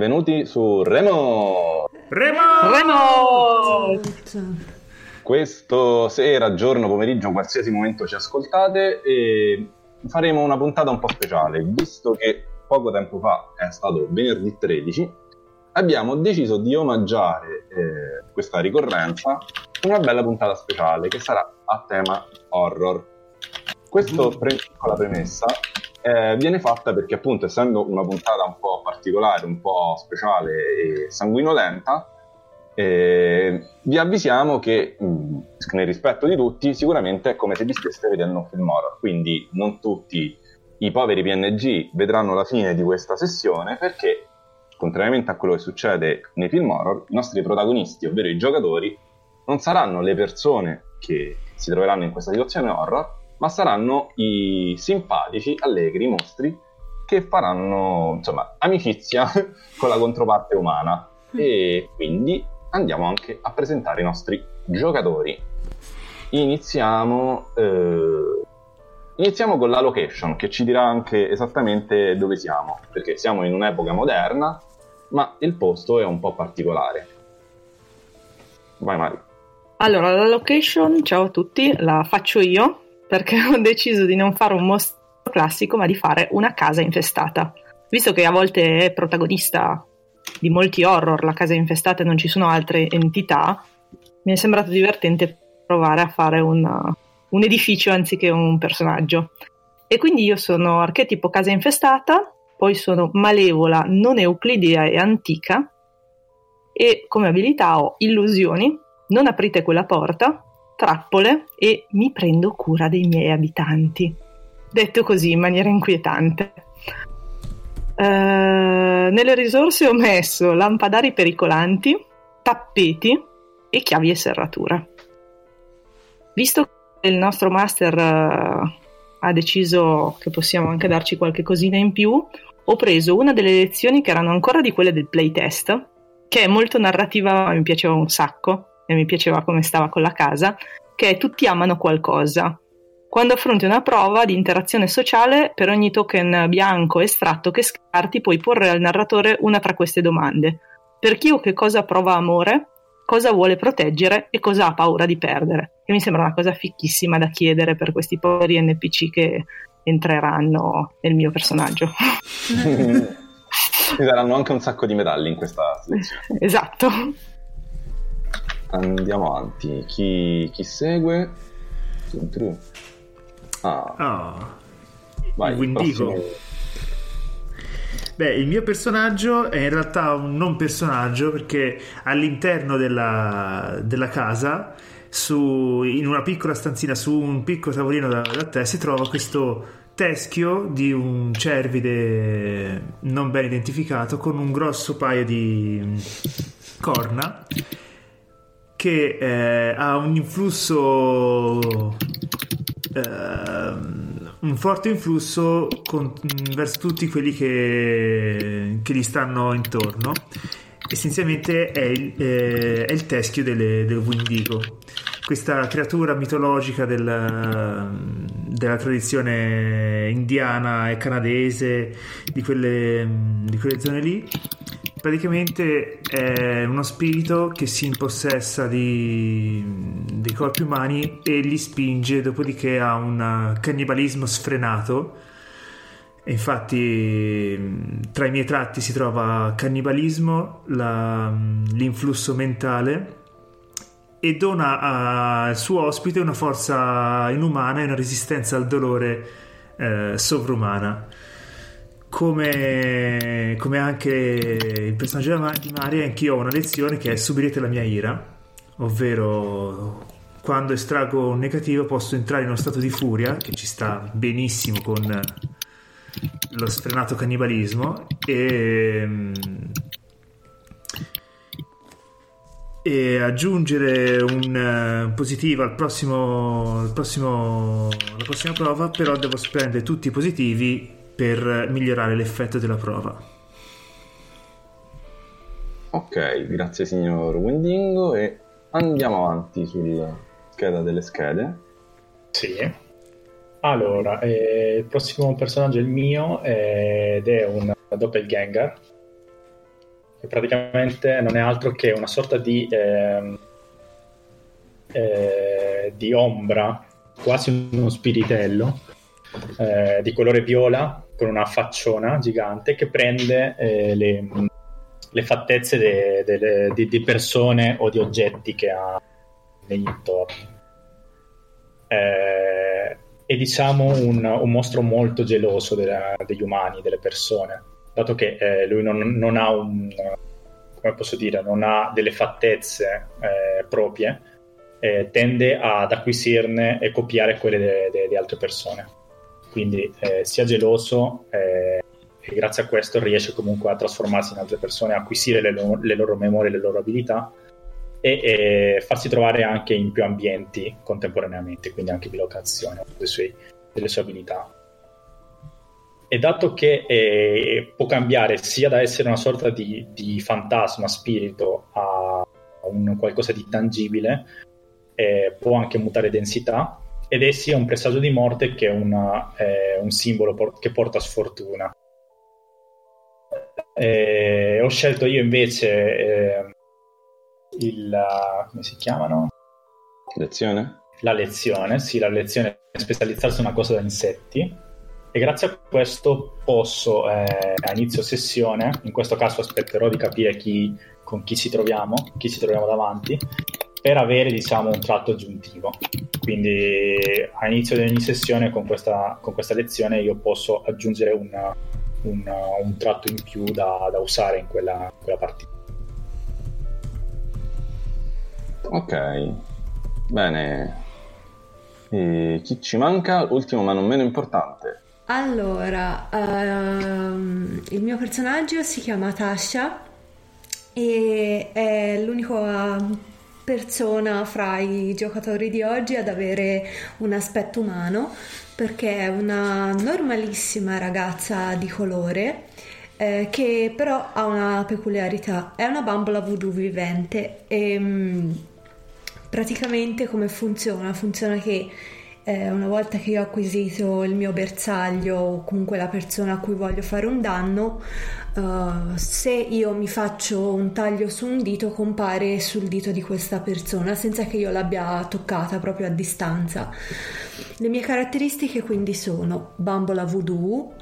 benvenuti su Remo! Remo! Remo! Questo sera, giorno, pomeriggio, qualsiasi momento ci ascoltate e faremo una puntata un po' speciale, visto che poco tempo fa, è stato venerdì 13, abbiamo deciso di omaggiare eh, questa ricorrenza con una bella puntata speciale che sarà a tema horror. Questa pre- piccola premessa eh, viene fatta perché appunto essendo una puntata un po' particolare, un po' speciale e sanguinolenta, eh, vi avvisiamo che mh, nel rispetto di tutti sicuramente è come se vi steste vedendo un film horror, quindi non tutti i poveri PNG vedranno la fine di questa sessione perché contrariamente a quello che succede nei film horror, i nostri protagonisti, ovvero i giocatori, non saranno le persone che si troveranno in questa situazione horror, ma saranno i simpatici, allegri mostri che faranno insomma amicizia con la controparte umana. E quindi andiamo anche a presentare i nostri giocatori. Iniziamo, eh, iniziamo con la location che ci dirà anche esattamente dove siamo, perché siamo in un'epoca moderna, ma il posto è un po' particolare. Vai Mari. Allora, la location, ciao a tutti, la faccio io perché ho deciso di non fare un mostro classico, ma di fare una casa infestata. Visto che a volte è protagonista di molti horror la casa infestata e non ci sono altre entità, mi è sembrato divertente provare a fare un, un edificio anziché un personaggio. E quindi io sono archetipo casa infestata, poi sono malevola, non euclidea e antica, e come abilità ho illusioni, non aprite quella porta, trappole e mi prendo cura dei miei abitanti. Detto così in maniera inquietante. Uh, nelle risorse ho messo lampadari pericolanti, tappeti e chiavi e serrature. Visto che il nostro master uh, ha deciso che possiamo anche darci qualche cosina in più, ho preso una delle lezioni che erano ancora di quelle del playtest, che è molto narrativa, ma mi piaceva un sacco e mi piaceva come stava con la casa, che è tutti amano qualcosa. Quando affronti una prova di interazione sociale, per ogni token bianco estratto che scarti, puoi porre al narratore una tra queste domande. Per chi o che cosa prova amore, cosa vuole proteggere e cosa ha paura di perdere. Che mi sembra una cosa fichissima da chiedere per questi poveri NPC che entreranno nel mio personaggio. Ci saranno anche un sacco di medaglie in questa selezione. Esatto. Andiamo avanti. Chi, chi segue? Ah. Oh. Vai, Windigo. Beh, il mio personaggio è in realtà un non personaggio perché all'interno della, della casa, su, in una piccola stanzina, su un piccolo tavolino da, da te, si trova questo teschio di un cervide non ben identificato con un grosso paio di corna che eh, ha un influsso eh, un forte influsso con, verso tutti quelli che, che, gli stanno intorno. Essenzialmente è il, eh, è il teschio delle, del Windigo. Questa creatura mitologica del, della tradizione indiana e canadese di quelle, di quelle zone lì praticamente è uno spirito che si impossessa di, dei corpi umani e li spinge, dopodiché ha un cannibalismo sfrenato. E infatti tra i miei tratti si trova cannibalismo, la, l'influsso mentale e dona al suo ospite una forza inumana e una resistenza al dolore eh, sovrumana come, come anche il personaggio di Maria, anch'io ho una lezione che è subirete la mia ira, ovvero quando estraggo un negativo posso entrare in uno stato di furia, che ci sta benissimo con lo sfrenato cannibalismo, e, e aggiungere un positivo al prossimo, al prossimo, alla prossima prova, però devo prendere tutti i positivi per migliorare l'effetto della prova. Ok, grazie signor Wendingo e andiamo avanti sulla scheda delle schede. Sì. Allora, eh, il prossimo personaggio è il mio ed è un doppelganger che praticamente non è altro che una sorta di, eh, eh, di ombra, quasi uno spiritello, eh, di colore viola, con una facciona gigante che prende eh, le, le, fattezze di persone o di oggetti che ha negli intorni. Eh, è diciamo un, un, mostro molto geloso della, degli umani, delle persone, dato che eh, lui non, non, ha un, come posso dire, non ha delle fattezze eh, proprie, eh, tende ad acquisirne e copiare quelle di altre persone. Quindi eh, sia geloso eh, e grazie a questo riesce comunque a trasformarsi in altre persone, acquisire le, lo- le loro memorie, le loro abilità e, e, farsi trovare anche in più ambienti contemporaneamente, quindi anche bilocazione delle delle sue abilità. E dato che eh, può cambiare sia da essere una sorta di, di fantasma, spirito, a un qualcosa di tangibile, eh, può anche mutare densità ed è sia un presagio di morte che una, eh, un simbolo por- che porta sfortuna. Eh, ho scelto io invece eh, il come si chiamano? Lezione? La lezione, sì, la lezione è specializzarsi in una cosa da insetti. E grazie a questo posso, eh, a inizio sessione, in questo caso aspetterò di capire chi, con chi ci troviamo, chi ci troviamo davanti, per avere diciamo un tratto aggiuntivo. Quindi a inizio di ogni sessione con questa, con questa lezione io posso aggiungere una, una, un tratto in più da, da usare in quella, quella partita. Ok, bene. E chi ci manca? Ultimo ma non meno importante. Allora, um, il mio personaggio si chiama Tasha e è l'unica persona fra i giocatori di oggi ad avere un aspetto umano perché è una normalissima ragazza di colore eh, che però ha una peculiarità, è una bambola voodoo vivente e um, praticamente come funziona? Funziona che eh, una volta che io ho acquisito il mio bersaglio o comunque la persona a cui voglio fare un danno, uh, se io mi faccio un taglio su un dito compare sul dito di questa persona senza che io l'abbia toccata proprio a distanza. Le mie caratteristiche quindi sono bambola voodoo,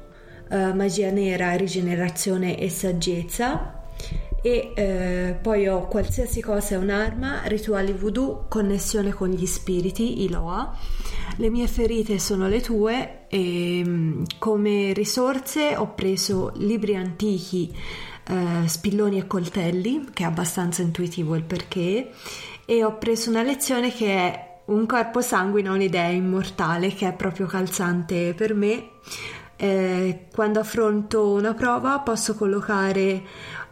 uh, magia nera, rigenerazione e saggezza e eh, poi ho qualsiasi cosa è un'arma, rituali voodoo, connessione con gli spiriti, i Loa. Le mie ferite sono le tue e mm, come risorse ho preso libri antichi, eh, spilloni e coltelli, che è abbastanza intuitivo il perché, e ho preso una lezione che è un corpo sanguine, un'idea immortale, che è proprio calzante per me. Eh, quando affronto una prova posso collocare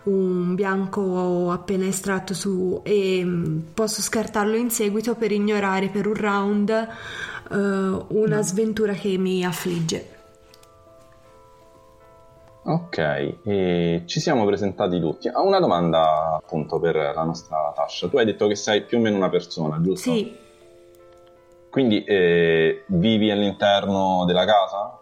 un bianco appena estratto su e mm, posso scartarlo in seguito per ignorare per un round uh, una sventura che mi affligge. Ok, e ci siamo presentati tutti. Ho una domanda appunto per la nostra Tascia. Tu hai detto che sei più o meno una persona, giusto? Sì. Quindi eh, vivi all'interno della casa?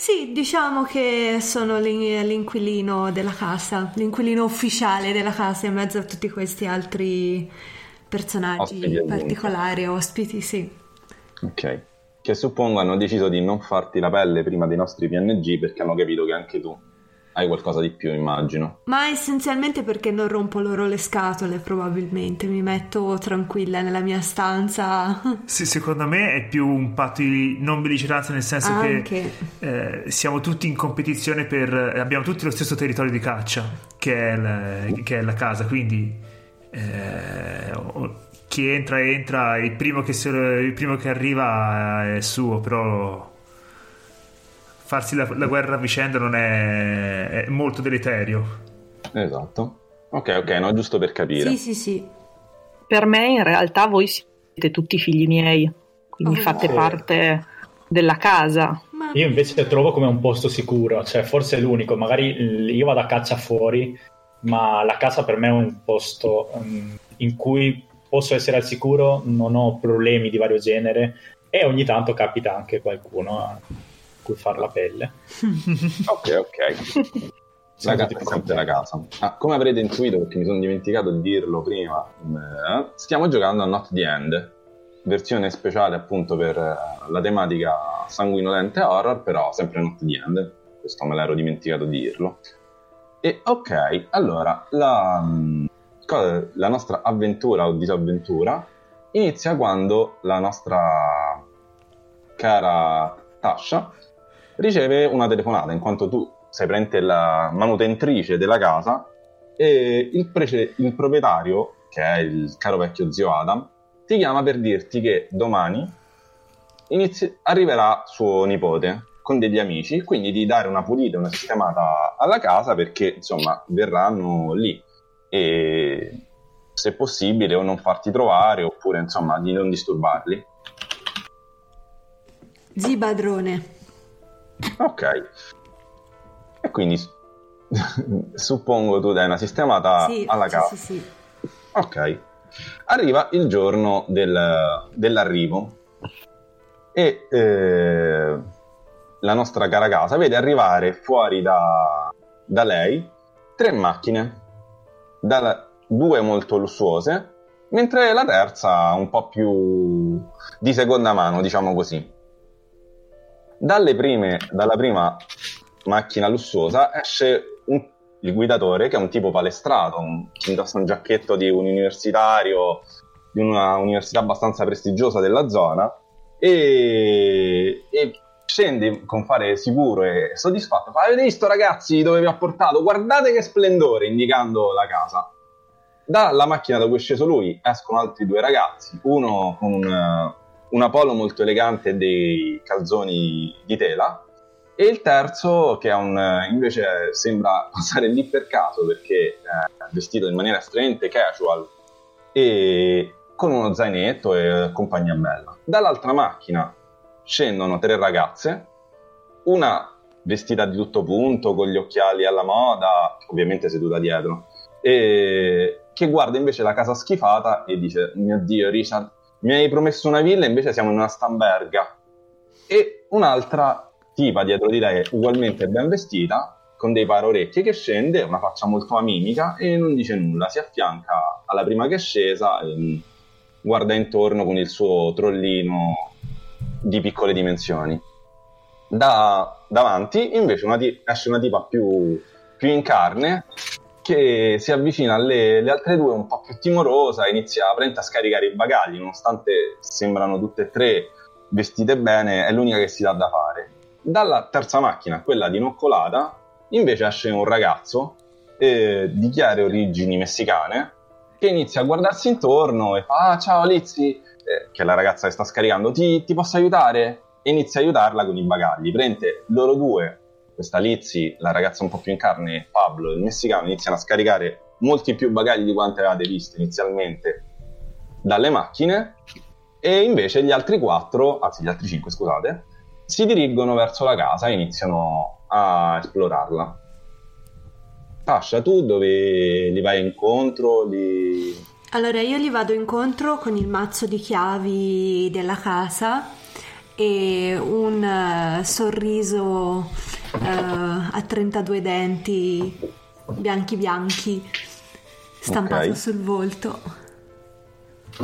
Sì, diciamo che sono l'inquilino della casa, l'inquilino ufficiale della casa in mezzo a tutti questi altri personaggi ospiti particolari, ospiti, sì. Ok, che suppongo hanno deciso di non farti la pelle prima dei nostri PNG perché hanno capito che anche tu hai qualcosa di più, immagino. Ma essenzialmente perché non rompo loro le scatole, probabilmente. Mi metto tranquilla nella mia stanza. Sì, secondo me è più un patto di non belligeranza, nel senso Anche. che eh, siamo tutti in competizione per... abbiamo tutti lo stesso territorio di caccia, che è la, che è la casa, quindi... Eh, chi entra entra, il primo che, se, il primo che arriva è suo, però farsi la, la guerra a vicenda non è, è, molto deleterio. Esatto. Ok, ok, no, giusto per capire. Sì, sì, sì. Per me in realtà voi siete tutti figli miei, quindi oh, fate sì. parte della casa. Ma... Io invece trovo come un posto sicuro, cioè forse è l'unico, magari io vado a caccia fuori, ma la casa per me è un posto um, in cui posso essere al sicuro, non ho problemi di vario genere e ogni tanto capita anche qualcuno cui far la pelle. ok, ok. È sempre la casa. Ah, come avrete intuito, perché mi sono dimenticato di dirlo prima, eh, stiamo giocando a Not the End, versione speciale appunto per eh, la tematica sanguinolente horror, però sempre Not the End. Questo me l'ero dimenticato di dirlo. E ok, allora la, mm, la nostra avventura o disavventura inizia quando la nostra cara Tasha riceve una telefonata, in quanto tu sei presente la manutentrice della casa e il, prece- il proprietario, che è il caro vecchio zio Adam, ti chiama per dirti che domani inizi- arriverà suo nipote con degli amici, quindi di dare una pulita, una sistemata alla casa perché insomma verranno lì e se possibile o non farti trovare oppure insomma di non disturbarli. Zi padrone. Ok. E quindi suppongo tu dai una sistemata sì, alla sì, casa. Sì, sì. Ok. Arriva il giorno del, dell'arrivo e eh, la nostra cara casa vede arrivare fuori da, da lei tre macchine, da, due molto lussuose, mentre la terza un po' più di seconda mano, diciamo così. Dalle prime, dalla prima macchina lussuosa esce un, il guidatore che è un tipo palestrato, un, indossa un giacchetto di un universitario di una università abbastanza prestigiosa della zona e, e scende con fare sicuro e soddisfatto. Fa, avete visto ragazzi dove vi ho portato? Guardate che splendore, indicando la casa. Dalla macchina da cui è sceso lui escono altri due ragazzi, uno con un, una polo molto elegante e dei calzoni di tela e il terzo che un, invece sembra passare lì per caso perché è vestito in maniera estremamente casual e con uno zainetto e compagnia bella. Dall'altra macchina scendono tre ragazze, una vestita di tutto punto, con gli occhiali alla moda, ovviamente seduta dietro, e che guarda invece la casa schifata e dice, mio Dio Richard, mi hai promesso una villa, invece siamo in una stamberga. E un'altra tipa dietro di lei, ugualmente ben vestita, con dei paraorecchie che scende, una faccia molto amimica e non dice nulla, si affianca alla prima che è scesa e guarda intorno con il suo trollino di piccole dimensioni. Da, davanti invece una t- esce una tipa più, più in che si avvicina alle, altre due un po' più timorosa inizia a scaricare i bagagli, nonostante sembrano tutte e tre vestite bene, è l'unica che si dà da fare. Dalla terza macchina, quella dinoccolata, invece esce un ragazzo eh, di chiare origini messicane che inizia a guardarsi intorno e fa ah, ciao Lizzy, eh, che è la ragazza che sta scaricando, ti, ti posso aiutare? E inizia a aiutarla con i bagagli. Prende loro due questa Lizzy, la ragazza un po' più in carne, Pablo, il messicano, iniziano a scaricare molti più bagagli di quanto avevate visto inizialmente dalle macchine e invece gli altri quattro, anzi gli altri cinque scusate, si dirigono verso la casa e iniziano a esplorarla. Tascia, tu dove li vai incontro? Li... Allora io gli vado incontro con il mazzo di chiavi della casa e un uh, sorriso a 32 denti bianchi bianchi stampato okay. sul volto.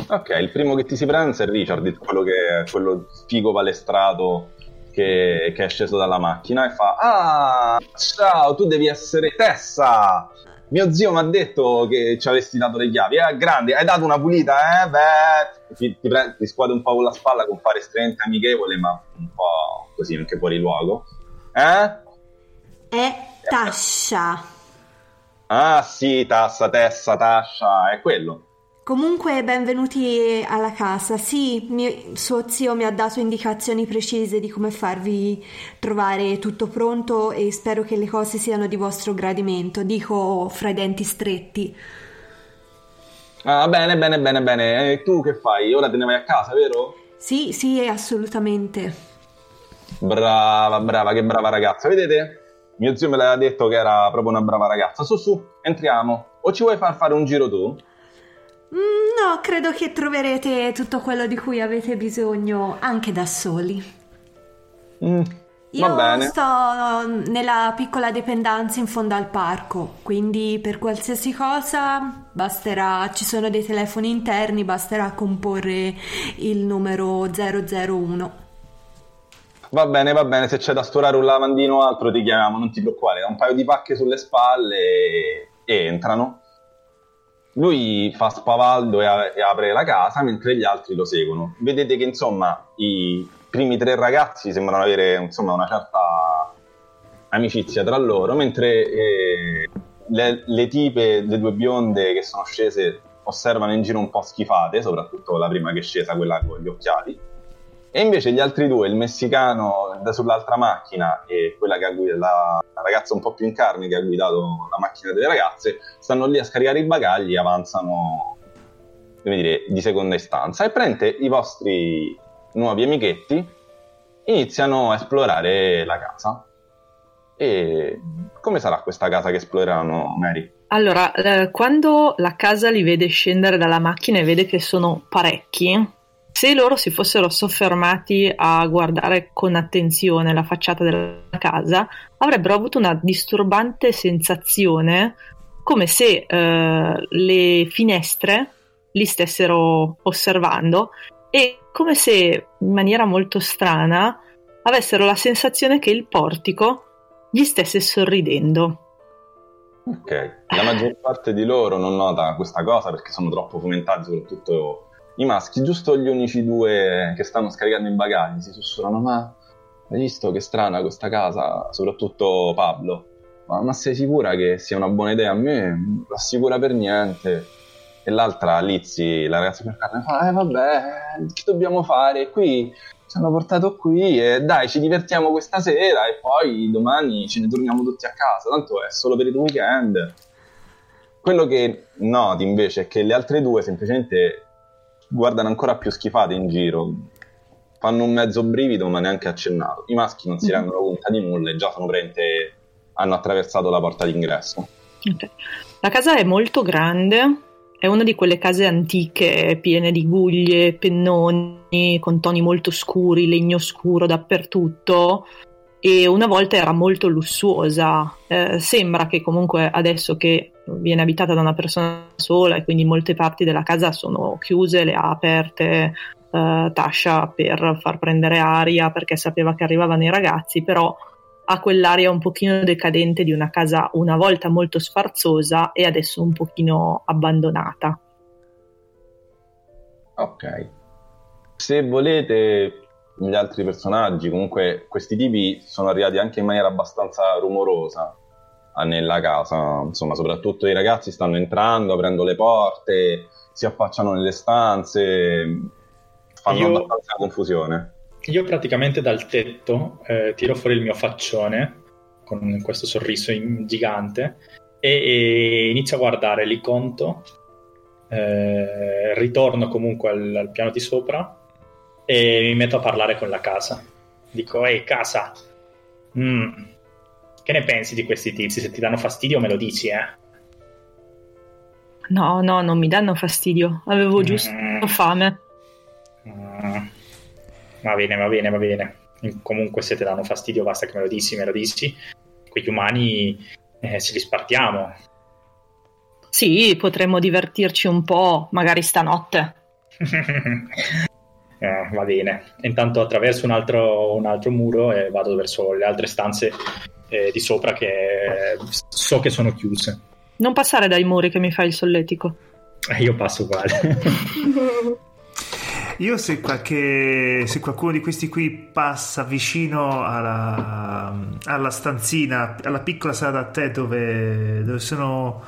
Ok, il primo che ti si prensa è Richard, quello che quello figo palestrato che, che, è sceso dalla macchina e fa Ah, ciao, tu devi essere Tessa! Mio zio mi ha detto che ci avresti dato le chiavi. Eh, grande, hai dato una pulita, eh? Beh, ti, ti, ti scuote un po' con la spalla con fare estremamente amichevole, ma un po' così, anche fuori luogo. Eh? È Tascia. Ah sì, Tassa, Tessa, Tascia, è quello. Comunque, benvenuti alla casa. Sì, mio, suo zio mi ha dato indicazioni precise di come farvi trovare tutto pronto e spero che le cose siano di vostro gradimento. Dico fra i denti stretti. Ah, bene, bene, bene, bene. E tu che fai? Ora te ne vai a casa, vero? Sì, sì, assolutamente. Brava, brava, che brava ragazza. Vedete? Mio zio me l'aveva detto che era proprio una brava ragazza. Su, su, entriamo. O ci vuoi far fare un giro tu? Mm, no, credo che troverete tutto quello di cui avete bisogno anche da soli. Mm. Io sto nella piccola dipendenza in fondo al parco, quindi per qualsiasi cosa basterà, ci sono dei telefoni interni, basterà comporre il numero 001. Va bene, va bene, se c'è da storare un lavandino o altro ti chiamiamo, non ti preoccupare, ha un paio di pacche sulle spalle e, e entrano. Lui fa spavaldo e, a- e apre la casa mentre gli altri lo seguono. Vedete che insomma i primi tre ragazzi sembrano avere insomma una certa amicizia tra loro, mentre eh, le, le tipe, le due bionde che sono scese osservano in giro un po' schifate, soprattutto la prima che è scesa, quella con gli occhiali. E invece gli altri due, il messicano sull'altra macchina e quella che ha guidato, la, la ragazza un po' più in carne che ha guidato la macchina delle ragazze, stanno lì a scaricare i bagagli e avanzano, come dire, di seconda istanza. E prende i vostri nuovi amichetti, iniziano a esplorare la casa. E come sarà questa casa che esploreranno, Mary? Allora, eh, quando la casa li vede scendere dalla macchina e vede che sono parecchi, se loro si fossero soffermati a guardare con attenzione la facciata della casa, avrebbero avuto una disturbante sensazione come se eh, le finestre li stessero osservando e come se in maniera molto strana avessero la sensazione che il portico gli stesse sorridendo. Ok, la maggior parte di loro non nota questa cosa perché sono troppo fomentati, soprattutto i maschi, giusto gli unici due che stanno scaricando i bagagli si sussurrano: Ma hai visto che strana questa casa? Soprattutto Pablo. Ma, ma sei sicura che sia una buona idea? A me non assicura per niente. E l'altra, Lizzy, la ragazza per carne, fa: Eh, vabbè, che dobbiamo fare? Qui ci hanno portato qui e dai, ci divertiamo questa sera e poi domani ce ne torniamo tutti a casa. Tanto è solo per il weekend. Quello che noti invece è che le altre due semplicemente guardano ancora più schifate in giro. Fanno un mezzo brivido, ma neanche accennato. I maschi non si rendono conto di nulla e già sono prende, hanno attraversato la porta d'ingresso. La casa è molto grande, è una di quelle case antiche piene di guglie, pennoni, con toni molto scuri, legno scuro dappertutto. E una volta era molto lussuosa. Eh, sembra che comunque adesso che viene abitata da una persona sola e quindi molte parti della casa sono chiuse, le ha aperte eh, Tasha per far prendere aria perché sapeva che arrivavano i ragazzi, però ha quell'aria un pochino decadente di una casa una volta molto sfarzosa e adesso un pochino abbandonata. Ok. Se volete gli altri personaggi, comunque questi tipi sono arrivati anche in maniera abbastanza rumorosa ah, nella casa, insomma, soprattutto i ragazzi stanno entrando, aprendo le porte, si affacciano nelle stanze, fanno Io- abbastanza confusione. Io praticamente dal tetto eh, tiro fuori il mio faccione con questo sorriso in- gigante e, e inizio a guardare, li conto, eh, ritorno comunque al, al piano di sopra e mi metto a parlare con la casa. Dico, ehi casa, mm, che ne pensi di questi tizi? Se ti danno fastidio me lo dici, eh? No, no, non mi danno fastidio, avevo giusto Mm. fame. Mm, va bene, va bene, va bene. Comunque se ti danno fastidio basta che me lo dici, me lo dici. Quegli umani eh, ce li spartiamo. Sì, potremmo divertirci un po', magari stanotte. Eh, va bene. Intanto attraverso un altro, un altro muro e vado verso le altre stanze eh, di sopra che eh, so che sono chiuse. Non passare dai muri che mi fai il solletico. E io passo uguale. Io se, qualche, se qualcuno di questi qui passa vicino alla, alla stanzina, alla piccola sala da tè dove, dove sono...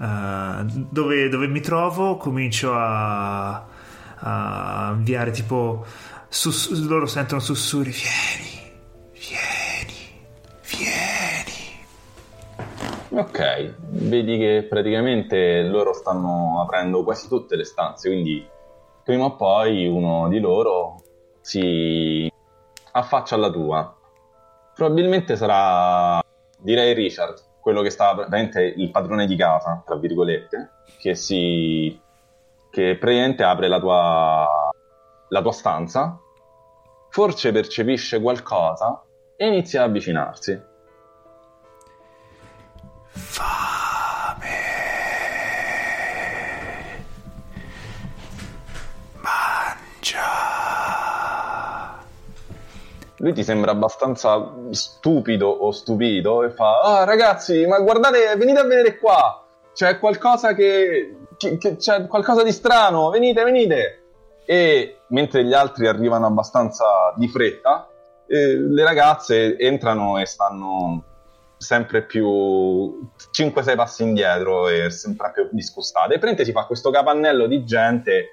eh, dove, dove mi trovo, comincio a, a inviare tipo... sus- loro sentono sussurri, vieni, vieni, vieni. Ok, vedi che praticamente loro stanno aprendo quasi tutte le stanze, quindi prima o poi uno di loro si affaccia alla tua. Probabilmente sarà, direi Richard, quello che sta praticamente il padrone di casa, tra virgolette, che si che praticamente apre la tua la tua stanza, forse percepisce qualcosa e inizia ad avvicinarsi. Fame. Mangia. Lui ti sembra abbastanza stupido o stupito e fa: Ah, ragazzi, ma guardate, venite a vedere qua. C'è qualcosa che- c'è qualcosa di strano. Venite, venite. E mentre gli altri arrivano abbastanza di fretta, eh, le ragazze entrano e stanno sempre più 5-6 passi indietro e sempre più disgustate. E prende si fa questo capannello di gente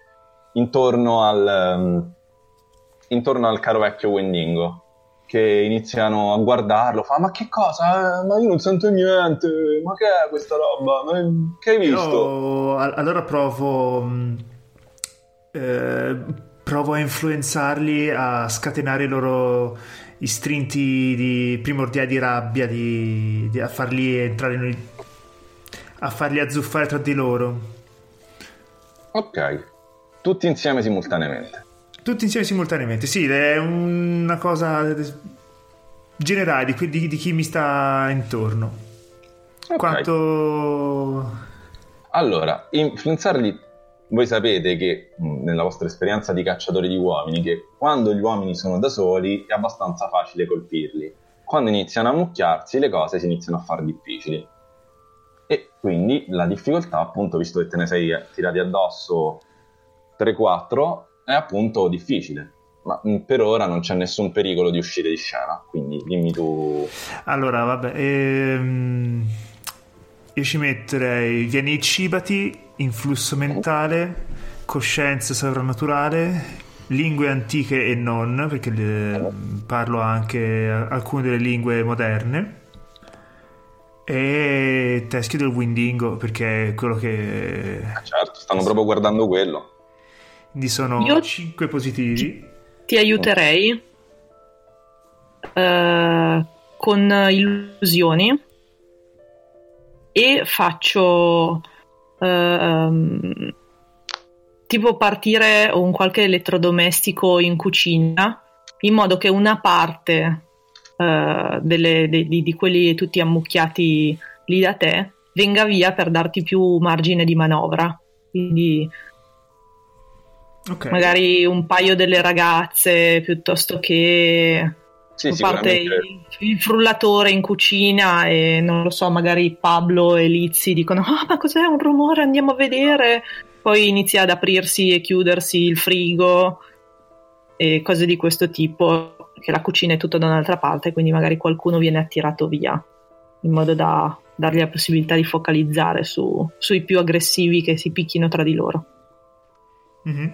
intorno al, ehm, intorno al caro vecchio Wendingo che iniziano a guardarlo, fa ma che cosa? Ma io non sento niente, ma che è questa roba? Ma che hai visto? Io allora provo, eh, provo a influenzarli a scatenare i loro istinti di primordiali di rabbia, di, di- a farli entrare in, a farli azzuffare tra di loro. Ok, tutti insieme simultaneamente. Tutti insieme simultaneamente, sì, è una cosa generale di, di- di chi mi sta intorno. Ok. Quanto... Allora, influenzarli, voi sapete che nella vostra esperienza di cacciatori di uomini, che quando gli uomini sono da soli è abbastanza facile colpirli. Quando iniziano a mucchiarsi le cose si iniziano a fare difficili. E quindi la difficoltà, appunto, visto che te ne sei tirati addosso 3-4, è appunto difficile. Ma mh, per ora non c'è nessun pericolo di uscire di scena, quindi dimmi tu... Allora, vabbè, ehm, io ci metterei vieni cibati, influsso mentale, coscienza sovrannaturale, lingue antiche e non, perché le- parlo anche alcune delle lingue moderne, e teschio del Windingo, perché è quello che... Certo, stanno proprio guardando quello. Quindi sono Io- 5 positivi. Ti aiuterei eh, con illusioni e faccio ehm, tipo partire un qualche elettrodomestico in cucina in modo che una parte eh, delle- de- di, di quelli tutti ammucchiati lì da te venga via per darti più margine di manovra. Quindi Ok. magari un paio delle ragazze piuttosto che Sì, parte il, il frullatore in cucina e non lo so, magari Pablo e Lizzi dicono ah ma cos'è un rumore andiamo a vedere poi inizia ad aprirsi e chiudersi il frigo e cose di questo tipo che la cucina è tutta da un'altra parte quindi magari qualcuno viene attirato via in modo da dargli la possibilità di focalizzare su- sui più aggressivi che si picchino tra di loro Mhm.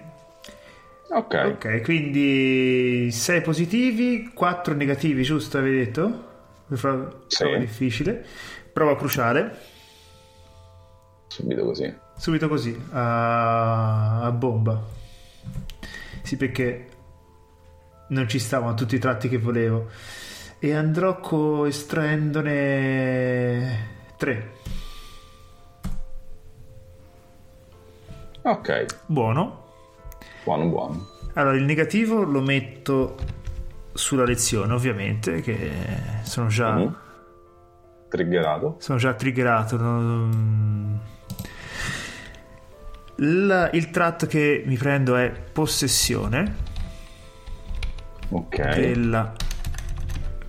Ok. Ok, quindi 6 positivi, 4 negativi, giusto? Avevi detto? Prova Sì. prova difficile. Prova cruciale. Subito così. Subito così, a, a bomba. Sì, perché non ci stavano tutti i tratti che volevo. E andrò co- estraendone 3. Ok, Buono. Buono, buono. Allora, il negativo lo metto sulla lezione, ovviamente, che sono già... Mhm. Triggerato. Sono già triggerato. non- Il, il tratto che mi prendo è possessione Ok. della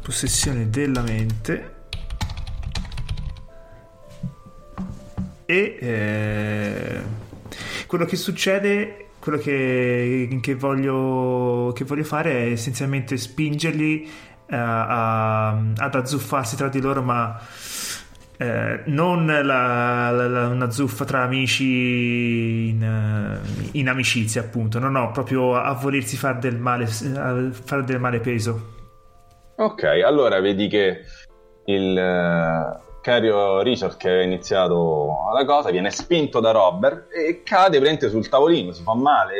possessione della mente e eh, quello che succede quello che, che voglio, che voglio fare è essenzialmente spingerli eh, a- ad azzuffarsi tra di loro ma eh, non la- la- la- una zuffa tra amici in, eh, in amicizia appunto. No no proprio a, a volersi fare del male a fare del male peso. Ok, allora vedi che il eh, Cario Richard che aveva iniziato la cosa viene spinto da Robert e cade praticamente sul tavolino, si fa male,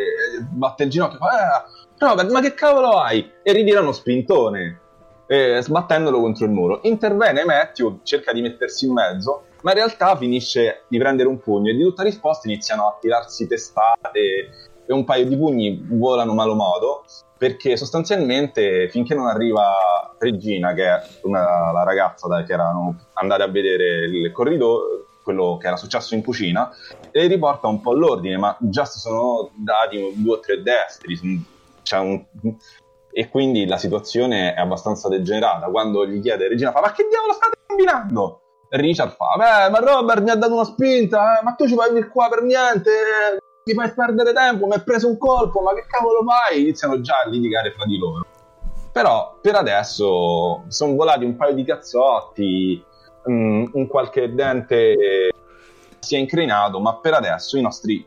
batte il ginocchio, fa "Ah, Robert ma che cavolo hai? E ritira uno spintone, eh, sbattendolo contro il muro. Interviene Matthew, cerca di mettersi in mezzo, ma in realtà finisce di prendere un pugno e di tutta risposta iniziano a tirarsi testate e un paio di pugni volano malo modo perché sostanzialmente finché non arriva Regina, che è una, la ragazza da, che erano andate a vedere il corridoio, quello che era successo in cucina, e riporta un po' l'ordine, ma già si sono dati due o tre destri, c'è un, e quindi la situazione è abbastanza degenerata. Quando gli chiede Regina, fa, ma che diavolo state combinando? Richard fa, beh, ma Robert mi ha dato una spinta, eh, ma tu ci vai qua per niente, ti fai perdere tempo, mi hai preso un colpo, ma che cavolo fai? Iniziano già a litigare fra di loro. Però per adesso sono volati un paio di cazzotti, um, un qualche dente si è incrinato, ma per adesso i nostri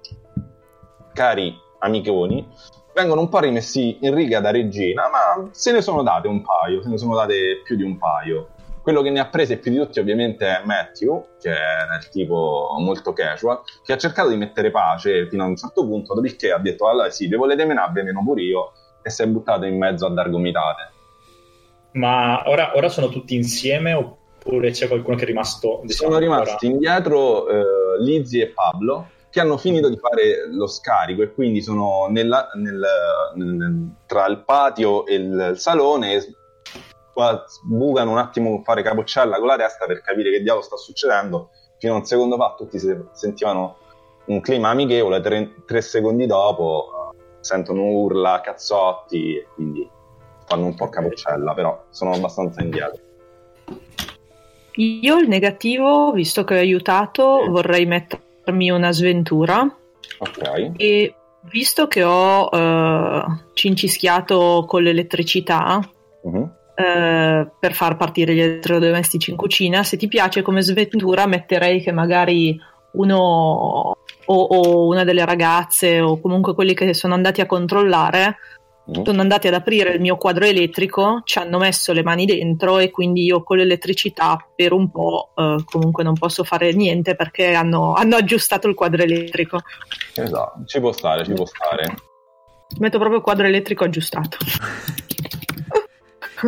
cari amiconi vengono un po' rimessi in riga da regina, ma se ne sono date un paio, se ne sono date più di un paio. Quello che ne ha prese più di tutti ovviamente è Matthew, che è il tipo molto casual, che ha cercato di mettere pace fino a un certo punto, dopodiché ha detto allora sì, vi volete menare, meno pure io, e si è buttato in mezzo a dar gomitate. Ma ora, ora sono tutti insieme oppure c'è qualcuno che è rimasto? Diciamo, sono rimasti ora? indietro eh, Lizzie e Pablo, che hanno finito di fare lo scarico e quindi sono nella, nel, nel, tra il patio e il salone qua sbucano un attimo fare capocciella con la testa per capire che diavolo sta succedendo. Fino a un secondo fa tutti sentivano un clima amichevole, tre, tre secondi dopo uh, sentono urla, cazzotti e quindi fanno un po' capocciella, però sono abbastanza indietro. Io il negativo, visto che ho aiutato, vorrei mettermi una sventura. Ok. E visto che ho uh, cincischiato con l'elettricità, uh-huh eh, per far partire gli elettrodomestici in cucina. Se ti piace come sventura, metterei che magari uno o, o, una delle ragazze o comunque quelli che sono andati a controllare mm. sono andati ad aprire il mio quadro elettrico, ci hanno messo le mani dentro e quindi io con l'elettricità per un po' eh, comunque non posso fare niente perché hanno, hanno, aggiustato il quadro elettrico. Esatto, ci può stare, ci può stare. Metto proprio il quadro elettrico aggiustato.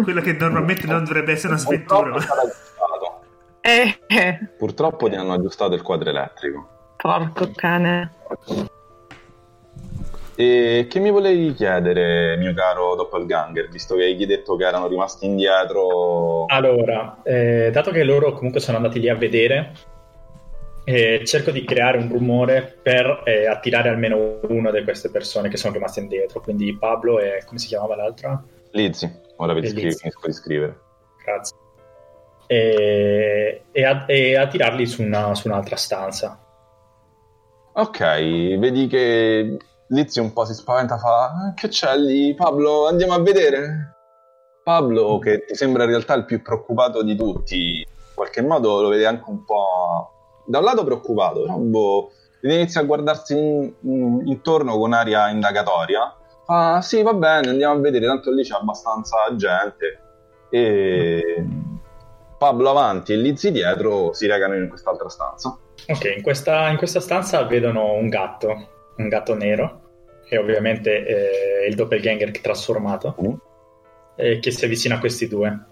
Quella che normalmente non dovrebbe essere una sventura. Eh, eh. Purtroppo ti hanno aggiustato il quadro elettrico. Porco cane. E che mi volevi chiedere, mio caro doppelganger, visto che hai detto che erano rimasti indietro? Allora, eh, dato che loro comunque sono andati lì a vedere, eh, cerco di creare un rumore per eh, attirare almeno una di queste persone che sono rimaste indietro. Quindi Pablo e come si chiamava l'altra? Lizzie. Ora vi finisco di scrivere. Grazie. E, e, a, e a tirarli su, una, su un'altra stanza. Ok, vedi che Lizzie un po' si spaventa, fa che c'è lì? Pablo, andiamo a vedere. Pablo, che ti sembra in realtà il più preoccupato di tutti, in qualche modo lo vede anche un po' da un lato preoccupato, però boh, inizia a guardarsi in, in, intorno con aria indagatoria Ah, sì, va bene, andiamo a vedere, tanto lì c'è abbastanza gente. E Pablo avanti e Lizzie dietro si recano in quest'altra stanza. Ok, in questa, in questa stanza vedono un gatto, un gatto nero, e ovviamente eh, il doppelganger trasformato, mm. eh, che si avvicina a questi due.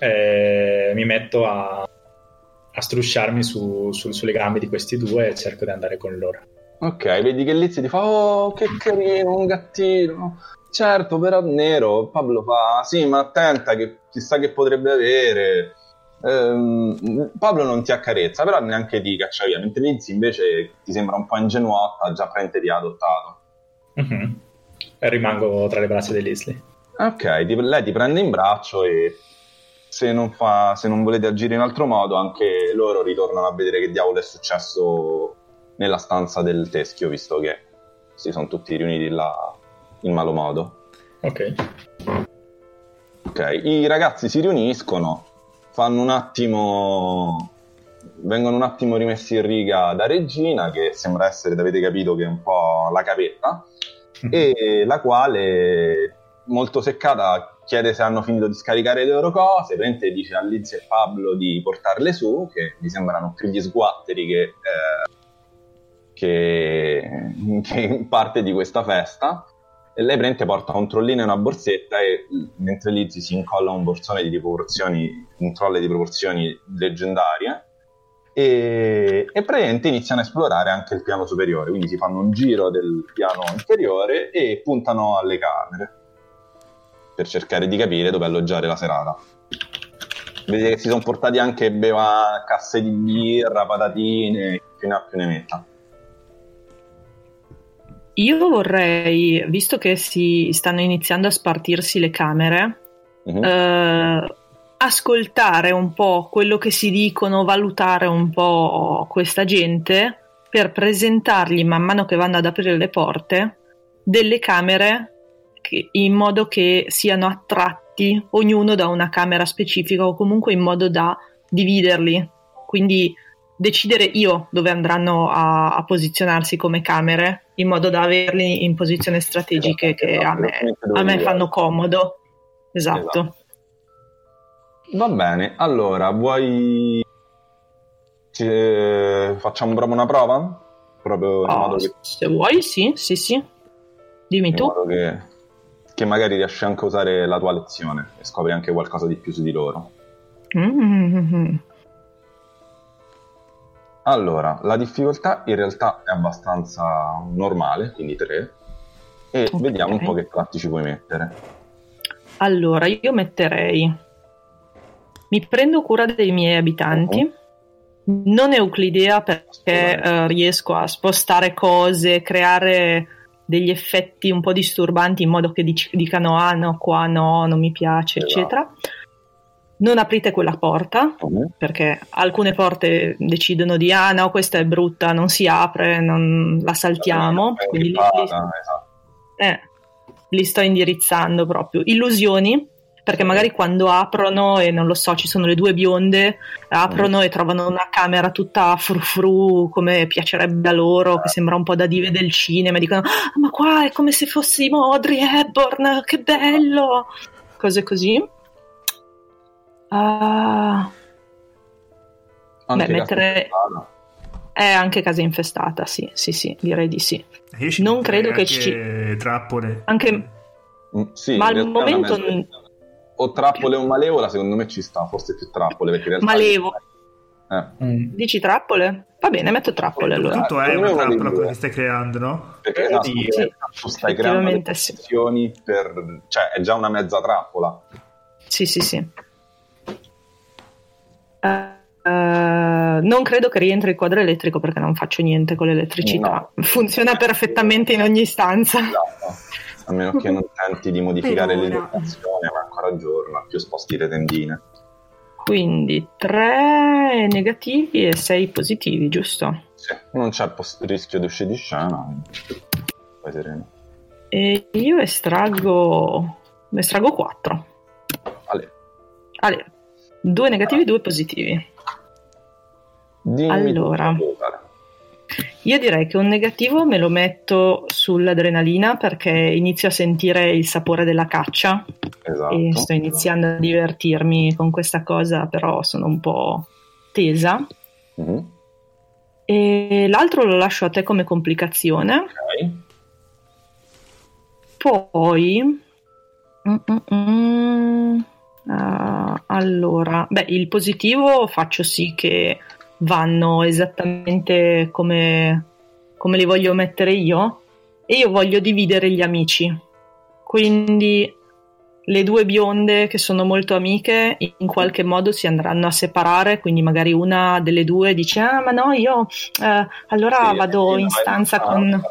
Eh, mi metto a, a strusciarmi su, su, sulle gambe di questi due e cerco di andare con loro. Ok, vedi che Lizzie ti fa, oh, che carino, un gattino. Certo, però nero. Pablo fa, sì, ma attenta, che chissà che potrebbe avere. Ehm, Pablo non ti accarezza, però neanche ti caccia via, mentre Lizzie invece ti sembra un po' ingenuotta, già praticamente ti ha adottato. Mm-hmm. E rimango tra le braccia di Leslie. Ok, ti, lei ti prende in braccio e se non, fa, se non volete agire in altro modo, anche loro ritornano a vedere che diavolo è successo nella stanza del teschio, visto che si sono tutti riuniti là in malo modo. Ok. Ok, i ragazzi si riuniscono, fanno un attimo. vengono un attimo rimessi in riga da Regina, che sembra essere, avete capito, che è un po' la capetta, mm-hmm. e la quale, molto seccata, chiede se hanno finito di scaricare le loro cose, Prende dice a Liz e Pablo di portarle su, che mi sembrano più gli sguatteri che eh, che, che parte di questa festa e lei prende porta un trollino e una borsetta e mentre Lizzie si incolla un borsone di proporzioni un trolle di proporzioni leggendarie e, e praticamente iniziano a esplorare anche il piano superiore quindi si fanno un giro del piano inferiore e puntano alle camere per cercare di capire dove alloggiare la serata. Vedete che si sono portati anche beva casse di birra, patatine, più ne ha più ne metta. Io vorrei, visto che si stanno iniziando a spartirsi le camere, Mhm. eh, ascoltare un po' quello che si dicono, valutare un po' questa gente per presentargli man mano che vanno ad aprire le porte delle camere che- in modo che siano attratti ognuno da una camera specifica o comunque in modo da dividerli. Quindi decidere io dove andranno a, a posizionarsi come camere in modo da averli in posizioni strategiche Esatto, che a me, dove a me li fanno comodo. Esatto. Esatto. Va bene, allora vuoi. Ci- eh, facciamo proprio una prova? Proprio Oh, che, se vuoi, sì, sì, sì. Dimmi in tu. che, che magari riesci anche a usare la tua lezione e scopri anche qualcosa di più su di loro. Mm. Allora, la difficoltà in realtà è abbastanza normale, quindi 3. E Ok. vediamo un po' che tratti ci puoi mettere. Allora, io metterei. Mi prendo cura dei miei abitanti. Non euclidea perché eh, riesco a spostare cose, creare degli effetti un po' disturbanti in modo che dic- dicano ah no, qua no, non mi piace, Esatto. eccetera. Non aprite quella porta perché alcune porte decidono di ah no, questa è brutta, non si apre, non la saltiamo. È Quindi li- li- esatto. eh, li sto indirizzando proprio. Illusioni, perché magari quando aprono e non lo so, ci sono le due bionde, aprono e trovano una camera tutta frufru come piacerebbe a loro, che sembra un po' da dive del cinema, dicono "Ah, ma qua è come se fossimo Audrey Hepburn, che bello! Cose così. Ah, Anche Beh, mettere- è anche casa infestata, sì, sì, sì, direi di sì. Ci Non credo che anche trappole. Anche Mm, sì, Ma al momento mezza- O trappole o malevola, secondo me ci sta, forse più trappole, perché in realtà... Malevo. Eh, Mm. Dici trappole? Va bene, metto trappole allora. Tutto è una trappola quello che stai creando, no? perché Eh, esatto, sì, tu stai creando le effettivamente sì. per... cioè è già una mezza trappola. Sì, sì, sì. Eh, non credo che rientri il quadro elettrico perché non faccio niente con l'elettricità. Funziona perfettamente in ogni stanza. Esatto. A meno che non tenti di modificare l'illuminazione, ma ancora giorno, più sposti le tendine. Quindi 3 negativi e 6 positivi, giusto? Sì, non c'è pos- rischio di uscire di scena. Vai sereno. E io estraggo, estraggo 4. Ale, Ale, 2 negativi, 2 positivi. dimmi Allora. Io direi che un negativo me lo metto sull'adrenalina perché inizio a sentire il sapore della caccia Esatto. e sto iniziando a divertirmi con questa cosa, però sono un po' tesa. Mhm. E l'altro lo lascio a te come complicazione. Ok. Poi, Mm, Ah, allora, beh, il positivo faccio sì che vanno esattamente come, come li voglio mettere io e io voglio dividere gli amici. Quindi le due bionde che sono molto amiche in qualche modo si andranno a separare, quindi magari una delle due dice ah ma no io eh, allora Sì, vado in stanza con...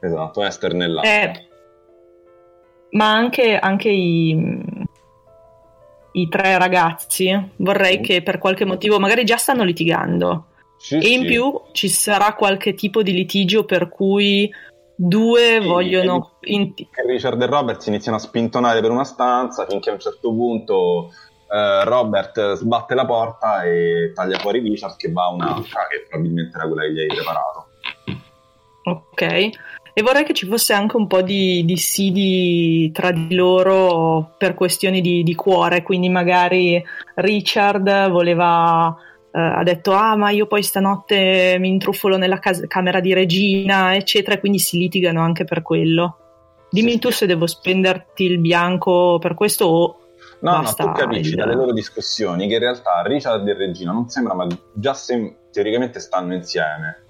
Esatto, Esther nell'altra. Eh, ma anche, anche i, i tre ragazzi vorrei Mm. che per qualche motivo magari già stanno litigando Sì, e in sì. più ci sarà qualche tipo di litigio per cui due Sì, vogliono vedi in- che Richard e Robert si iniziano a spintonare per una stanza finché a un certo punto eh, Robert sbatte la porta e taglia fuori Richard che va a un'altra che probabilmente era quella che gli hai preparato. ok e vorrei che ci fosse anche un po' di dissidi tra di loro per questioni di, di cuore. Quindi magari Richard voleva eh, ha detto ah ma io poi stanotte mi intruffolo nella cas- camera di Regina eccetera e quindi si litigano anche per quello. Dimmi Sì, tu se devo spenderti il bianco per questo o No, no, tu capisci il- dalle loro discussioni che in realtà Richard e Regina non sembra, ma già sem- teoricamente stanno insieme.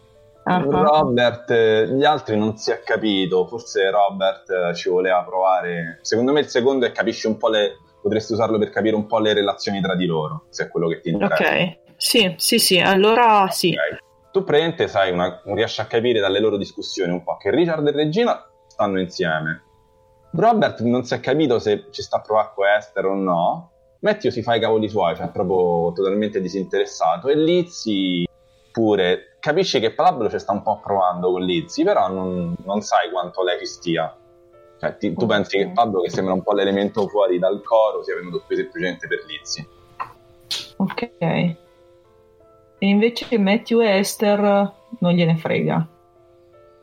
Ah, Robert, eh, gli altri non si è capito, forse Robert eh, ci voleva provare. Secondo me il secondo è capisci un po' le. Potresti usarlo per capire un po' le relazioni tra di loro, se è quello che ti interessa. Ok, sì, sì, sì, allora sì. Ok. Tu praticamente sai, una- riesci a capire dalle loro discussioni un po' che Richard e Regina stanno insieme. Robert non si è capito se ci sta a provare con Esther o no. Matthew si fa i cavoli suoi, cioè è proprio totalmente disinteressato. E Lizzie pure capisci che Pablo ci sta un po' provando con Lizzie, però non, non sai quanto lei ci stia. Cioè, ti- tu pensi che Pablo, che sembra un po' l'elemento fuori dal coro, sia venuto qui semplicemente per Lizzie. Ok. E invece Matthew e Esther non gliene frega.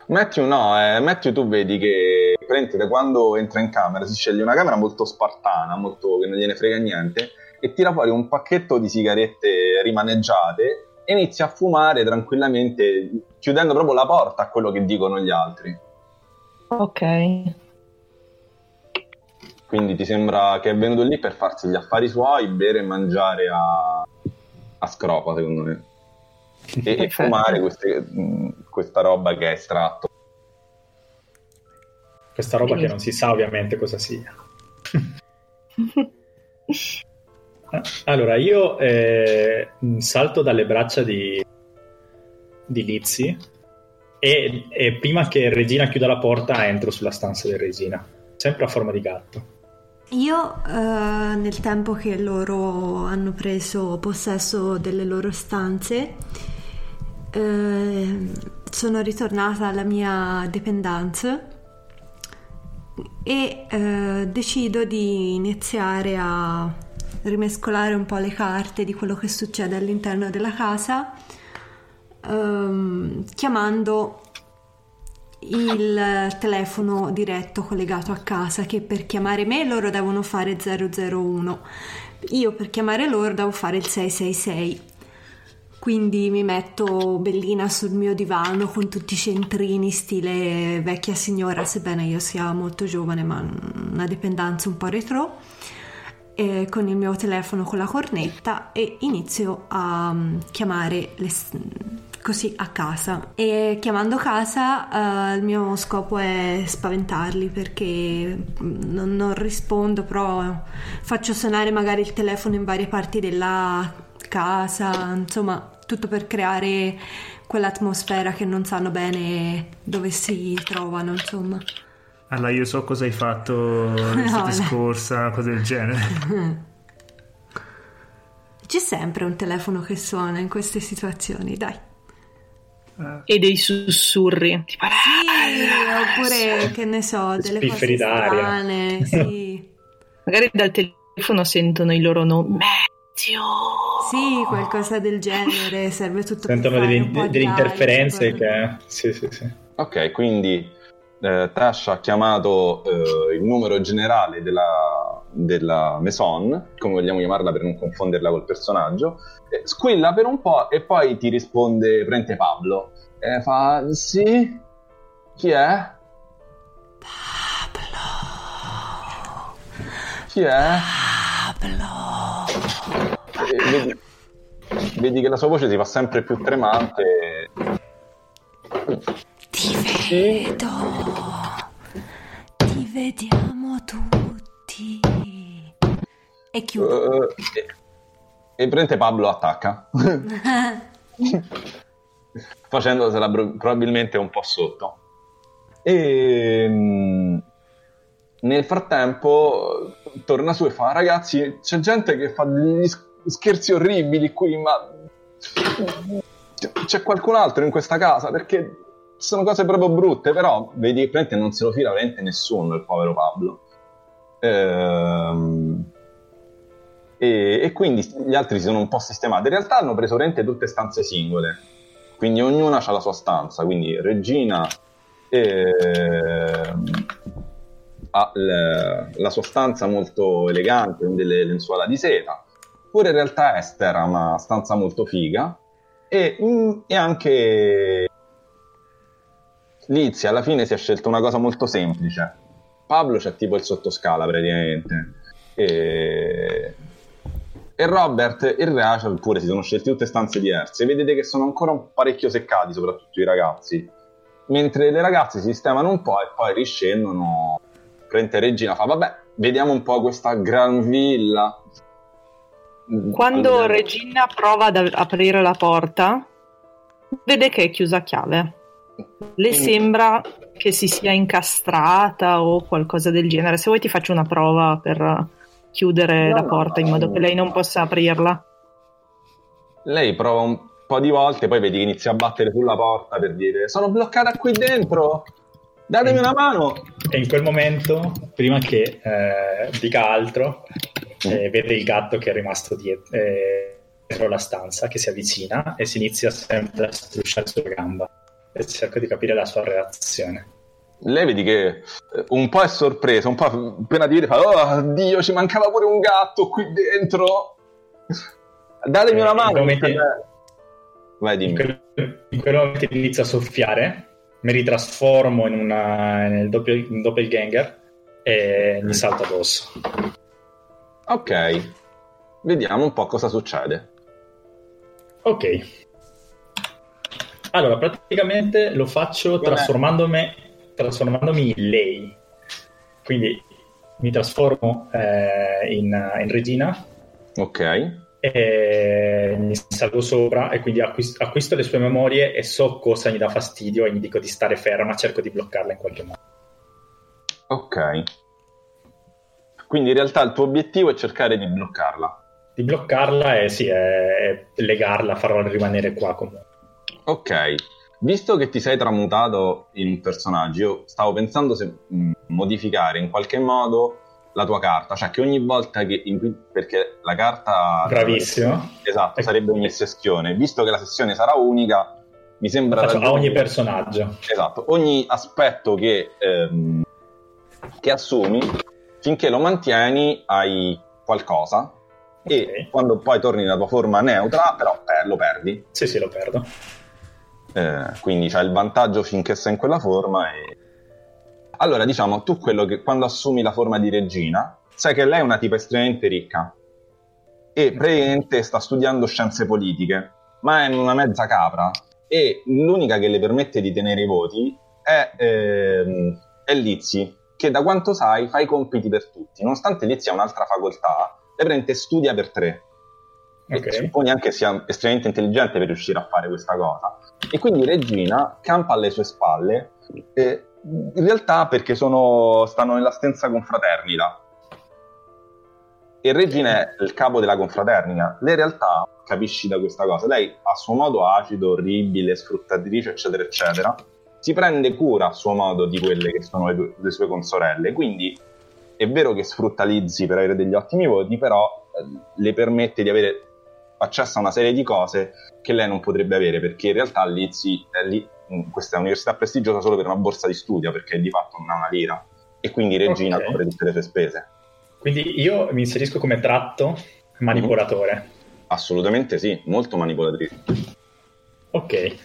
Matthew no, eh, Matthew tu vedi che praticamente da quando entra in camera si sceglie una camera molto spartana, molto che non gliene frega niente, e tira fuori un pacchetto di sigarette rimaneggiate e inizia a fumare tranquillamente, chiudendo proprio la porta a quello che dicono gli altri. Ok. Quindi ti sembra che è venuto lì per farsi gli affari suoi, bere e mangiare a, a scropa, secondo me. E, e fumare queste- questa roba che è estratto. Questa roba che non si sa ovviamente cosa sia. Allora, io eh, salto dalle braccia di, di Lizzie e, e prima che Regina chiuda la porta entro sulla stanza di Regina, sempre a forma di gatto. Io eh, nel tempo che loro hanno preso possesso delle loro stanze eh, sono ritornata alla mia dependance e eh, decido di iniziare a rimescolare un po' le carte di quello che succede all'interno della casa ehm, chiamando il telefono diretto collegato a casa che per chiamare me loro devono fare 001 io per chiamare loro devo fare il 666 quindi mi metto bellina sul mio divano con tutti i centrini stile vecchia signora sebbene io sia molto giovane ma una dipendenza un po' retro eh, con il mio telefono con la cornetta e inizio a mm, chiamare le così a casa. E chiamando casa eh, il mio scopo è spaventarli perché mm, non, non rispondo però faccio suonare magari il telefono in varie parti della casa insomma tutto per creare quell'atmosfera che non sanno bene dove si trovano insomma Allora, io so cosa hai fatto l'estate dai. scorsa, cose del genere. c'è sempre un telefono che suona in queste situazioni dai E dei sussurri. Tipo, Sì, oppure che ne so, delle cose strane, sì. magari dal telefono sentono il loro nome. Matthew. Sì, qualcosa del genere, serve tutto Sentono delle, delle interferenze che... Sì, sì, sì. Ok, quindi eh, Tash ha chiamato eh, il numero generale della, della Maison, come vogliamo chiamarla per non confonderla col personaggio, eh, squilla per un po' e poi ti risponde, prende Pablo. E fa, sì? Chi è? Pablo. Chi è? Pablo. Vedi, vedi che la sua voce si fa sempre più tremante. Ti vedo, ti vediamo tutti. E chiudo. Eh, e, e prende Pablo attacca. Facendosela pro- probabilmente un po' sotto. E mm, nel frattempo torna su e fa: Ragazzi, c'è gente che fa degli scherzi orribili qui, ma c'è qualcun altro in questa casa perché sono cose proprio brutte. Però vedi praticamente non se lo fila veramente nessuno, il povero Pablo. Ehm, e, e quindi gli altri si sono un po' sistemati. In realtà hanno preso veramente tutte stanze singole, quindi ognuna ha la sua stanza. Quindi Regina ehm, ha le- la sua stanza molto elegante, con delle lenzuola di seta. Pure in realtà Esther ha una stanza molto figa. E, mm, e anche Lizzie alla fine si è scelto una cosa molto semplice. Pablo c'è tipo il sottoscala praticamente. E, e Robert e Rachel pure si sono scelti tutte stanze diverse. Vedete che sono ancora un parecchio seccati, soprattutto i ragazzi. Mentre le ragazze si sistemano un po' e poi riscendono. Prende Regina fa: Vabbè, vediamo un po' questa gran villa. Quando Allora- Regina prova ad ap- aprire la porta, vede che è chiusa a chiave. Le sembra che si sia incastrata o qualcosa del genere. Se vuoi ti faccio una prova per chiudere No, la no, porta in no, modo no. che lei non possa aprirla. Lei prova un po' di volte, poi vedi che inizia a battere sulla porta per dire: Sono bloccata qui dentro, datemi una mano. E in quel momento, prima che eh, dica altro, eh, vede il gatto che è rimasto dietro, eh, dietro la stanza, che si avvicina e si inizia sempre a strusciare sulla gamba. E cerco di capire la sua reazione. Lei vedi che eh, un po' è sorpresa, un po' appena ti vede fa: Oh Dio, ci mancava pure un gatto qui dentro. Datemi Eh, una mano. in momenti- Vai, In dimmi. quel, in quel momento inizio a soffiare, mi ritrasformo in, una, nel doppio, in doppelganger e mi salto addosso. Ok, vediamo un po' cosa succede. Ok. Allora, praticamente lo faccio trasformandomi, trasformandomi in lei. Quindi mi trasformo eh, in, in regina Ok, e mi salgo sopra e quindi acquis- acquisto le sue memorie e so cosa mi dà fastidio e gli dico di stare ferma, cerco di bloccarla in qualche modo. ok. Quindi in realtà il tuo obiettivo è cercare di bloccarla. Di bloccarla e sì, è, è legarla, farla rimanere qua comunque. Ok, visto che ti sei tramutato in un personaggio, io stavo pensando se mh, modificare in qualche modo la tua carta, cioè che ogni volta che in perché la carta Bravissimo. esatto, sarebbe ogni sessione, visto che la sessione sarà unica, mi sembra Faccio a ogni personaggio. Esatto, ogni aspetto che, ehm, che assumi, finché lo mantieni, hai qualcosa. E Ok. quando poi torni nella tua forma neutra, però eh, lo perdi. Sì, sì, lo perdo. Eh, quindi c'hai il vantaggio finché sei in quella forma. E... Allora, diciamo, tu quello che quando assumi la forma di regina, sai che lei è una tipa estremamente ricca e praticamente sta studiando scienze politiche, ma è una mezza capra e l'unica che le permette di tenere i voti è, ehm, è Lizzy, che da quanto sai fa i compiti per tutti. Nonostante Lizzy ha un'altra facoltà, lei praticamente studia per tre. Ok. E supponi anche sia estremamente intelligente per riuscire a fare questa cosa. E quindi Regina campa alle sue spalle, eh, in realtà perché sono, stanno nella stessa confraternita. E Regina è il capo della confraternita. Lei in realtà, capisci da questa cosa, lei a suo modo acido, orribile, sfruttatrice, eccetera, eccetera, si prende cura a suo modo di quelle che sono le, due- le sue consorelle. Quindi è vero che sfrutta Lizzy per avere degli ottimi voti, però eh, le permette di avere accesso a una serie di cose che lei non potrebbe avere, perché in realtà Lizzy è lì, in questa università prestigiosa solo per una borsa di studio, perché di fatto non ha una lira. E quindi Regina Ok. copre tutte le sue spese. Quindi io mi inserisco come tratto manipolatore. Assolutamente sì, molto manipolatrice. Ok.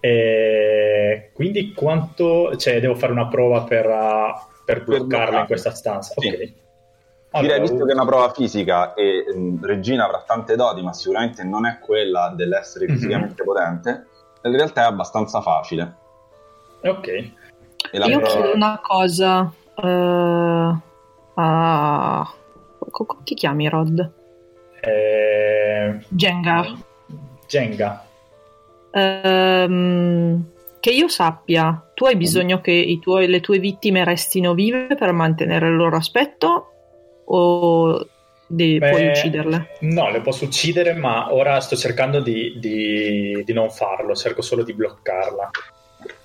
E quindi quanto... Cioè, devo fare una prova per, uh, per bloccarla bloccarla. in questa stanza? Sì. Ok. Direi, visto uh, che è una prova fisica e mh, Regina avrà tante doti, ma sicuramente non è quella dell'essere Mhm. fisicamente potente, in realtà è abbastanza facile. Ok. E la Io prova- chiedo una cosa eh, a... co- co- Chi chiami Rod? Eh, Jenga. Jenga. Ehm, che io sappia, tu hai bisogno che i tuoi- le tue vittime restino vive per mantenere il loro aspetto o de- Beh, puoi ucciderle? No, le posso uccidere, ma ora sto cercando di, di- di non farlo, cerco solo di bloccarla.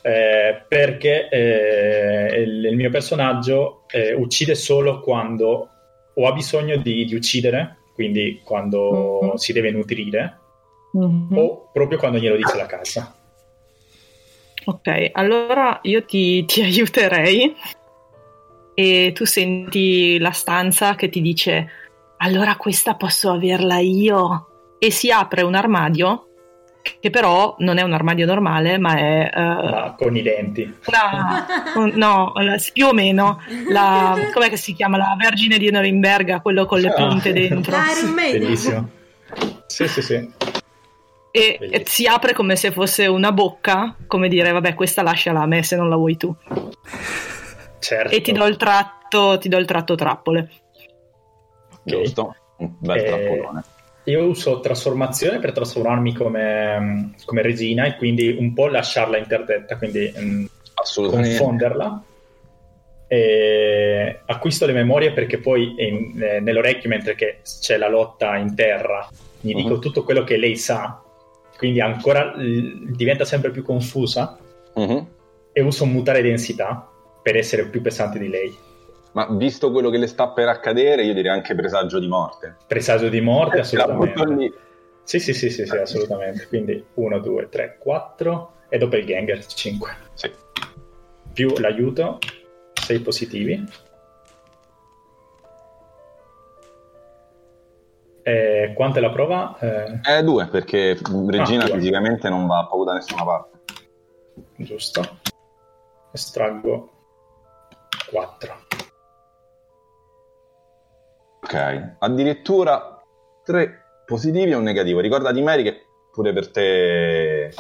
Eh, perché eh, il, il mio personaggio eh, uccide solo quando o ha bisogno di, di uccidere, quindi quando Mhm. si deve nutrire, Mhm. o proprio quando glielo dice la casa. Ok, allora io ti, ti aiuterei e tu senti la stanza che ti dice allora questa posso averla io e si apre un armadio che però non è un armadio normale ma è eh, Ma con i denti. la- un- no, la- più o meno la, com'è che si chiama la Vergine di Norimberga quello con le Ah. punte dentro Iron Maiden. Bellissimo. Sì, sì, sì. E, Bellissimo. e si apre come se fosse una bocca, come dire, vabbè, questa lasciala a me se non la vuoi tu. Certo. E ti do il tratto, ti do il tratto trappole. Ok. Giusto? Un bel Eh, trappolone. Io uso trasformazione per trasformarmi come, come regina e quindi un po' lasciarla interdetta, quindi mm, confonderla. E acquisto le memorie perché poi in- eh, nell'orecchio, mentre che c'è la lotta in terra, gli dico Mhm. tutto quello che lei sa, quindi ancora l- diventa sempre più confusa Mhm. e uso mutare densità per essere più pesante di lei. Ma visto quello che le sta per accadere, io direi anche presagio di morte. Presagio di morte, Eh, assolutamente. Sì, sì, sì, sì, sì, assolutamente. Quindi 1, 2, 3, 4 e doppelganger 5. Sì. Più l'aiuto, 6 positivi. E quanto è la prova? Eh, Eh, due, perché Regina Ah, due. fisicamente non va proprio da nessuna parte. giusto. Estraggo 4. Ok. Addirittura tre positivi e un negativo. Ricordati, Mary, che pure per te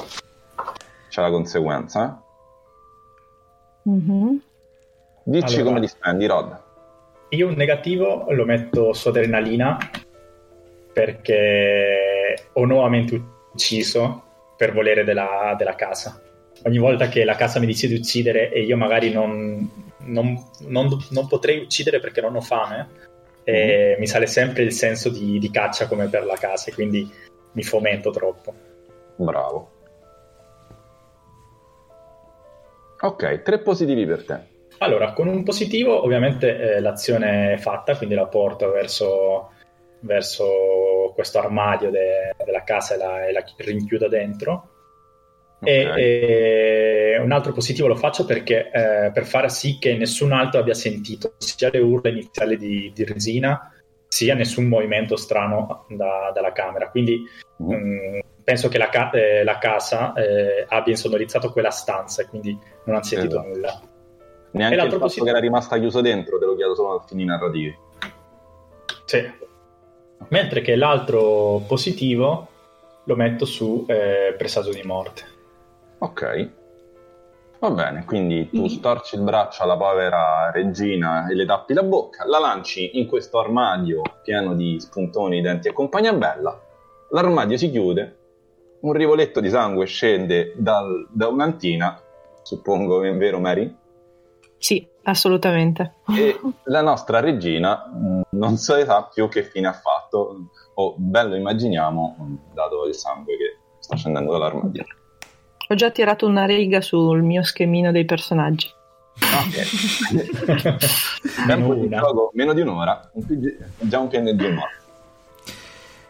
c'è la conseguenza. eh? Mhm. Dici Allora. come li spendi, Rod. Io un negativo lo metto su adrenalina perché ho nuovamente ucciso per volere della, della casa. Ogni volta che la casa mi dice di uccidere e io magari non, non- non- non potrei uccidere perché non ho fame, e mi sale sempre il senso di, di caccia come per la casa e quindi mi fomento troppo. Bravo. Ok, tre positivi per te. Allora, con un positivo ovviamente eh, l'azione è fatta, quindi la porto verso, verso questo armadio de- della casa e la, e la rinchiudo dentro. E, e un altro positivo lo faccio perché eh, per fare sì che nessun altro abbia sentito sia le urla iniziali di, di Resina sia nessun movimento strano da- dalla camera. Quindi Mhm. mm, penso che la, ca- eh, la casa eh, abbia insonorizzato quella stanza e quindi non ha sentito Esatto. nulla. Neanche il fatto positivo- che era rimasta chiuso dentro, te lo chiedo solo a fini narrativi. Sì. Mentre che l'altro positivo lo metto su eh, presagio di morte. Ok. Va bene, quindi tu storci il braccio alla povera regina e le tappi la bocca, la lanci in questo armadio pieno di spuntoni, denti e compagnia bella. L'armadio si chiude, un rivoletto di sangue scende dal- da un'antina, suppongo è vero Mary? Sì, assolutamente. E la nostra regina non si sa più che fine ha fatto, o bello immaginiamo, dato il sangue che sta scendendo dall'armadio. Ho già tirato una riga sul mio schemino dei personaggi. Ok. Meno Tempo di gioco, meno di un'ora, già un PNG morto.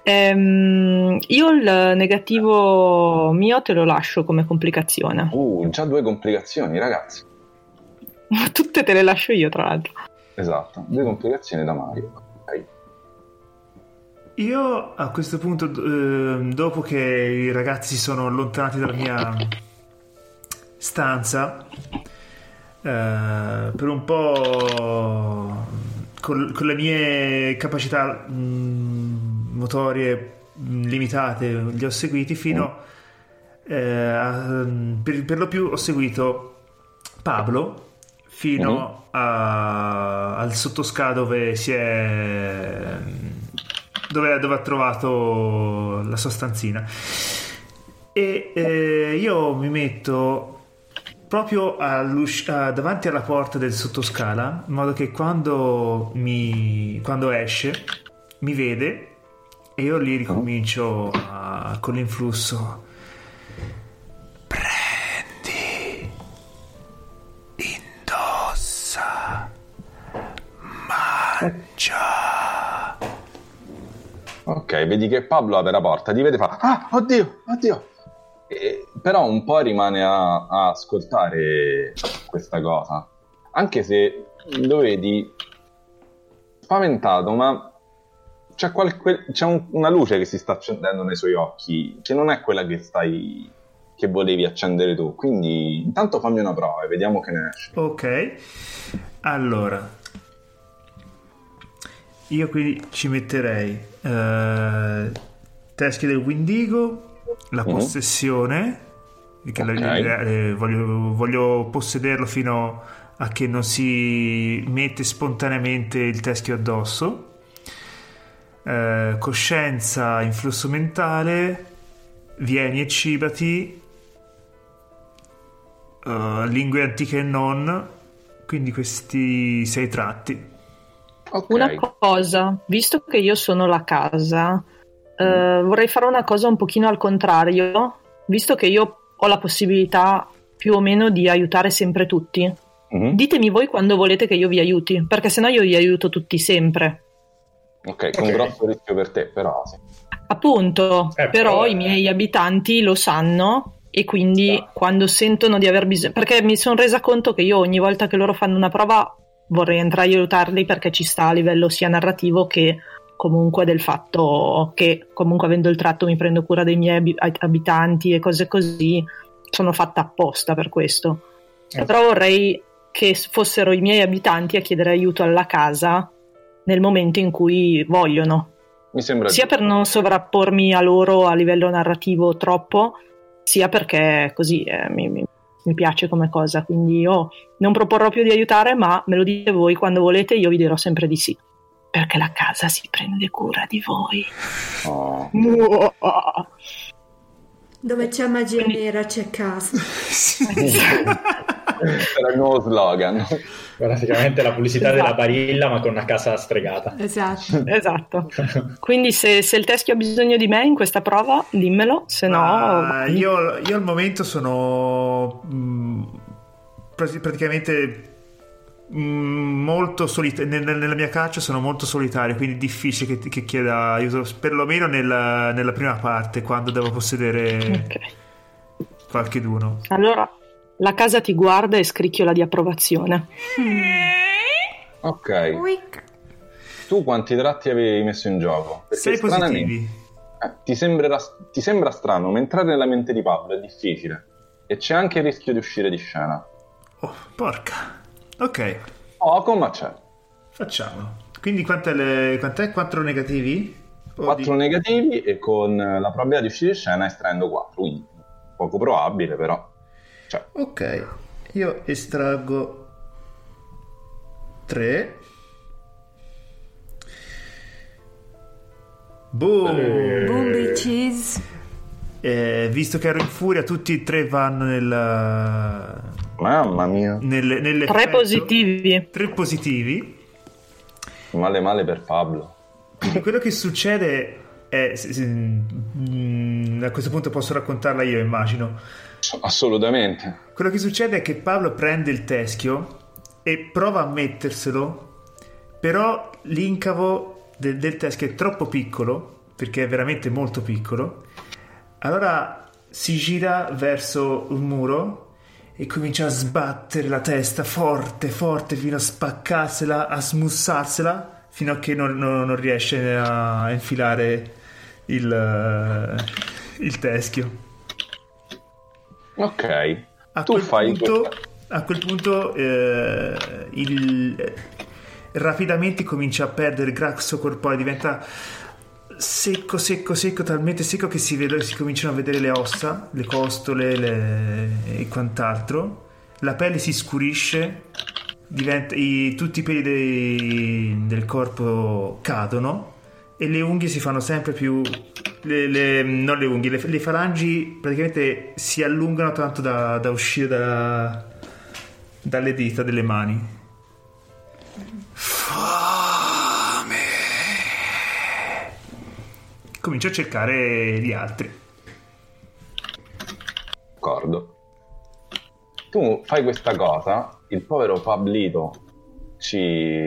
Ehm, io il negativo mio te lo lascio come complicazione. Uh, già due complicazioni, ragazzi. Tutte te le lascio io, tra l'altro. Esatto, due complicazioni da Mario. Io a questo punto, ehm, dopo che i ragazzi si sono allontanati dalla mia stanza, eh, per un po' con, le mie capacità mh, motorie mh, limitate, li ho seguiti fino eh, a, per, per lo più ho seguito Pablo fino a- al sottoscala dove si è dove, dove ha trovato la sua stanzina e eh, io mi metto proprio davanti alla porta del sottoscala in modo che quando mi quando esce mi vede e io lì ricomincio a- con l'influsso. Prendi indossa mangia Ok, vedi che Pablo apre la porta, ti vede e fa Ah, oddio, oddio. E- però un po' rimane a, a ascoltare questa cosa. Anche se lo vedi spaventato, ma c'è, qualche- c'è un- una luce che si sta accendendo nei suoi occhi, che non è quella che stai che volevi accendere tu. Quindi intanto fammi una prova e vediamo che ne esce. Ok, allora io qui ci metterei eh, teschio del Windigo, la Mhm. possessione, che la- Ok. eh, voglio, voglio possederlo fino a che non si mette spontaneamente il teschio addosso. Eh, coscienza, influsso mentale, vieni e cibati, eh, lingue antiche e non, quindi questi sei tratti. Ok. Una cosa, visto che io sono la casa, eh, vorrei fare una cosa un pochino al contrario, visto che io ho la possibilità più o meno di aiutare sempre tutti. Mhm. Ditemi voi quando volete che io vi aiuti, perché sennò io vi aiuto tutti sempre. Ok, con grosso rischio per te, però sì. Appunto, Eh, però però, i eh. miei abitanti lo sanno e quindi Ah. quando sentono di aver bisogno, perché mi sono resa conto che io ogni volta che loro fanno una prova vorrei entrare a aiutarli perché ci sta a livello sia narrativo che comunque del fatto che comunque avendo il tratto mi prendo cura dei miei abi- abitanti e cose così, sono fatta apposta per questo. Eh. Però vorrei che fossero i miei abitanti a chiedere aiuto alla casa nel momento in cui vogliono Mi sembra sia per non sovrappormi a loro a livello narrativo troppo, sia perché così eh, mi, mi- mi piace come cosa. Quindi io non proporrò più di aiutare, ma me lo dite voi quando volete, io vi dirò sempre di sì. Perché la casa si prende cura di voi. Oh. Dove c'è magia Quindi- nera c'è casa. Era il nuovo slogan. Praticamente la pubblicità Esatto. della Barilla, ma con una casa stregata. Esatto. esatto. Quindi se, se il teschio ha bisogno di me in questa prova, dimmelo, se no... Ma io, io al momento sono mm, prati- praticamente mm, molto solitario nella mia caccia sono molto solitario quindi è difficile che, che chieda aiuto perlomeno nella, nella prima parte quando devo possedere Ok. qualche d'uno Allora, la casa ti guarda e scricchiola di approvazione. Ok, tu quanti tratti avevi messo in gioco? Perché sei positivi eh, ti, sembrerà- ti sembra strano, ma entrare nella mente di Pablo è difficile. E c'è anche il rischio di uscire di scena. oh porca ok Poco, ma c'è. facciamo quindi quant'è, le, quant'è 4 negativi? O 4 di- negativi e con la probabilità di uscire di scena estraendo 4. Quindi poco probabile, però. Cioè, Ok, io estraggo 3. Boom! Boom bitches. Eh, visto che ero in furia, tutti e tre vanno nel, mamma mia. nelle, nell'effetto. Tre positivi. Tre positivi. Male male per Pablo. Quindi quello che succede è. se- se- mm, a questo punto posso raccontarla io, immagino. Assolutamente. Quello che succede è che Paolo prende il teschio e prova a metterselo, però l'incavo del, del teschio è troppo piccolo, perché è veramente molto piccolo. Allora si gira verso un muro e comincia a sbattere la testa forte, forte, fino a spaccarsela, a smussarsela, fino a che non, non- non riesce a infilare il, eh, il teschio. Ok. A tu quel fai punto, questa- a quel punto eh, il- rapidamente comincia a perdere il grasso corporeo, diventa secco, secco, secco, talmente secco che si, vede- si cominciano a vedere le ossa, le costole le- e quant'altro. La pelle si scurisce, diventa- i- tutti i peli dei- del corpo cadono e le unghie si fanno sempre più le, le- non le unghie, le, le falangi praticamente si allungano tanto da, da uscire da- dalle dita delle mani. Fame. Comincio a cercare gli altri. D'accordo. Tu fai questa cosa, il povero Pablito ci,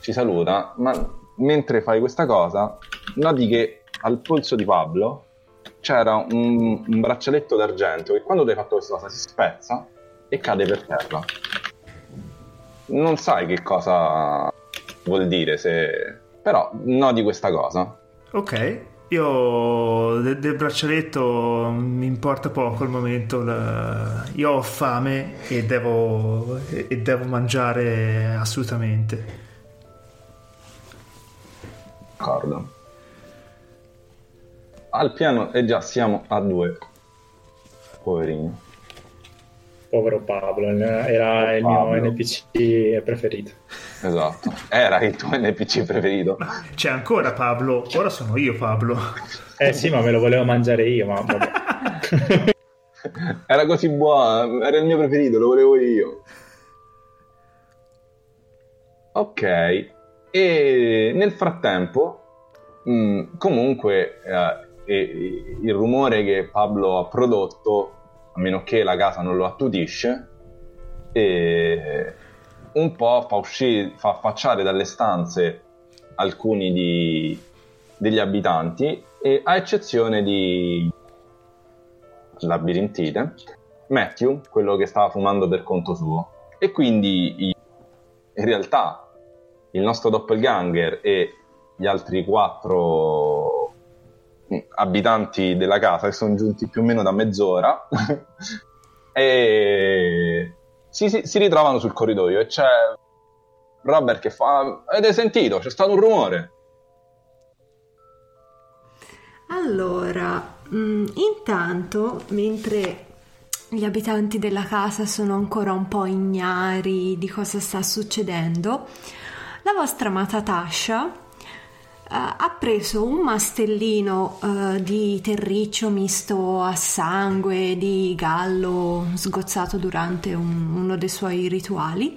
ci saluta, ma mentre fai questa cosa, noti che al polso di Pablo c'era un, un braccialetto d'argento che quando tu hai fatto questa cosa si spezza e cade per terra. Non sai che cosa vuol dire, se... però noti questa cosa. Ok, io del, del braccialetto mi importa poco al momento. la- io ho fame e devo, e devo mangiare assolutamente. D'accordo. al piano e già siamo a due. Poverino. Povero Pablo, era il Pablo. mio NPC preferito. Esatto. Era il tuo NPC preferito. C'è ancora Pablo, ora sono io Pablo. Eh sì, ma me lo volevo mangiare io, ma. Era così buono, era il mio preferito, lo volevo io. Ok, e nel frattempo, mh, comunque, eh, e- il rumore che Pablo ha prodotto, a meno che la casa non lo attutisce, e un po' fa uscire, fa affacciare dalle stanze alcuni di- degli abitanti, e a eccezione di labirintite, Matthew, quello che stava fumando per conto suo. E quindi in realtà il nostro doppelganger e gli altri quattro abitanti della casa che sono giunti più o meno da mezz'ora e si, si- si ritrovano sul corridoio e c'è Robert che fa avete sentito? C'è stato un rumore. Allora, mm, intanto, mentre gli abitanti della casa sono ancora un po' ignari di cosa sta succedendo, la vostra amata Tasha eh, ha preso un mastellino eh, di terriccio misto a sangue di gallo sgozzato durante un- uno dei suoi rituali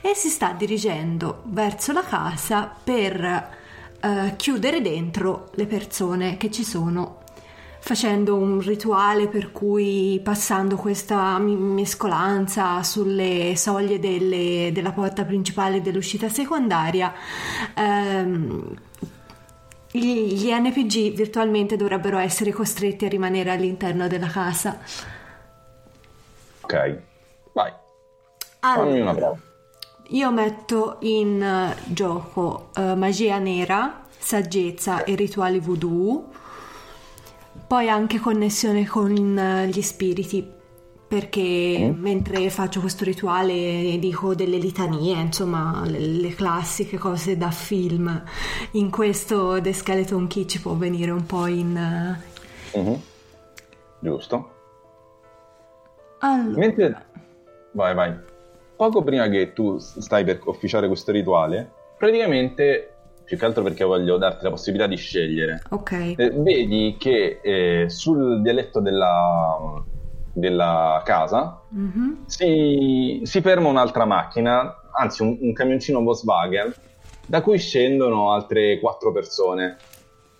e si sta dirigendo verso la casa per eh, chiudere dentro le persone che ci sono facendo un rituale per cui passando questa mescolanza sulle soglie delle- della porta principale e dell'uscita secondaria ehm, gli, NPG virtualmente dovrebbero essere costretti a rimanere all'interno della casa. Ok. Vai. Fammi una prova. Io metto in eh, gioco eh, magia nera, saggezza e rituali voodoo, poi anche connessione con eh, gli spiriti, perché mentre faccio questo rituale dico delle litanie, insomma, le, le classiche cose da film. In questo The Skeleton Key ci può venire un po' in... eh, Mhm. giusto Allora, Mentre... Vai, vai. Poco prima che tu stai per officiare questo rituale, praticamente, più che altro perché voglio darti la possibilità di scegliere, ok. eh, vedi che eh, sul dialetto della, della casa Mhm. si, si ferma un'altra macchina, anzi un, un camioncino Volkswagen, da cui scendono altre quattro persone,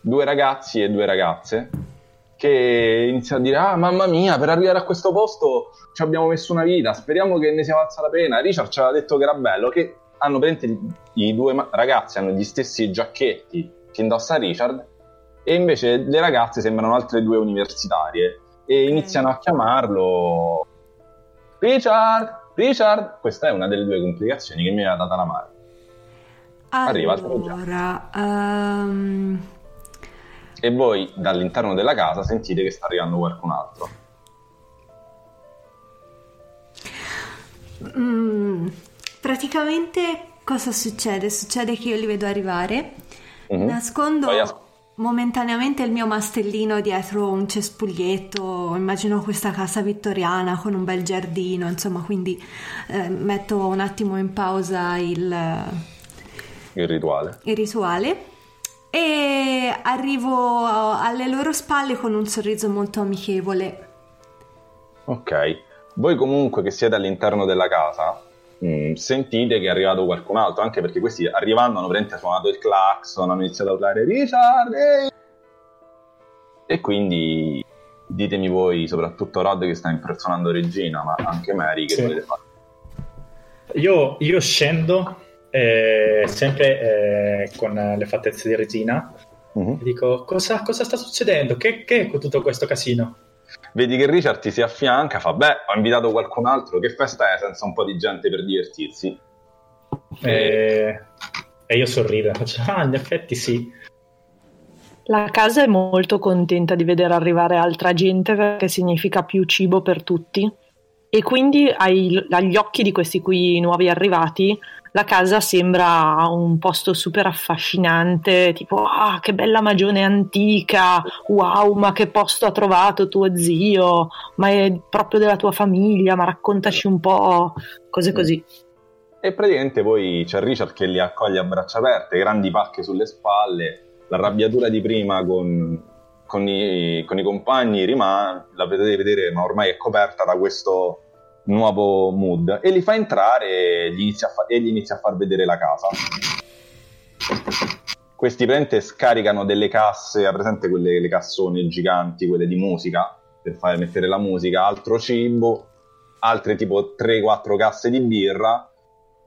due ragazzi e due ragazze, che iniziano a dire, ah mamma mia, per arrivare a questo posto ci abbiamo messo una vita, speriamo che ne sia valsa la pena. Richard ci aveva detto che era bello, che hanno presente i due ragazzi hanno gli stessi giacchetti che indossa Richard, e invece le ragazze sembrano altre due universitarie, e iniziano a chiamarlo Richard, Richard, questa è una delle due complicazioni che mi aveva data la madre. Arriva. Allora, ehm, E voi dall'interno della casa sentite che sta arrivando qualcun altro. Mm, praticamente cosa succede? Succede che io li vedo arrivare, Mhm. nascondo Poi as- momentaneamente il mio mastellino dietro un cespuglietto, immagino questa casa vittoriana con un bel giardino, insomma, quindi eh, metto un attimo in pausa il, il rituale. il rituale e arrivo alle loro spalle con un sorriso molto amichevole. Ok. Voi comunque che siete all'interno della casa mh, sentite che è arrivato qualcun altro, anche perché questi arrivando hanno veramente suonato il clacson, hanno iniziato a urlare Richard! ehi!" E quindi ditemi voi, soprattutto Rod che sta impersonando Regina, ma anche Mary che Sì. volete fare. Io, io scendo eh, sempre eh, con le fattezze di Regina Mhm. e dico cosa, cosa sta succedendo? Che, che è tutto questo casino? Vedi che Richard ti si affianca, fa beh, ho invitato qualcun altro, che festa è senza un po' di gente per divertirsi? E, e io sorrido, faccio ah, in effetti sì. La casa è molto contenta di vedere arrivare altra gente perché significa più cibo per tutti. E quindi ai- agli occhi di questi qui nuovi arrivati la casa sembra un posto super affascinante, tipo ah che bella magione antica, wow ma che posto ha trovato tuo zio, ma è proprio della tua famiglia, ma raccontaci un po', cose così. E praticamente poi c'è Richard che li accoglie a braccia aperte, grandi pacche sulle spalle, l'arrabbiatura di prima con, con, i, con i compagni rimane, la potete vedere, ma ormai è coperta da questo nuovo mood e li fa entrare e gli inizia a, fa- gli inizia a far vedere la casa. Questi prende scaricano delle casse, ha presente quelle le cassone giganti, quelle di musica, per fare mettere la musica, altro cibo, altre tipo 3-4 casse di birra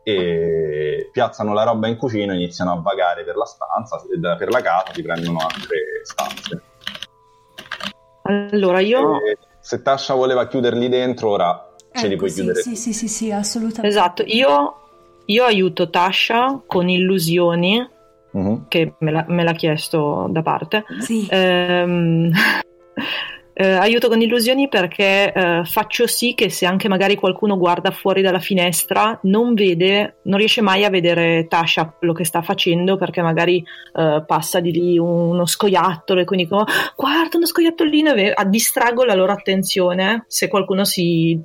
e piazzano la roba in cucina, iniziano a vagare per la stanza, per la casa, si prendono altre stanze. Allora io... E se Tasha voleva chiuderli dentro, ora ce li Ecco, puoi sì, chiudere. sì, sì, sì, sì, assolutamente. Esatto, io, io aiuto Tasha con illusioni, Mhm. che me, l'ha- me l'ha chiesto da parte. Sì. Ehm, eh, aiuto con illusioni perché eh, faccio sì che se anche magari qualcuno guarda fuori dalla finestra non vede, non riesce mai a vedere Tasha quello che sta facendo perché magari eh, passa di lì uno scoiattolo e quindi dico guarda uno scoiattolino e ah, distraggo la loro attenzione se qualcuno si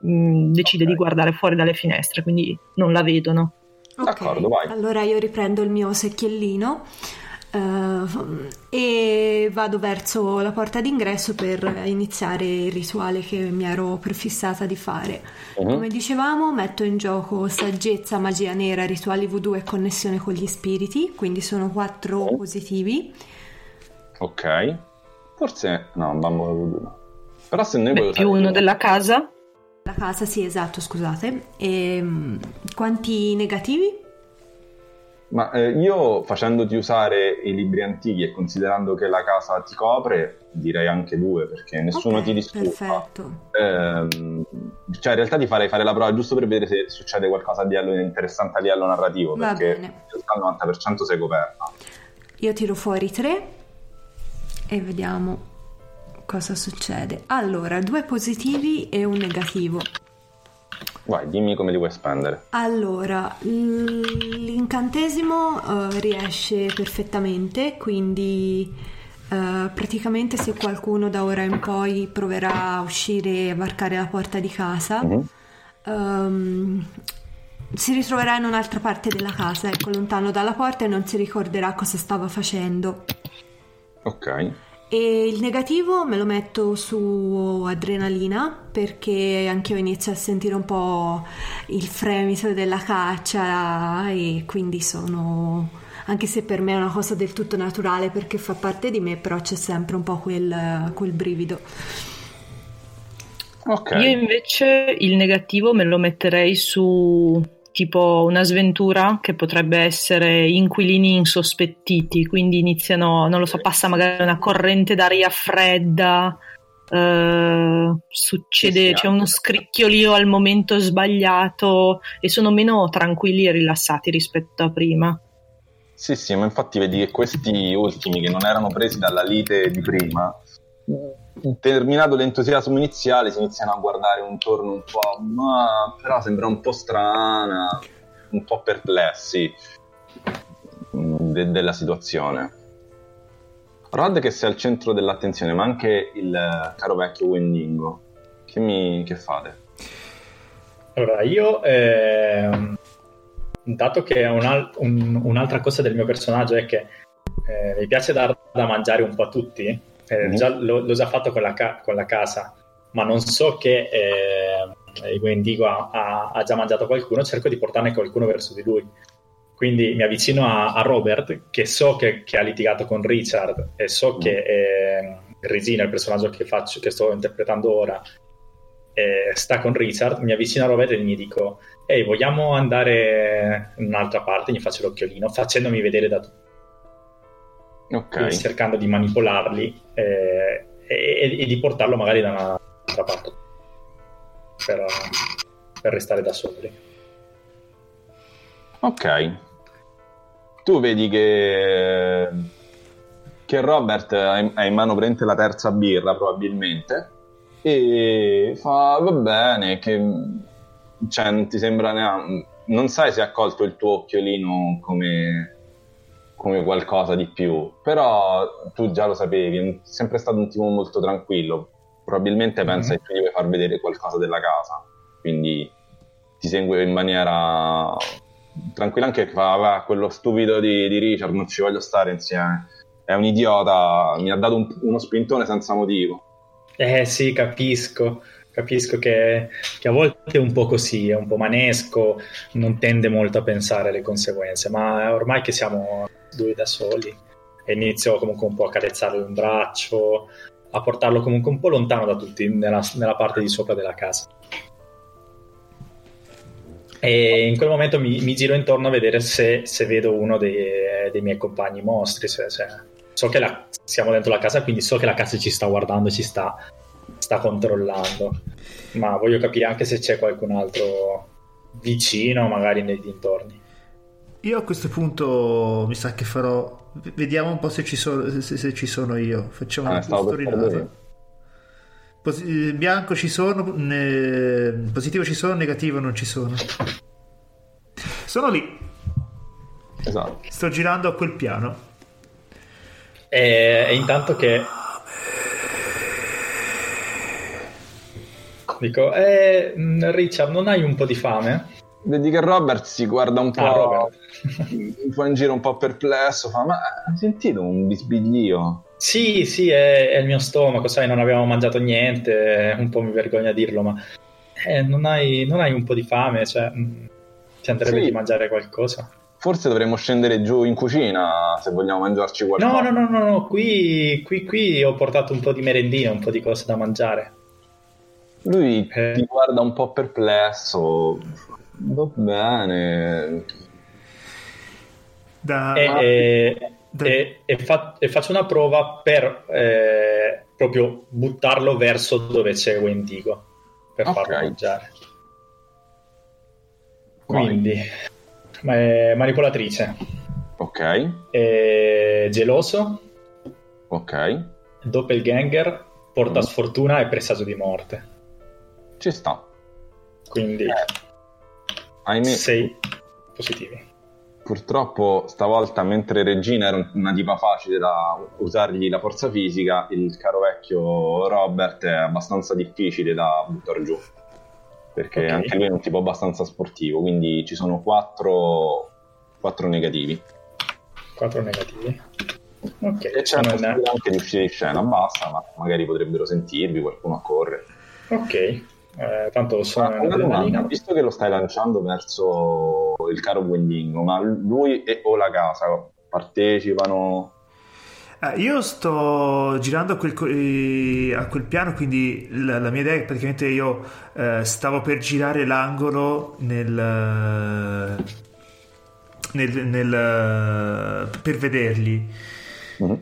mh, decide Ok. di guardare fuori dalle finestre quindi non la vedono. Ok, D'accordo, vai. Allora io riprendo il mio secchiellino eh, e vado verso la porta d'ingresso per iniziare il rituale che mi ero prefissata di fare. Mhm. Come dicevamo, metto in gioco saggezza, magia nera, rituali voodoo e connessione con gli spiriti, quindi sono quattro Ok. positivi. Ok. Forse no, un bambolo voodoo. no. Però se noi Beh, più uno io- della casa La casa, sì, esatto, scusate. E, mm, quanti negativi? Ma eh, io facendoti usare i libri antichi e considerando che la casa ti copre, direi anche due, perché nessuno Ok, ti disturba. Perfetto. Ehm, cioè, in realtà ti farei fare la prova giusto per vedere se succede qualcosa di interessante a livello narrativo, Va perché bene. in realtà al 90% sei coperta. Io tiro fuori tre e vediamo cosa succede. Allora, due positivi e un negativo. Vai, dimmi come li vuoi spendere. Allora, l'incantesimo eh, riesce perfettamente, quindi eh, praticamente se qualcuno da ora in poi proverà a uscire e varcare la porta di casa, Mhm. ehm, si ritroverà in un'altra parte della casa, ecco, lontano dalla porta e non si ricorderà cosa stava facendo. Ok. E il negativo me lo metto su adrenalina perché anche io inizio a sentire un po' il fremito della caccia e quindi sono, anche se per me è una cosa del tutto naturale perché fa parte di me, però c'è sempre un po' quel, quel brivido. Ok. Io invece il negativo me lo metterei su tipo una sventura che potrebbe essere inquilini insospettiti, quindi iniziano, non lo so, passa magari una corrente d'aria fredda, eh, succede, c'è uno scricchiolio al momento sbagliato e sono meno tranquilli e rilassati rispetto a prima. Sì, sì, ma infatti vedi che questi ultimi che non erano presi dalla lite di prima, terminato l'entusiasmo iniziale, si iniziano a guardare intorno un po', ma però sembra un po' strana, un po' perplessi mm, de- della situazione. Rod che sei al centro dell'attenzione, ma anche il eh, caro vecchio Wendingo. Che, mi... che fate? Allora, io, ehm, dato che un- un- un'altra cosa del mio personaggio è che eh, mi piace dar da mangiare un po' a tutti, eh, Mhm. già- l'ho, l'ho già fatto con la, ca- con la casa, ma non so che eh, il Wendigo ha, ha- ha già mangiato qualcuno, cerco di portarne qualcuno verso di lui. Quindi mi avvicino a, a Robert, che so che, che ha litigato con Richard e so Mm. che eh, Resina, il personaggio che, faccio, che sto interpretando ora, eh, sta con Richard. Mi avvicino a Robert e gli dico: Ehi, vogliamo andare in un'altra parte? Gli faccio l'occhiolino, facendomi vedere da tutti, Ok. cercando di manipolarli eh, e, e di portarlo magari da un'altra parte per, per restare da soli. Ok. Tu vedi che, che Robert ha in, ha in mano prende la terza birra probabilmente e fa va bene che cioè, non ti sembra neanche non sai se ha colto il tuo occhiolino come, come qualcosa di più. Però tu già lo sapevi è sempre stato un tipo molto tranquillo. Probabilmente mm-hmm. pensa che tu gli vuoi far vedere qualcosa della casa. Quindi ti segue in maniera tranquilla anche che fa va, quello stupido di, di, Richard non ci voglio stare insieme. È un idiota mi ha dato un, uno spintone senza motivo. Eh sì capisco capisco che, che, a volte è un po' così, è un po' manesco, non tende molto a pensare alle conseguenze, ma ormai che siamo due da soli, inizio comunque un po' a carezzarlo un braccio, a portarlo comunque un po' lontano da tutti, nella, nella parte di sopra della casa. E in quel momento mi, mi giro intorno a vedere se, se vedo uno dei, dei, miei compagni mostri. Se, se, so che la, siamo dentro la casa, quindi so che la casa ci sta guardando, ci sta sta controllando. Ma voglio capire anche se c'è qualcun altro vicino, magari nei dintorni. Io a questo punto mi sa che farò. Vediamo un po' se ci sono, se, se ci sono io. Facciamo ah, una storinata. Pos- bianco ci sono, ne... positivo ci sono, negativo non ci sono. Sono lì. Esatto. Sto girando a quel piano. E, e intanto che Dico, eh, mm, Richard, non hai un po' di fame? Vedi che Robert si guarda un po', ah, un po' in giro, un po' perplesso, fa, ma hai sentito un bisbiglio? Sì, sì, è, è, il mio stomaco, sai, non abbiamo mangiato niente, un po' mi vergogna a dirlo, ma eh, non, hai, non, hai, un po' di fame, cioè, mm, ti andrebbe sì. di mangiare qualcosa? Forse dovremmo scendere giù in cucina se vogliamo mangiarci qualcosa. No, no, no, no, no. Qui, qui, qui ho portato un po' di merendina, un po' di cose da mangiare. Lui eh. ti guarda un po' perplesso. Va bene. Da... E, e, da... e, e, fa, e, faccio una prova per eh, proprio buttarlo verso dove c'è Wendigo per okay. farlo mangiare. Quindi, manipolatrice. Ok. geloso. Ok. Doppelganger, porta mm. sfortuna e presagio di morte. Ci sta. Quindi eh, sei positivi. Purtroppo stavolta, mentre Regina era una tipa facile da usargli la forza fisica, il caro vecchio Robert è abbastanza difficile da buttare giù. Perché okay. anche lui è un tipo abbastanza sportivo, quindi ci sono quattro, quattro negativi. Quattro negativi. Ok. E c'è una possibilità anche di uscire di scena, basta, ma magari potrebbero sentirvi, qualcuno a correre. Ok. Eh, tanto sono una domanda, visto che lo stai lanciando verso il caro Guendingo, ma lui e, o la casa partecipano? Eh, io sto girando a quel, a quel piano, quindi la, la, mia idea è che praticamente io eh, stavo per girare l'angolo nel, nel, nel per vederli. Mm-hmm.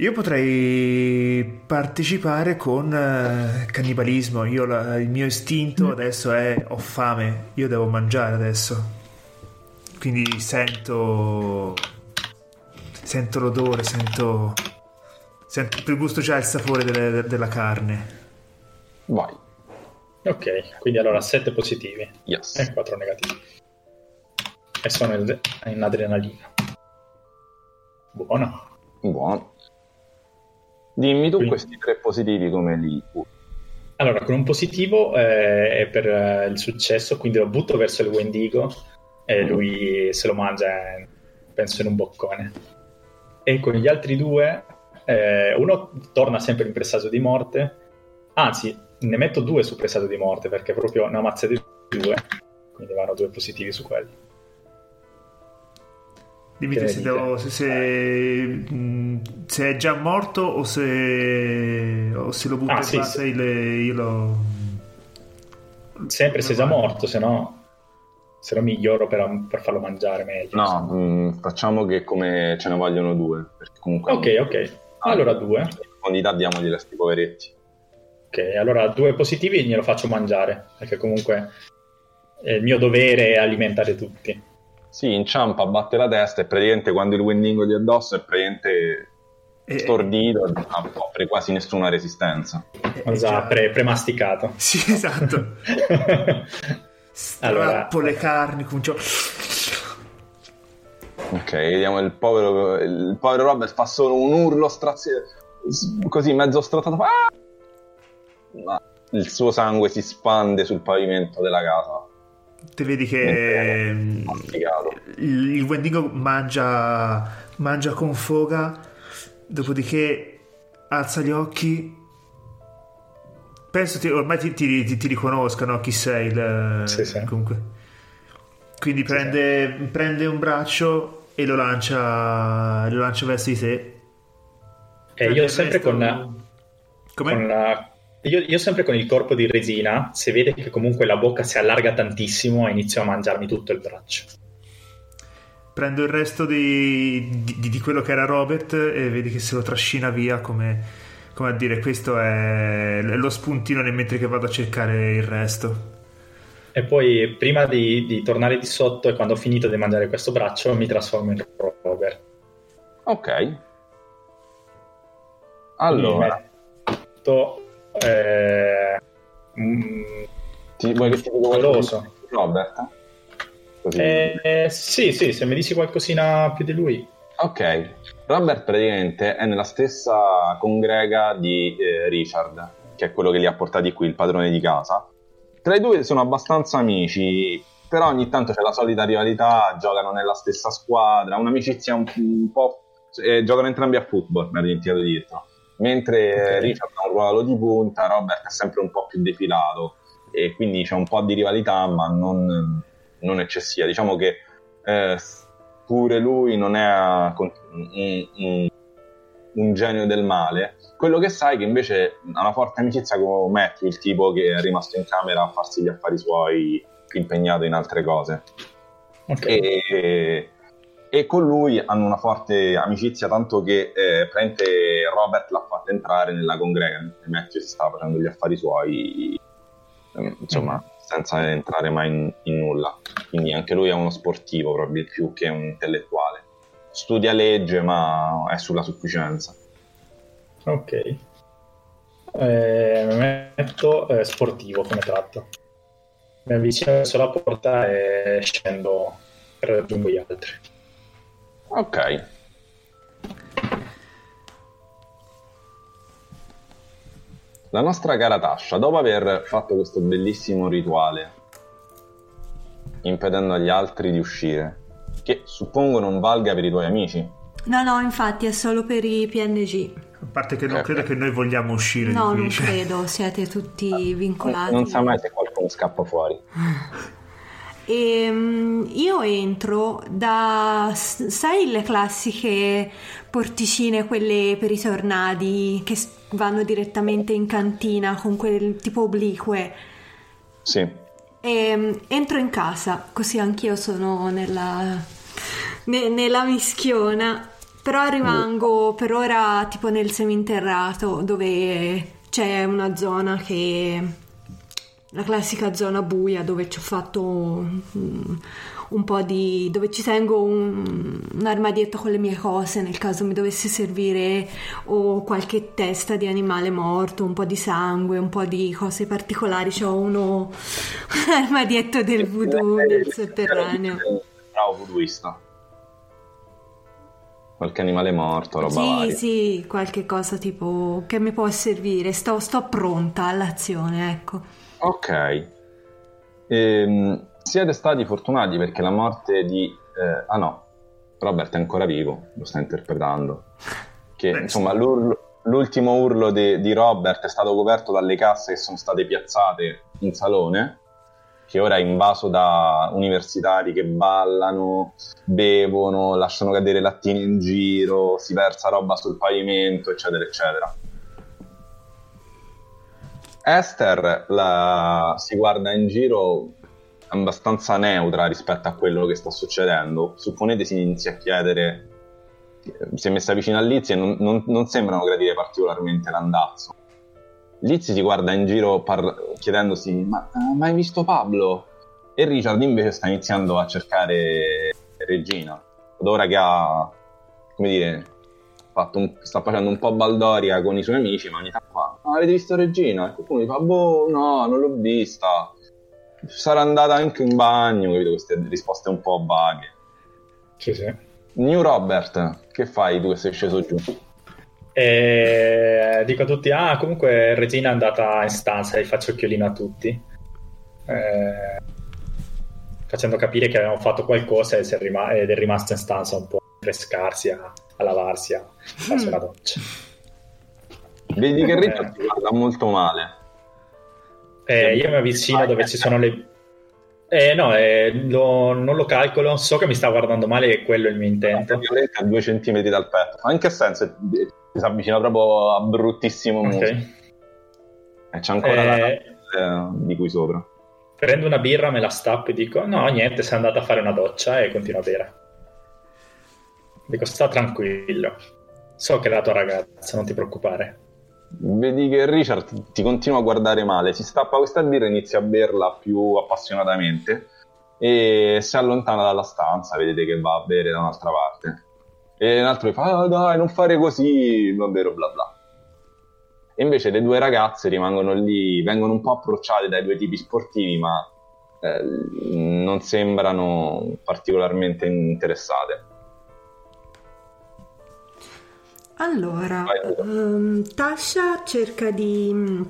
Io potrei partecipare con uh, cannibalismo. Io, la, il mio istinto mm. adesso è ho fame, io devo mangiare adesso. Quindi sento. Sento l'odore, sento. Sento per gusto già il sapore delle, della carne. Vai. Ok, quindi allora 7 positivi yes. e 4 negativi. E sono in adrenalina. Buono. Buono. Dimmi tu Quindi. questi tre positivi come li Allora, con un positivo eh, è per eh, il successo, quindi lo butto verso il Wendigo e mm. lui se lo mangia, penso, in un boccone. E con gli altri due, eh, uno torna sempre in pressaggio di morte, anzi, ne metto due su pressaggio di morte perché proprio una mazza di due, quindi vanno due positivi su quelli. Dimmi te se, devo, se, se, se, è già morto o se, o se lo butto ah, in sì, sì. io lo... Sempre se è già morto, se no, se no miglioro per, per farlo mangiare meglio. No, mh, mm, facciamo che come ce ne vogliono due. Comunque ok, ok. Allora due. In profondità diamogli a sti poveretti. Ok, allora due positivi glielo faccio mangiare, perché comunque è il mio dovere alimentare tutti. Sì, inciampa, batte la testa e praticamente quando il Wendigo gli addosso è praticamente E- stordito, non offre quasi nessuna resistenza. e- Esatto, già- pre- premasticato. Sì, esatto. Allora- Strappo le carni, comincio... Ok, vediamo il povero, il povero Robert fa solo un urlo straziato, così mezzo strattato. Ah! Ma il suo sangue si spande sul pavimento della casa. Te vedi che mm, il, il Wendigo mangia, mangia con foga, dopodiché alza gli occhi. Penso ti, ormai ti, ti- ti- ti riconoscano chi sei. il- Sì, sì. Comunque. Quindi prende, prende un braccio e lo lancia, lo lancia verso di te. E Prende io sempre resto- con, Come? con, eh, io, io sempre con il corpo di resina, se vede che comunque la bocca si allarga tantissimo, inizio a mangiarmi tutto il braccio. Prendo il resto di, di- di quello che era Robert e vedi che se lo trascina via come, come a dire questo è lo spuntino nel mentre che vado a cercare il resto. E poi, prima di, di tornare di sotto e quando ho finito di mangiare questo braccio, mi trasformo in Robert. Ok. Allora, metto, eh, mm, ti, vuoi che ti dica qualcosa Robert? Così. eh, sì, sì, se mi dici qualcosina più di lui. Ok, Robert praticamente è nella stessa congrega di eh, Richard, che è quello che li ha portati qui, il padrone di casa. Tra i due sono abbastanza amici, però ogni tanto c'è la solita rivalità, giocano nella stessa squadra, un'amicizia un, un po'... eh, giocano entrambi a football, mi ha dimenticato di dirlo. Mentre Ok. Richard ha un ruolo di punta, Robert è sempre un po' più defilato e quindi c'è un po' di rivalità, ma non, non eccessiva. Diciamo che eh, pure lui non è un, un- un genio del male. Quello che sai è che invece ha una forte amicizia con Matthew, il tipo che è rimasto in camera a farsi gli affari suoi, impegnato in altre cose. Ok. E, e con lui hanno una forte amicizia, tanto che eh, Robert l'ha fatto entrare nella congrega, mentre Matthew si stava facendo gli affari suoi, ehm, insomma, senza entrare mai in, in nulla. Quindi anche lui è uno sportivo, proprio più che un intellettuale. Studia legge, ma è sulla sufficienza. Ok. Eh, metto eh, sportivo come tratto. Mi avvicino verso la porta e scendo e raggiungo gli altri. Ok. La nostra cara Tasha, dopo aver fatto questo bellissimo rituale, impedendo agli altri di uscire, che suppongo non valga per i tuoi amici, No, no, infatti è solo per i PNG. A parte che non Ok. credo che noi vogliamo uscire No, di qui. non cioè. credo, siete tutti vincolati. non sa mai se qualcuno scappa fuori. Ehm, io entro da, sai, le classiche porticine, quelle per i tornadi che vanno direttamente in cantina con quel tipo oblique. Sì, Ehm, entro in casa, così anch'io sono nella, ne- nella mischiona. Però rimango per ora tipo nel seminterrato dove c'è una zona che la classica zona buia dove ci ho fatto un, un po' di dove ci tengo un, un armadietto con le mie cose nel caso mi dovesse servire o qualche testa di animale morto, un po' di sangue, un po' di cose particolari. C'ho uno un armadietto del voodoo nel sotterraneo. Bravo voodooista. Qualche animale morto, roba Sì, varia. sì, qualche cosa tipo che mi può servire. Sto, sto pronta all'azione, ecco. Ok. Ehm, siete stati fortunati perché la morte di... eh, ah no, Robert è ancora vivo, lo sta interpretando. Che Beh, insomma l'urlo- l'ultimo urlo di, di Robert è stato coperto dalle casse che sono state piazzate in salone, che ora è invaso da universitari che ballano, bevono, lasciano cadere lattini in giro, si versa roba sul pavimento, eccetera, eccetera. Esther la- si guarda in giro abbastanza neutra rispetto a quello che sta succedendo. Supponete si inizia a chiedere, si è messa vicino a Lizzie e non, non- non sembrano gradire particolarmente l'andazzo. Lizzie si guarda in giro par- chiedendosi: Ma ha mai visto Pablo? E Richard invece sta iniziando a cercare Regina. Ad ora che ha, come dire, un- sta facendo un po' baldoria con i suoi amici, ma ogni tanto fa, "Ah, avete visto Regina? E qualcuno gli fa, boh, no, non l'ho vista. Sarà andata anche in bagno, capito? Queste risposte un po' vaghe. Sì, sì. New Robert, che fai tu che sei sceso giù? E dico a tutti, ah, comunque Regina è andata in stanza e faccio occhiolino a tutti. Eh, facendo capire che avevamo fatto qualcosa e si è rima- ed è rimasto in stanza un po' a frescarsi, a, a lavarsi, a farsi una doccia. Vedi che Eh. Richard ti guarda molto male. Eh, io mi avvicino dove ci sono le... Eh, no, eh, lo- non lo calcolo, so che mi sta guardando male e quello è il mio intento. Praticamente a due centimetri dal petto. Ma in che senso? Ti si avvicina proprio a bruttissimo muso. Ok. E c'è ancora la Eh, eh, di qui sopra. prendo una birra, me la stappo e dico, no, niente, sei andata a fare una doccia e continuo a bere. Dico, sta tranquillo. So che è la tua ragazza, non ti preoccupare. Vedi che Richard ti continua a guardare male, si stappa questa birra e inizia a berla più appassionatamente e si allontana dalla stanza, vedete che va a bere da un'altra parte. E un altro gli fa, "Ah, dai, non fare così, non vero, bla bla. E invece le due ragazze rimangono lì, vengono un po' approcciate dai due tipi sportivi, ma eh, non sembrano particolarmente interessate. Allora, ehm, Tasha cerca di mm,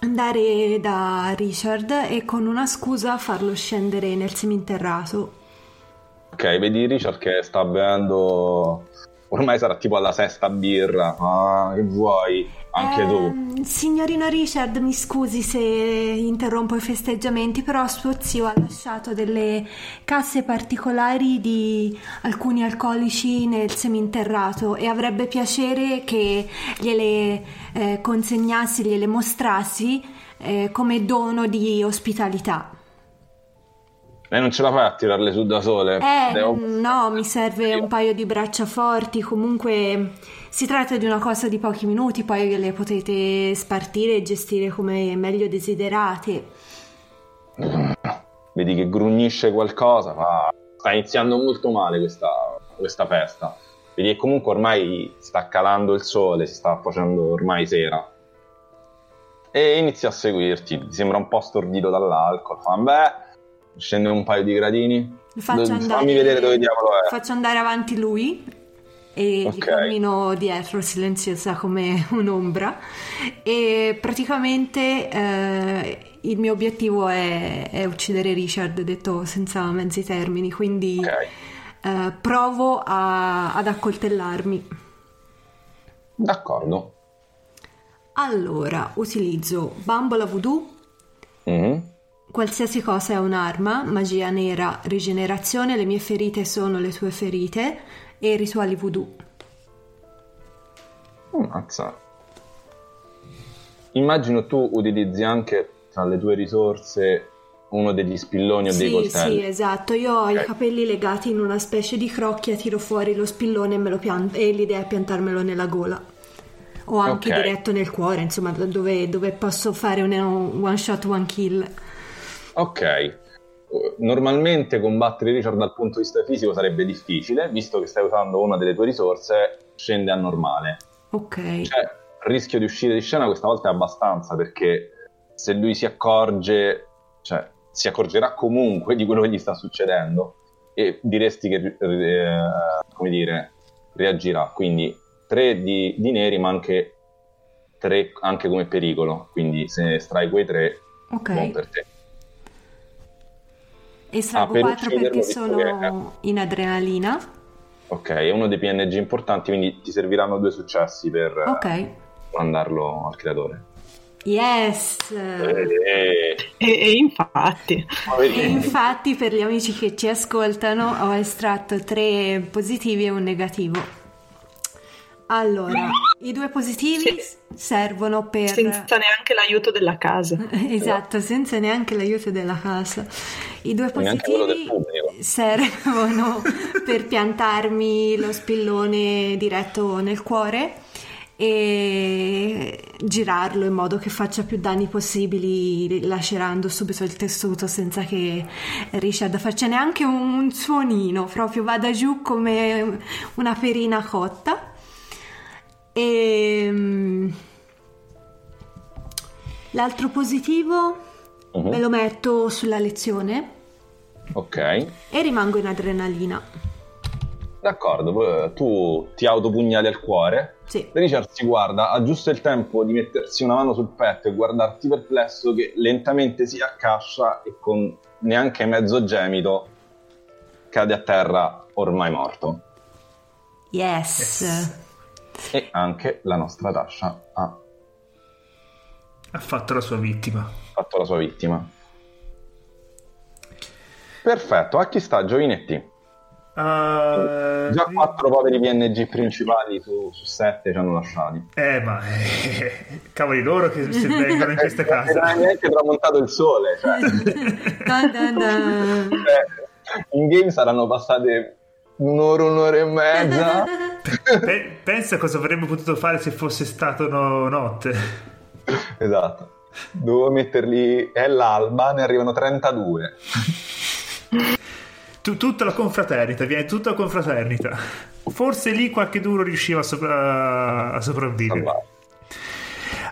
andare da Richard e con una scusa farlo scendere nel seminterrato. Ok, vedi Richard che sta bevendo, ormai sarà tipo alla sesta birra, ah, che vuoi, anche tu. Ehm, Signorino Richard, mi scusi se interrompo i festeggiamenti, però suo zio ha lasciato delle casse particolari di alcuni alcolici nel seminterrato e avrebbe piacere che gliele eh, consegnassi, gliele mostrassi eh, come dono di ospitalità. Lei non ce la fai a tirarle su da sole? Eh, Devo- no, mi serve un paio di braccia forti. Comunque si tratta di una cosa di pochi minuti, poi le potete spartire e gestire come meglio desiderate. Vedi che grugnisce qualcosa, fa- sta iniziando molto male questa, questa festa. Vedi che comunque ormai sta calando il sole, si sta facendo ormai sera. E inizia a seguirti, ti sembra un po' stordito dall'alcol. Fa, beh, scende un paio di gradini. Faccio Do- andare, Fammi vedere dove diavolo è. Faccio andare avanti lui e gli Ok. cammino dietro silenziosa come un'ombra. E praticamente eh, il mio obiettivo è, è uccidere Richard, detto senza mezzi termini. Quindi Ok, eh, provo a- ad accoltellarmi. d'accordo. Allora, utilizzo bambola voodoo, Mhm. Qualsiasi cosa è un'arma, magia nera, rigenerazione, le mie ferite sono le tue ferite e rituali voodoo. Ammazza. Immagino tu utilizzi anche tra le tue risorse uno degli spilloni o dei Sì, coltelli. sì, esatto. Io ho i Ok. capelli legati in una specie di crocchia, tiro fuori lo spillone e, me lo pian- e l'idea è piantarmelo nella gola. O anche Ok. diretto nel cuore, insomma, dove, dove posso fare un one shot, one kill. Ok. Normalmente combattere Richard dal punto di vista fisico sarebbe difficile, visto che stai usando una delle tue risorse, scende a normale. Ok. Cioè, il rischio di uscire di scena questa volta è abbastanza, perché se lui si accorge, cioè, si accorgerà comunque di quello che gli sta succedendo e diresti che, eh, come dire, reagirà. Quindi tre di, di neri, ma anche tre anche come pericolo. Quindi se estrai quei tre, Ok. buon per te. Estraggo Ah, per 4 ucciderlo, perché sono che- in adrenalina. Ok, è uno dei PNG importanti, quindi ti serviranno due successi per eh, Ok. mandarlo al creatore. Yes! Eh, E, e infatti, E infatti per gli amici che ci ascoltano ho estratto tre positivi e un negativo. Allora, i due positivi Sì. servono per... senza neanche l'aiuto della casa. Esatto, senza neanche l'aiuto della casa. I due positivi servono per piantarmi lo spillone diretto nel cuore e girarlo in modo che faccia più danni possibili, lacerando subito il tessuto senza che Richard faccia neanche un suonino, proprio vada giù come una perina cotta. E mm, l'altro positivo Mhm. me lo metto sulla lezione Ok, e rimango in adrenalina. d'accordo. poi Tu ti autopugnali al cuore. Sì. Richard si guarda, ha giusto il tempo di mettersi una mano sul petto e guardarti perplesso che lentamente si accascia e con neanche mezzo gemito cade a terra ormai morto. Yes. Yes. E anche la nostra Tasha ha Ha fatto la sua vittima. fatto la sua vittima. Perfetto, a chi sta Giovinetti? Uh, Già quattro poveri PNG principali su, su sette ci hanno lasciati. Eh, ma eh, cavoli loro che se vengono in questa Non è neanche tramontato il sole. Cioè, Dun dun dun. Cioè, in game saranno passate un'ora, un'ora e mezza. Pe- pensa cosa avremmo potuto fare se fosse stato no- notte. esatto. Dovevo metterli, è l'alba, ne arrivano 32. Tu- tutta la confraternita, viene tutta la confraternita. Forse lì qualche duro riusciva a, sopra- a sopravvivere.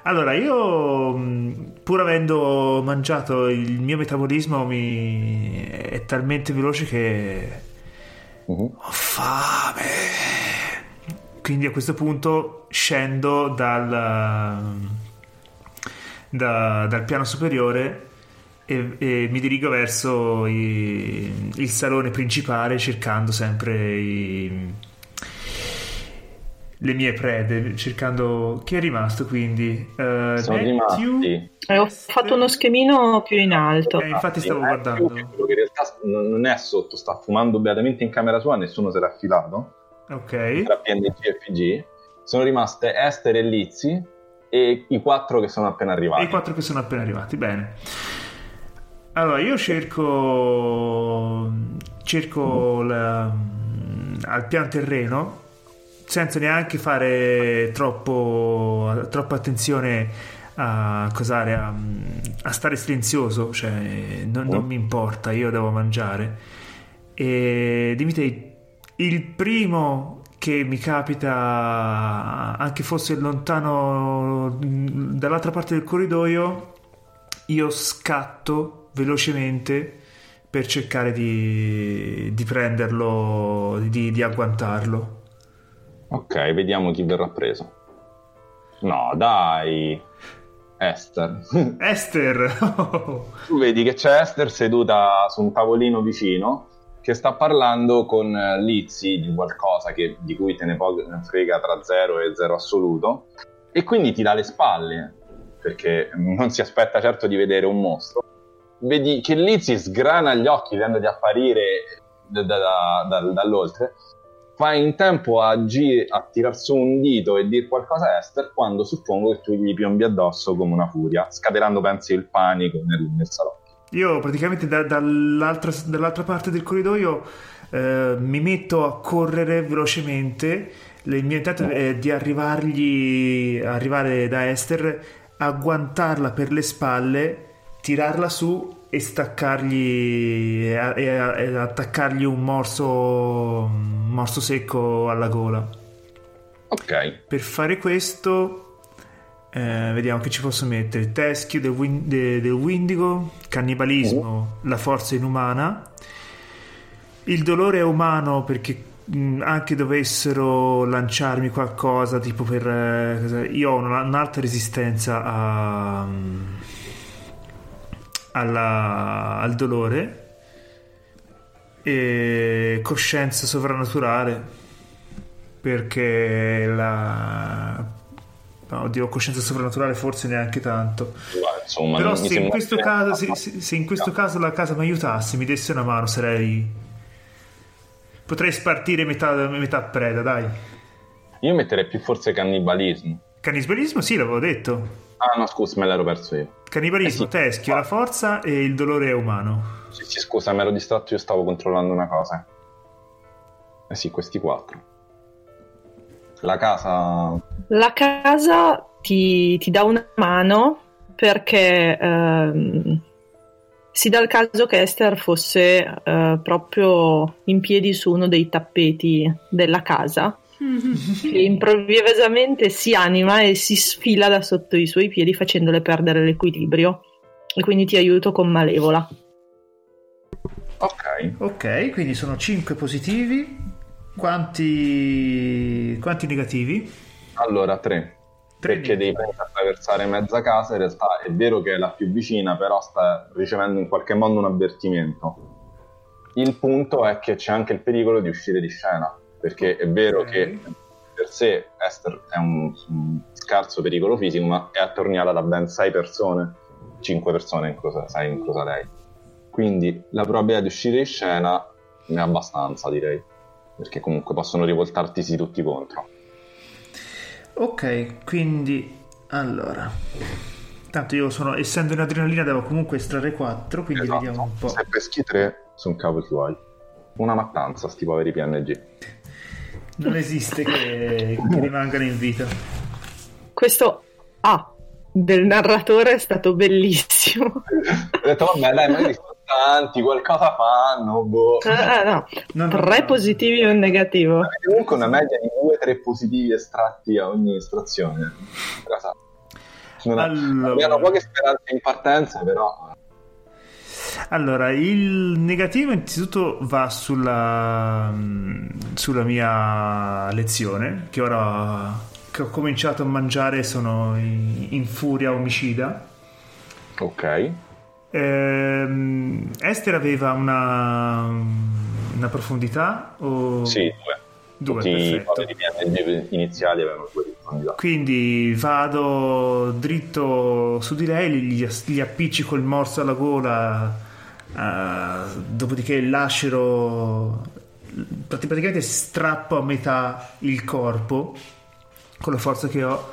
Allora, io mh, pur avendo mangiato il mio metabolismo mi... è talmente veloce che Mhm. ho fame. Quindi a questo punto scendo dal, da- dal piano superiore e, e mi dirigo verso i- il salone principale cercando sempre i- le mie prede, cercando chi è rimasto quindi. Eh, Sono rimasti. Eh, ho fatto uno schemino più in alto. Eh, infatti stavo Matthew, guardando. quello che in realtà non è sotto, sta fumando beatamente in camera sua, nessuno si era affilato. Ok. Tra PNG e FG. Sono rimaste Esther e Lizzy e i quattro che sono appena E arrivati. i quattro che sono appena arrivati, bene. Allora, io cerco. cerco la- al pian terreno senza neanche fare troppo, troppa attenzione a cosare, a, a stare silenzioso, cioè non, non mi importa, io devo mangiare. E dimmi te, il primo che mi capita, anche fosse lontano dall'altra parte del corridoio, io scatto velocemente per cercare di, di prenderlo, di, di agguantarlo. Ok, vediamo chi verrà preso. No, dai. Esther. Esther! tu vedi che c'è Esther seduta su un tavolino vicino che sta parlando con eh, Lizzy di qualcosa che- di cui te ne frega tra 0 e 0 assoluto e quindi ti dà le spalle perché non si aspetta certo di vedere un mostro. Vedi che Lizzy sgrana gli occhi vedendo di apparire da- da- da- dall'oltre fai in tempo a, gi- a tirar su un dito e dire qualcosa a Esther quando suppongo che tu gli piombi addosso come una furia, scatenando pensi il panico nel, nel salotto. Io praticamente da- dall'altra, dall'altra parte del corridoio eh, mi metto a correre velocemente. Il mio intento è di arrivargli, arrivare da Esther, agguantarla per le spalle, tirarla su e staccargli e, e- e attaccargli un morso, un morso secco alla gola. Ok, Per fare questo, eh, vediamo che ci posso mettere: teschio del, win- de- del Windigo, cannibalismo, la forza inumana. Il dolore è umano perché mh, anche dovessero lanciarmi qualcosa, tipo per. eh, io ho una- un'alta resistenza a- alla- al dolore. E coscienza sovrannaturale perché la no, oddio coscienza sovrannaturale forse neanche tanto ma insomma, però se in, questo caso, se, se- se in questo caso la casa mi aiutasse mi desse una mano sarei potrei spartire metà, metà preda dai Io metterei più forse cannibalismo. Cannibalismo sì l'avevo detto Ah no, scusa, me l'ero perso io. cannibalismo Eh sì. teschio la forza e il dolore umano Sì, sì, scusa, mi ero distratto, io stavo controllando una cosa. Eh sì, questi quattro. La casa... La casa ti, ti dà una mano perché ehm, si dà il caso che Esther fosse eh, proprio in piedi su uno dei tappeti della casa che improvvisamente si anima e si sfila da sotto i suoi piedi facendole perdere l'equilibrio. E quindi ti aiuto con malevola. Ok. Ok, quindi sono 5 positivi. Quanti, quanti negativi? Allora, tre. Tre Perché devi attraversare mezza casa, in realtà è vero che è la più vicina, però sta ricevendo in qualche modo un avvertimento. Il punto è che c'è anche il pericolo di uscire di scena, perché è vero che per sé Esther è un, un scarso pericolo fisico, ma è attorniata da ben sei persone, cinque persone inclusa, sei inclusa lei. Quindi la probabilità di uscire di scena è abbastanza, direi, perché comunque possono rivoltartisi tutti contro. Ok, quindi allora. Tanto io sono, essendo in adrenalina, devo comunque estrarre 4, quindi Esatto. vediamo un po'. Se peschi tre, sono cavoli tuoi. Una mattanza, sti poveri PNG. Non esiste che, che rimangano in vita. Questo A del narratore è stato bellissimo. Ho detto, vabbè, dai, magari sono tanti, qualcosa fanno, boh. Ah, no. No, no, Tre no. positivi e un negativo. Avete comunque una media di 2-3 positivi estratti a ogni estrazione. Allora. Abbiamo poche speranze in partenza, però. Allora, il negativo innanzitutto va sulla, sulla mia lezione, che ora che ho cominciato a mangiare sono in, in furia omicida. Ok. Ehm, Esther aveva una, una profondità? O... Sì, due. Due, Tutti i PNG iniziali avevano due di profondità. Quindi vado dritto su di lei, gli, gli appiccico il morso alla gola, eh, dopodiché prati- praticamente strappo a metà il corpo con la forza che ho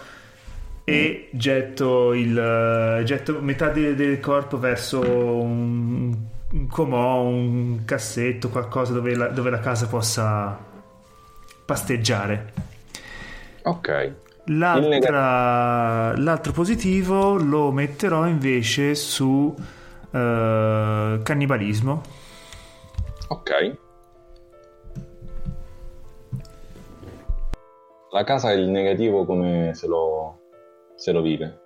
e getto, il, eh, getto metà de- del corpo verso un, un comò, un cassetto, qualcosa dove la, dove la casa possa pasteggiare. Ok. L'altra- l'altro positivo lo metterò invece su eh, cannibalismo. Ok. La casa è il negativo come se lo, se lo vive.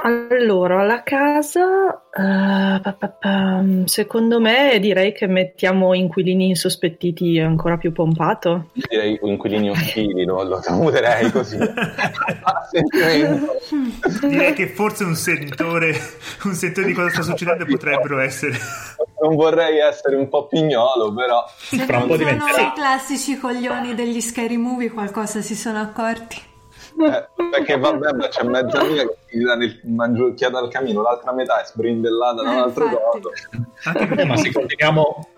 Allora, la casa, eh, pa, pa, pa, secondo me direi che mettiamo inquilini insospettiti ancora più pompato. Direi inquilini ostili, lo, lo tramuterei così. Direi che forse un sentore, un sentore di cosa sta succedendo potrebbero essere. Non vorrei essere un po' pignolo, però. Se Fra un non po' diventerà- i classici coglioni degli scary movie, qualcosa si sono accorti. Eh, perché vabbè, ma c'è mezza amica che ti dà nel mangiucchiata al camino, l'altra metà è sbrindellata da un altro. Eh, ma se continuiamo,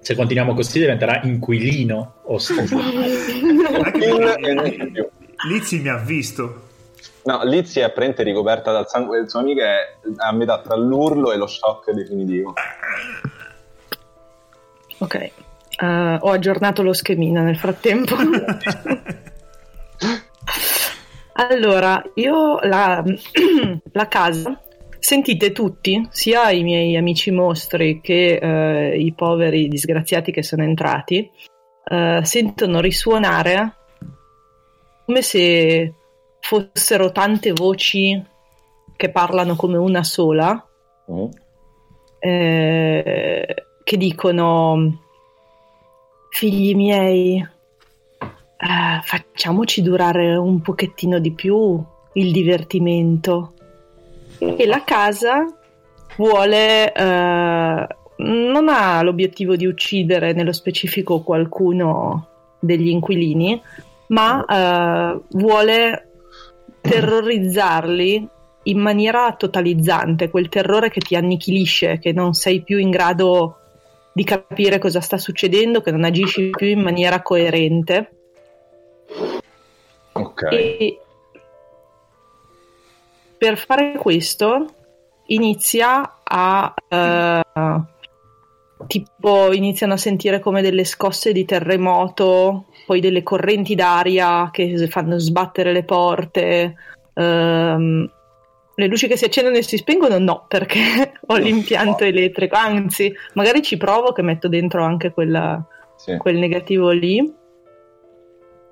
se continuiamo così diventerà inquilino di più. Lizzie mi ha visto. No, Lizzie è prente ricoperta dal sangue del suo amico è a metà tra l'urlo e lo shock definitivo. Ok, eh, ho aggiornato lo schemino nel frattempo. allora, io la, la casa, sentite tutti, sia i miei amici mostri che eh, i poveri disgraziati che sono entrati, eh, sentono risuonare come se fossero tante voci che parlano come una sola Mm. eh, che dicono figli miei eh, facciamoci durare un pochettino di più il divertimento e la casa vuole eh, non ha l'obiettivo di uccidere nello specifico qualcuno degli inquilini ma eh, vuole terrorizzarli in maniera totalizzante, quel terrore che ti annichilisce, che non sei più in grado di capire cosa sta succedendo, che non agisci più in maniera coerente. Ok. E per fare questo inizia a eh, tipo iniziano a sentire come delle scosse di terremoto, poi delle correnti d'aria che fanno sbattere le porte, ehm, Le luci che si accendono e si spengono no, perché ho l'impianto elettrico, anzi, magari ci provo che metto dentro anche quella, Sì. quel negativo lì.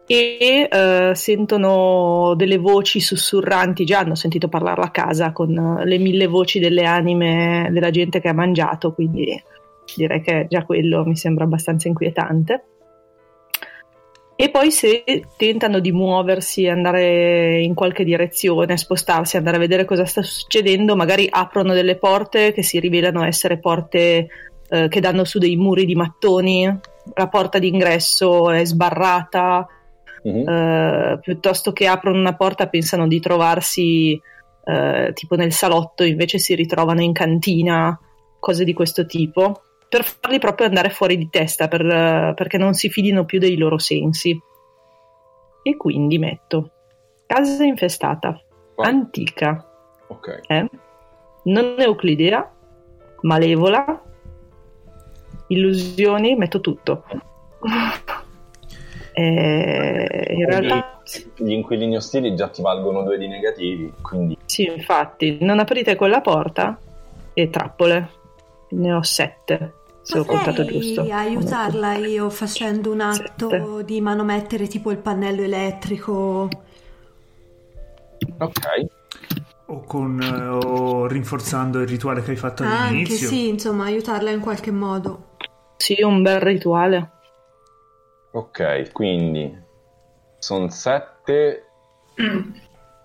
E eh, sentono delle voci sussurranti, già hanno sentito parlare a casa con eh, le mille voci delle anime della gente che ha mangiato, quindi direi che già quello mi sembra abbastanza inquietante. E poi se tentano di muoversi, andare in qualche direzione, spostarsi, andare a vedere cosa sta succedendo, magari aprono delle porte che si rivelano essere porte eh, che danno su dei muri di mattoni, la porta d'ingresso è sbarrata, Mhm. eh, piuttosto che aprono una porta pensano di trovarsi eh, tipo nel salotto, invece si ritrovano in cantina, cose di questo tipo, per farli proprio andare fuori di testa, per, perché non si fidino più dei loro sensi. E quindi metto casa infestata, Qua. antica, Ok. eh? non euclidea, malevola, illusioni, metto tutto. Eh, in realtà Gli inquilini ostili già ti valgono due di negativi, quindi sì, infatti, non aprite quella porta e trappole. Ne ho sette, se ho contato giusto. Potrei aiutarla io facendo un atto Sette. di manomettere tipo il pannello elettrico. ok. O, con, eh, o rinforzando il rituale che hai fatto Anche all'inizio. sì, insomma, aiutarla in qualche modo. Sì, un bel rituale. Ok, quindi sono sette.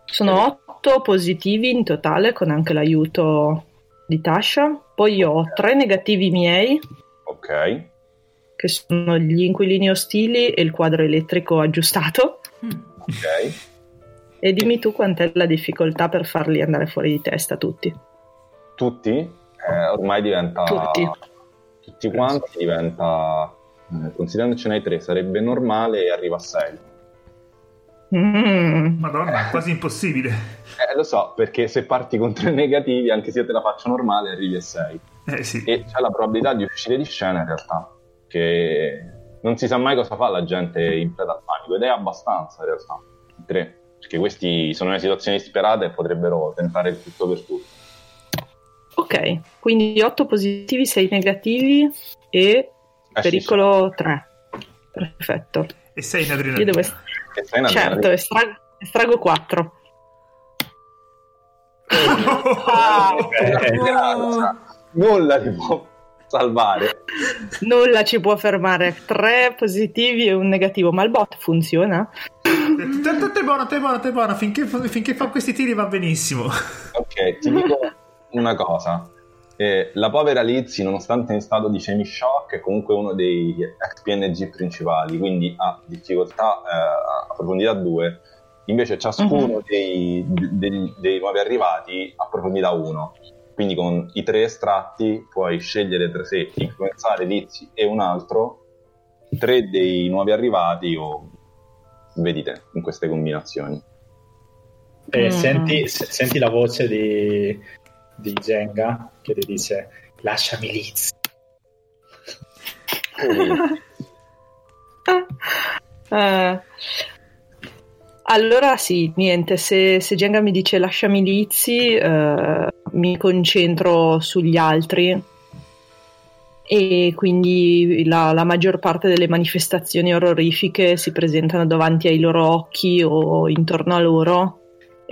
Sono otto positivi in totale, con anche l'aiuto di Tasha. Poi ho tre negativi miei, Ok. che sono gli inquilini ostili e il quadro elettrico aggiustato. Ok. E dimmi tu quant'è la difficoltà per farli andare fuori di testa tutti. Tutti? Eh, ormai diventa. Tutti. Tutti quanti diventa. Eh, considerando ce n'hai tre, sarebbe normale e arriva a sei. Mm. Madonna, è quasi impossibile. Eh, lo so, perché se parti con tre negativi, anche se io te la faccio normale, arrivi a 6. Eh sì. E c'è la probabilità di uscire di scena in realtà, che non si sa mai cosa fa la gente in preda al panico, ed è abbastanza in realtà, tre, perché questi sono in situazioni disperate e potrebbero tentare il tutto per tutto. Ok, quindi 8 positivi, 6 negativi e Eh, sì, pericolo 3. Perfetto. E sei in Io adrenalina. devo... sì. E sei una Certo, estrago, estrago 4. Ah, Eh, grazie. Nulla ti può salvare. Nulla ci può fermare. 3 positivi e un negativo, ma il bot funziona? Tanto te buona, te buona, te buona. Finché, finché fa questi tiri va benissimo. Ok, ti dico una cosa. Eh, la povera Lizzie, nonostante in stato di semi-shock, è comunque uno dei XPNG principali, quindi ha difficoltà eh, a profondità 2. Invece ciascuno Mhm. dei, dei- dei nuovi arrivati ha profondità 1. Quindi con i tre estratti puoi scegliere tra sé, influenzare Lizzie e un altro, tre dei nuovi arrivati o vedete in queste combinazioni. E Mm. senti, se- senti la voce di, di Jenga che ti dice lasciami Liz. Eh, allora sì, niente, se, se Jenga mi dice lasciami Lizzy, eh, mi concentro sugli altri. E quindi la, la maggior parte delle manifestazioni orrorifiche si presentano davanti ai loro occhi o intorno a loro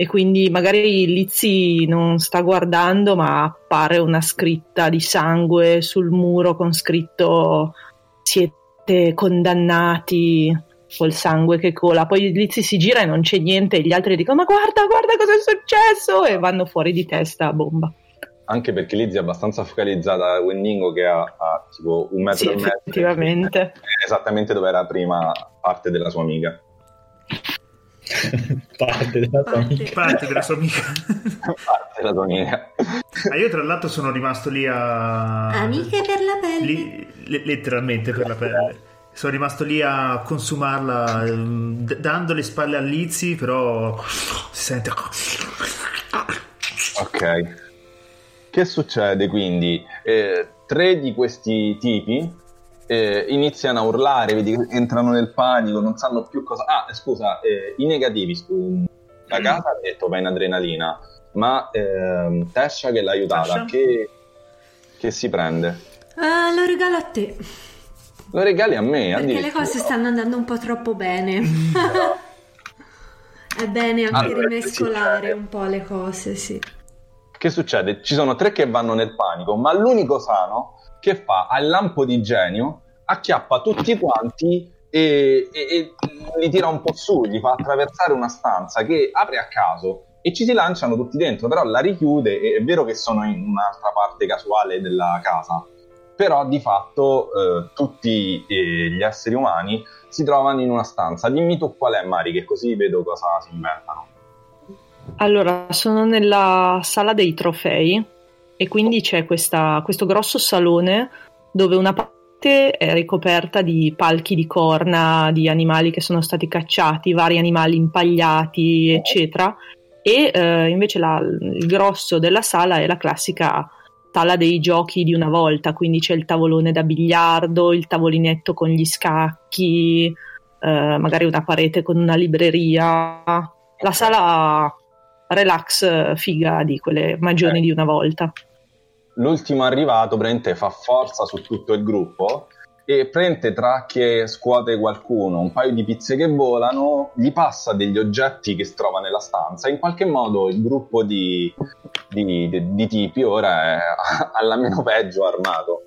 e quindi magari Lizzy non sta guardando ma appare una scritta di sangue sul muro con scritto siete condannati col sangue che cola. Poi Lizzy si gira e non c'è niente e gli altri dicono ma guarda, guarda cosa è successo e vanno fuori di testa a bomba. Anche perché Lizzie è abbastanza focalizzata da Wenningo che ha, ha tipo un metro Sì, e mezzo. effettivamente. Esattamente dove era prima parte della sua amica. Parte della tua amica. Parte della sua amica. parte della sua amica. Ah, io tra l'altro sono rimasto lì a... Amiche per la pelle. Lì, le- letteralmente per la pelle. Sono rimasto lì a consumarla ehm, d- dando le spalle a Lizzy, però si sente... Ok. Che succede quindi? Eh, tre di questi tipi eh, iniziano a urlare, vedi entrano nel panico, non sanno più cosa... Ah, scusa, eh, i negativi su la casa ha detto va in adrenalina. ma ehm, Tescia che l'ha aiutata, che, che si prende? Ah, lo regalo a te. Lo regali a me, Perché le cose stanno andando un po' troppo bene. È bene anche Allora, rimescolare un po' le cose, sì. Che succede? Ci sono tre che vanno nel panico, ma l'unico sano che fa al lampo di genio acchiappa tutti quanti e, e- e li tira un po' su, gli fa attraversare una stanza che apre a caso e ci si lanciano tutti dentro, però la richiude e è vero che sono in un'altra parte casuale della casa, però di fatto eh, tutti eh, gli esseri umani si trovano in una stanza. Dimmi tu qual è Mari, che così vedo cosa si inventano. Allora, sono nella sala dei trofei e quindi c'è questa- questo grosso salone dove una parte è ricoperta di palchi di corna, di animali che sono stati cacciati, vari animali impagliati, eccetera. E eh, invece la- il grosso della sala è la classica sala dei giochi di una volta, quindi c'è il tavolone da biliardo, il tavolinetto con gli scacchi, eh, magari una parete con una libreria. La sala relax eh, figa di quelle magioni Ok. di una volta. L'ultimo arrivato prende fa forza su tutto il gruppo e prende tra che scuote qualcuno, un paio di pizze che volano, gli passa degli oggetti che si trova nella stanza. In qualche modo il gruppo di, di- di- di tipi ora è alla meno peggio armato.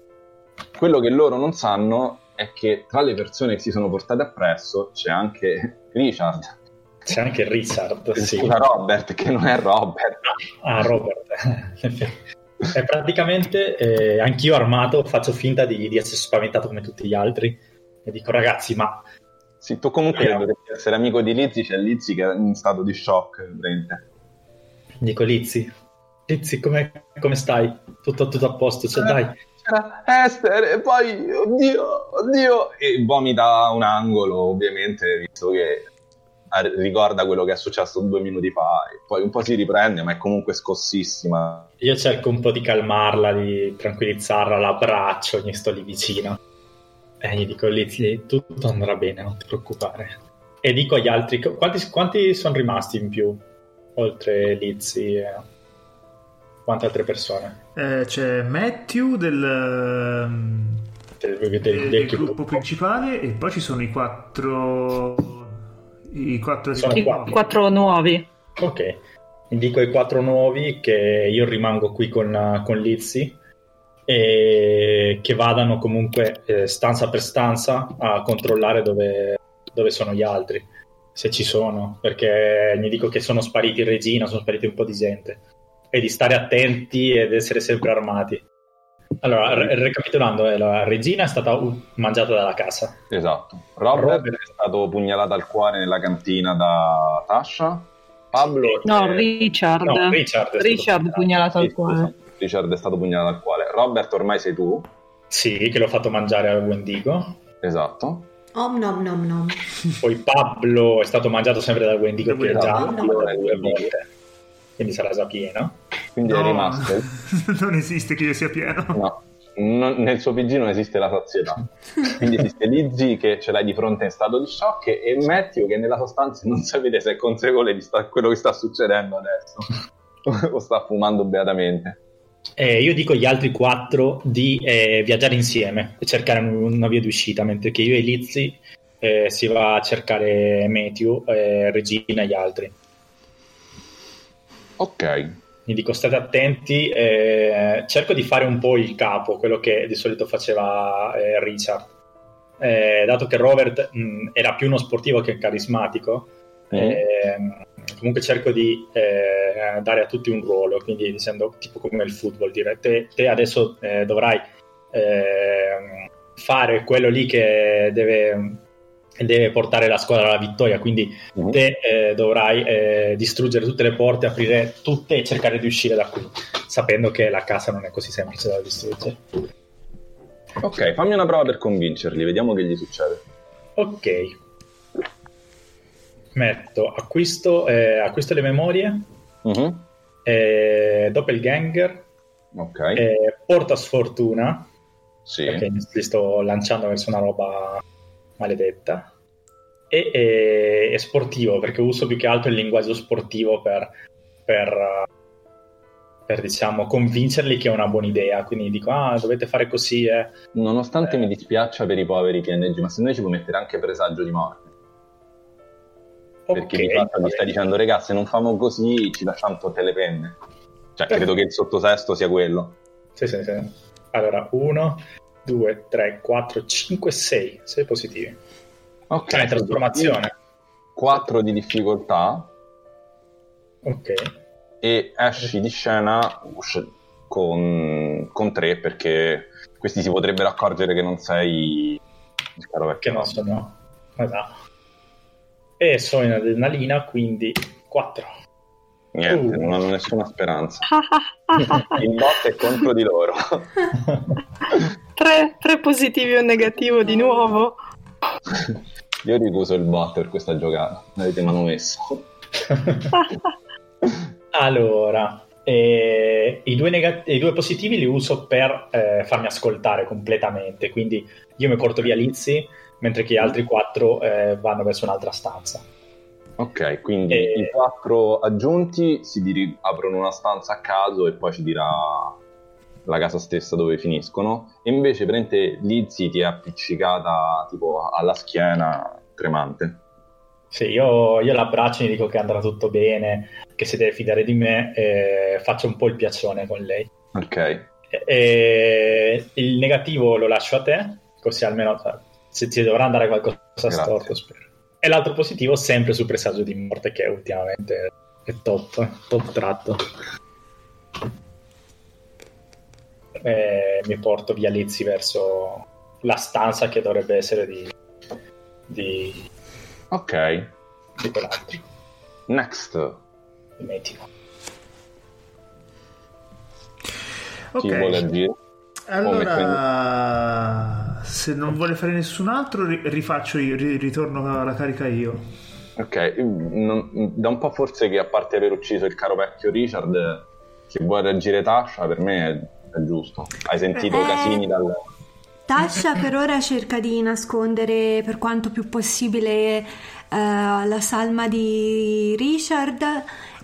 Quello che loro non sanno è che tra le persone che si sono portate appresso c'è anche Richard, C'è anche Richard, sì. scusa Robert, che non è Robert. Ah, Robert. E praticamente eh, anch'io armato faccio finta di, di essere spaventato come tutti gli altri e dico ragazzi ma Sì, tu comunque Yeah. dovresti essere amico di Lizzy, c'è Lizzy che è in stato di shock, veramente. dico Lizzy Lizzy come, come stai? Tutto, tutto a posto? Cioè, dai C'era Esther e poi, oddio, oddio, e vomita un angolo, ovviamente, visto che ricorda quello che è successo due minuti fa, e poi un po' si riprende, ma è comunque scossissima. io cerco un po' di calmarla di tranquillizzarla l'abbraccio gli sto lì vicino e gli dico Lizzy tutto andrà bene non ti preoccupare e dico agli altri quanti, quanti sono rimasti in più oltre Lizzy e quante altre persone Eh, c'è Matthew del, ehm, del, del- del- del del gruppo. gruppo principale e poi ci sono i quattro i quattro Sono I qua. quattro nuovi. Ok, dico ai quattro nuovi che io rimango qui con, con Lizzy e che vadano comunque eh, stanza per stanza a controllare dove, dove sono gli altri, se ci sono, perché gli dico che sono spariti in regina, sono spariti un po' di gente e di stare attenti ed essere sempre armati. Allora, re- recapitolando, eh, la regina è stata u- mangiata dalla casa. Esatto. Robert, Robert. è stato pugnalato al cuore nella cantina da Tasha. Pablo... No, è- Richard. No, Richard è stato Richard pugnalato al cuore. scusa, Richard è stato pugnalato al cuore. Robert ormai sei tu. Sì, che l'ho fatto mangiare al Wendigo. Esatto. Om nom nom nom. Poi Pablo è stato mangiato sempre dal Wendigo che è già Wendigo. due due volte. Quindi sarà già pieno. Quindi è No, rimasto... non esiste che io sia pieno No, non- nel suo PG non esiste la sazietà. Quindi esiste Lizzy che ce l'hai di fronte in stato di shock e Matthew che nella sostanza non sapete se è consapevole di sta- quello che sta succedendo adesso o sta fumando beatamente. E io dico agli altri quattro di eh, viaggiare insieme e cercare un- una via d'uscita, mentre che io e Lizzy eh, si va a cercare Matthew, eh, Regina e gli altri. Ok, Mi dico state attenti, eh, cerco di fare un po' il capo, quello che di solito faceva eh, Richard. Eh, dato che Robert mh, era più uno sportivo che carismatico, ehm, comunque cerco di eh, dare a tutti un ruolo, quindi dicendo tipo come il football, dire te, te adesso eh, dovrai ehm, fare quello lì che deve, deve portare la squadra alla vittoria, quindi Mhm. te eh, dovrai eh, distruggere tutte le porte, aprire tutte e cercare di uscire da qui, sapendo che la casa non è così semplice da distruggere. ok, fammi una prova per convincerli, vediamo che gli succede. Ok. Metto acquisto, eh, acquisto le memorie, eh, doppelganger, Ok, eh, porta sfortuna, sì. perché li sto lanciando verso una roba maledetta, e, e- e sportivo, perché uso più che altro il linguaggio sportivo per, per, uh, per diciamo, convincerli che è una buona idea. Quindi dico, ah, dovete fare così. Eh. Nonostante Eh. mi dispiaccia per i poveri PNG, ma se noi ci può mettere anche presagio di morte. Perché Ok, di fatto gli stai dicendo, regà, se non famo così ci lasciamo tutte le penne. Cioè, credo che il sottotesto sia quello. Sì, sì, sì. Allora, 1, 2, 3, 4, 5, 6. 6 positivi. Ok. Cioè, trasformazione. 4 di difficoltà Ok. e esci di scena usci- con, con 3 perché questi si potrebbero accorgere che non sei il caro vecchio. Che non sono... Esatto. E sono in adrenalina, quindi 4. Niente, Uh. non hanno nessuna speranza. Il bot è contro di loro. tre, tre positivi e un negativo di nuovo. Io ricuso il bot per questa giocata, l'avete manomesso. allora, eh, i, due nega- i due positivi li uso per eh, farmi ascoltare completamente, quindi io mi porto via Lizzy, mentre che gli altri 4 vanno verso un'altra stanza. Ok, quindi E- i quattro aggiunti si diri- aprono una stanza a caso e poi ci dirà la casa stessa dove finiscono. E invece, prende Lizzy ti è appiccicata tipo alla schiena, tremante. Sì, io, io l'abbraccio e gli dico che andrà tutto bene, che si deve fidare di me e faccio un po' il piaccione con lei. Ok, E- e il negativo lo lascio a te, così almeno se ti dovrà andare qualcosa Grazie. storto, spero. E l'altro positivo sempre sul presagio di morte, che ultimamente è top, top tratto. E mi porto via Lizzy verso la stanza che dovrebbe essere di, di, ok. di quell'altro, Next, di Metico. chi vuole Ok. agire? Allora, se non vuole fare nessun altro, ri- rifaccio io, ri- ritorno alla carica io. Ok, non- da un po' forse che a parte aver ucciso il caro vecchio Richard, se vuoi reagire Tasha, per me è, è giusto. Hai sentito Eh. casini dal... Tasha per ora cerca di nascondere per quanto più possibile eh, la salma di Richard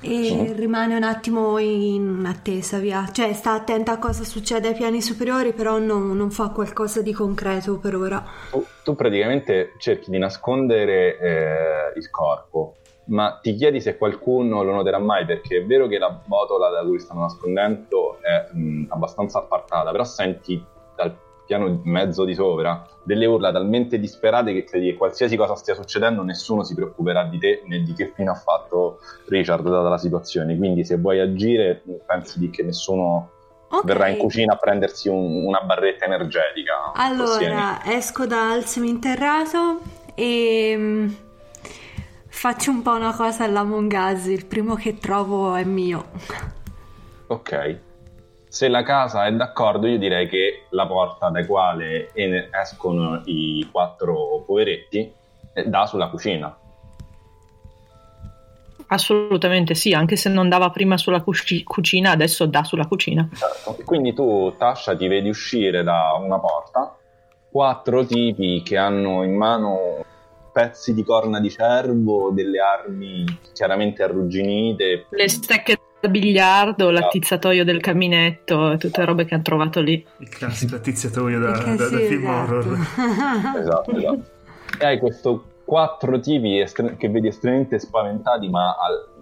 e rimane un attimo in attesa, via. Cioè sta attenta a cosa succede ai piani superiori, però non, non fa qualcosa di concreto per ora. Tu, tu praticamente cerchi di nascondere eh, il corpo, ma ti chiedi se qualcuno lo noterà mai, perché è vero che la botola da cui stanno nascondendo è mh, abbastanza appartata, però senti dal piano mezzo di sopra delle urla talmente disperate che credi che qualsiasi cosa stia succedendo nessuno si preoccuperà di te né di che fine ha fatto Richard data la situazione. Quindi se vuoi agire pensi di che nessuno Ok. verrà in cucina a prendersi un- una barretta energetica. Allora, esco dal seminterrato e mm, faccio un po' una cosa all'Among Us, il primo che trovo è mio. Ok. Se la casa è d'accordo, io direi che la porta da quale escono i quattro poveretti eh, dà sulla cucina. Assolutamente sì, anche se non dava prima sulla cuci- cucina, adesso dà sulla cucina. Certo. Quindi tu, Tasha, ti vedi uscire da una porta quattro tipi che hanno in mano pezzi di corna di cervo, delle armi chiaramente arrugginite. Le stecche biliardo, Esatto. l'attizzatoio del caminetto, tutte robe che hanno trovato lì. Il classico attiziatoio da, da- da sì, film esatto. horror. Esatto, esatto. E hai questo quattro tipi estre- che vedi estremamente spaventati, ma al-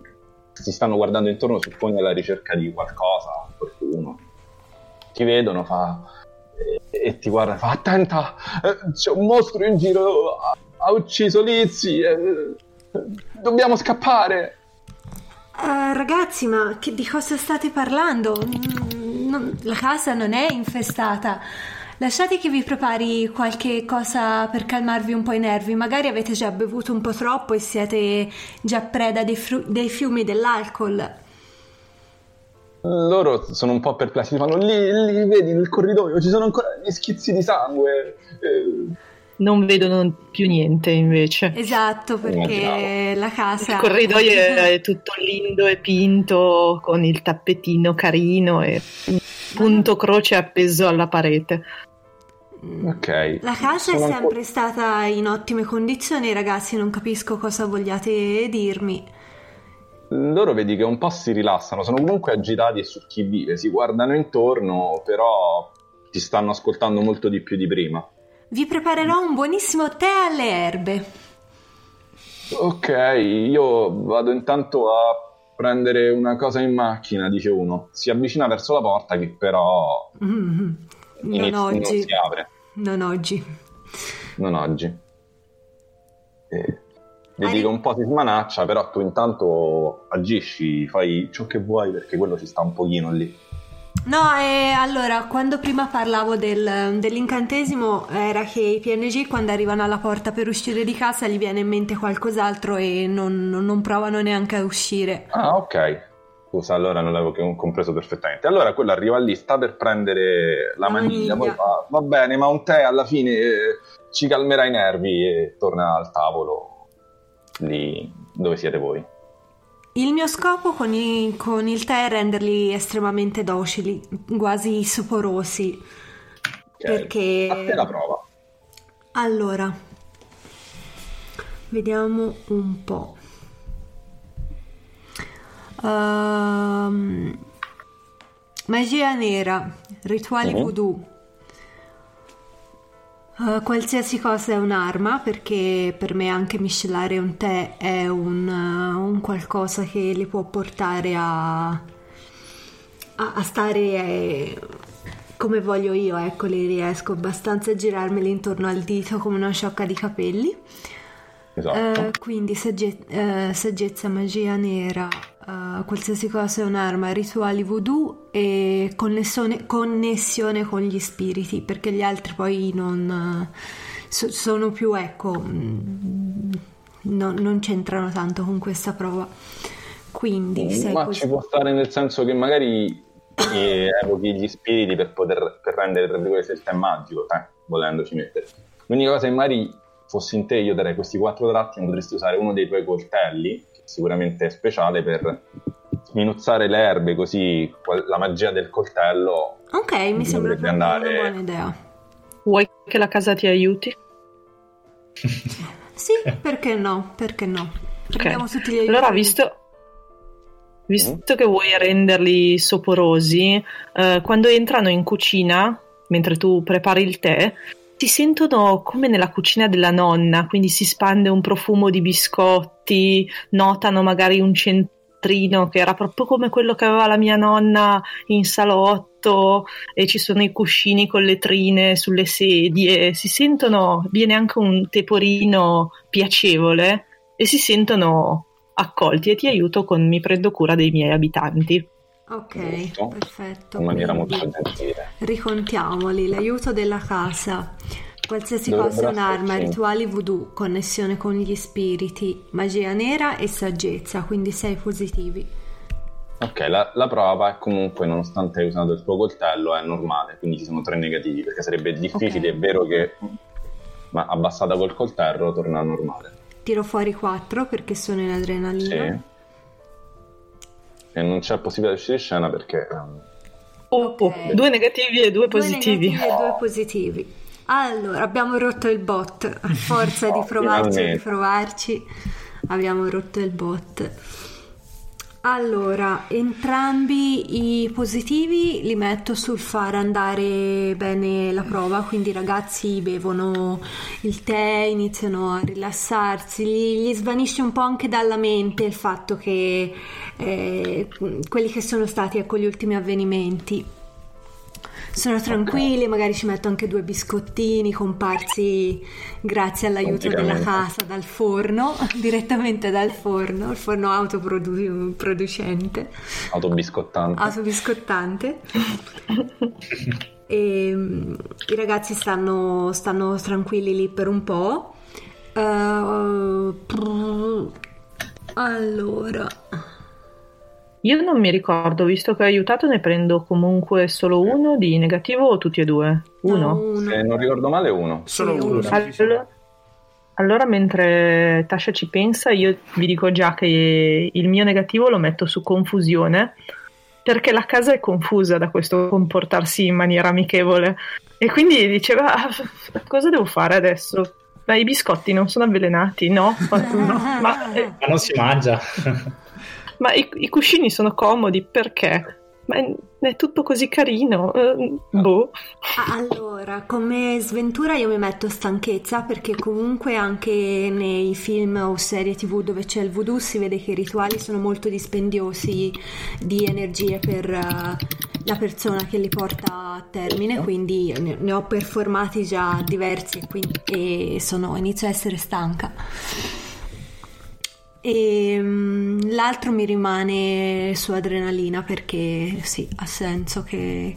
si stanno guardando intorno, supponi alla ricerca di qualcosa, qualcuno. Ti vedono, fa e, e ti guarda, fa attenta, eh, c'è un mostro in giro, ha, ha ucciso Lizzy, eh, dobbiamo scappare. Eh, ragazzi, ma che- di cosa state parlando? Mm, non- la casa non è infestata. Lasciate che vi prepari qualche cosa per calmarvi un po' i nervi. Magari avete già bevuto un po' troppo e siete già preda dei, fru- dei fiumi dell'alcol. Loro sono un po' perplessi, fanno lì, lì, vedi nel corridoio, ci sono ancora gli schizzi di sangue. eh, Non vedono più niente invece. Esatto, perché Immaginavo. la casa... Il corridoio è tutto lindo e pinto con il tappetino carino e un punto croce appeso alla parete. ok. La casa è Sono sempre stata in ottime condizioni, ragazzi, non capisco cosa vogliate dirmi. loro vedi che un po' si rilassano, sono comunque agitati e su chi vive, si guardano intorno, però ti stanno ascoltando molto di più di prima. Vi preparerò un buonissimo tè alle erbe. Ok, io vado intanto a prendere una cosa in macchina, dice uno. Si avvicina verso la porta che però Mm, non inizia- non oggi. si apre. Non oggi. Non oggi. E che un po' si smanaccia, però tu intanto agisci, fai ciò che vuoi perché quello ci sta un pochino lì. No, e allora, quando prima parlavo del- dell'incantesimo, era che i PNG quando arrivano alla porta per uscire di casa gli viene in mente qualcos'altro e non, non- non provano neanche a uscire. Ah, ok. Scusa, allora non l'avevo compreso perfettamente. Allora quello arriva lì, sta per prendere la, La maniglia, poi fa, va bene, ma un tè alla fine eh, ci calmerà i nervi e torna al tavolo lì dove siete voi. Il mio scopo con, i- con il tè è renderli estremamente docili, quasi soporosi. Ok. Perché- A te la prova. Allora, vediamo un po'. Ehm, magia nera, rituali Mhm. voodoo. Eh, qualsiasi cosa è un'arma perché per me anche miscelare un tè è un, eh, un qualcosa che li può portare a, a, a stare eh, come voglio io, ecco, li riesco abbastanza a girarmeli intorno al dito come una sciocca di capelli. Esatto. Eh, quindi sagge- saggezza, magia nera, eh, qualsiasi cosa è un'arma, rituali voodoo e connessione, connessione con gli spiriti, perché gli altri poi non eh, so- sono più, ecco, mm, non, non c'entrano tanto con questa prova. Quindi, se Ma così- ci può stare nel senso che magari evochi gli spiriti per poter per rendere tra virgolette il tè magico, eh, volendoci mettere. L'unica cosa che magari fossi in te io darei questi quattro tratti e potresti usare uno dei tuoi coltelli, sicuramente è speciale per sminuzzare le erbe, così la magia del coltello Ok, mi sembra proprio andare- una buona idea. Vuoi che la casa ti aiuti? Sì, perché no? Perché no? Gli Allora, visto, visto che vuoi renderli soporosi, eh, quando entrano in cucina, mentre tu prepari il tè, si sentono come nella cucina della nonna, quindi si spande un profumo di biscotti, notano magari un centrino che era proprio come quello che aveva la mia nonna in salotto e ci sono i cuscini con le trine sulle sedie, si sentono, viene anche un teporino piacevole e si sentono accolti e ti aiuto con mi prendo cura dei miei abitanti. Ok, Giusto. perfetto. in maniera molto gentile. Ricontiamoli, l'aiuto della casa, qualsiasi Dovrebbero cosa è un'arma, esserci. rituali voodoo, connessione con gli spiriti, magia nera e saggezza, quindi sei positivi. Ok, la, la prova è comunque, nonostante hai usato il tuo coltello, è normale, quindi ci sono tre negativi, perché sarebbe difficile, Ok. è vero che ma abbassata col coltello torna al normale. Tiro fuori 4 perché sono in Sì. E non c'è possibilità di uscire di scena perché... ehm, Oh. Due negativi e due Due positivi. negativi e due positivi. Allora, abbiamo rotto il bot. A forza di Oh, provarci e riprovarci, abbiamo rotto il bot. Allora, entrambi i positivi li metto sul far andare bene la prova, quindi i ragazzi bevono il tè, iniziano a rilassarsi, gli, gli svanisce un po' anche dalla mente il fatto che eh, quelli che sono stati ecco, gli ultimi avvenimenti sono tranquilli, magari ci metto anche due biscottini comparsi grazie all'aiuto della casa dal forno, direttamente dal forno, il forno autoproducente, autobiscottante. autobiscottante. E, mm, I ragazzi stanno, stanno tranquilli lì per un po'. Prr, allora, Io non mi ricordo, visto che ho aiutato, ne prendo comunque solo uno di negativo o tutti e due? Uno. no, uno. Se non ricordo male, uno. Solo uno. Allora, allora, mentre Tasha ci pensa, io vi dico già che il mio negativo lo metto su confusione, perché la casa è confusa da questo comportarsi in maniera amichevole. E quindi diceva, "Ah, cosa devo fare adesso? Ma i biscotti non sono avvelenati? No, ma, no, ma, eh, Ma non si mangia. Ma i, i cuscini sono comodi perché? Ma è, è tutto così carino. eh, boh. Ah, Allora, come sventura io mi metto stanchezza perché comunque anche nei film o serie TV dove c'è il voodoo si vede che i rituali sono molto dispendiosi di energie per eh, la persona che li porta a termine, quindi ne, ne ho performati già diversi e, quindi, e sono, inizio a essere stanca. E mm, l'altro mi rimane su adrenalina perché sì, ha senso che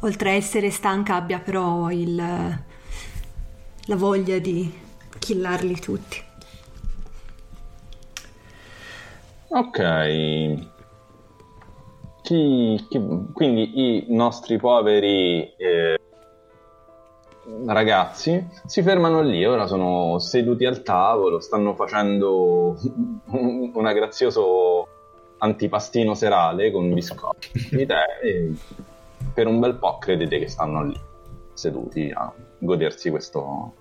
oltre a essere stanca abbia però il, la voglia di killarli tutti. Ok. Chi- chi- quindi i nostri poveri eh, ragazzi si fermano lì, ora sono seduti al tavolo, stanno facendo un, grazioso antipastino serale con biscotti di tè e per un bel po' credete che stanno lì, seduti a godersi questo,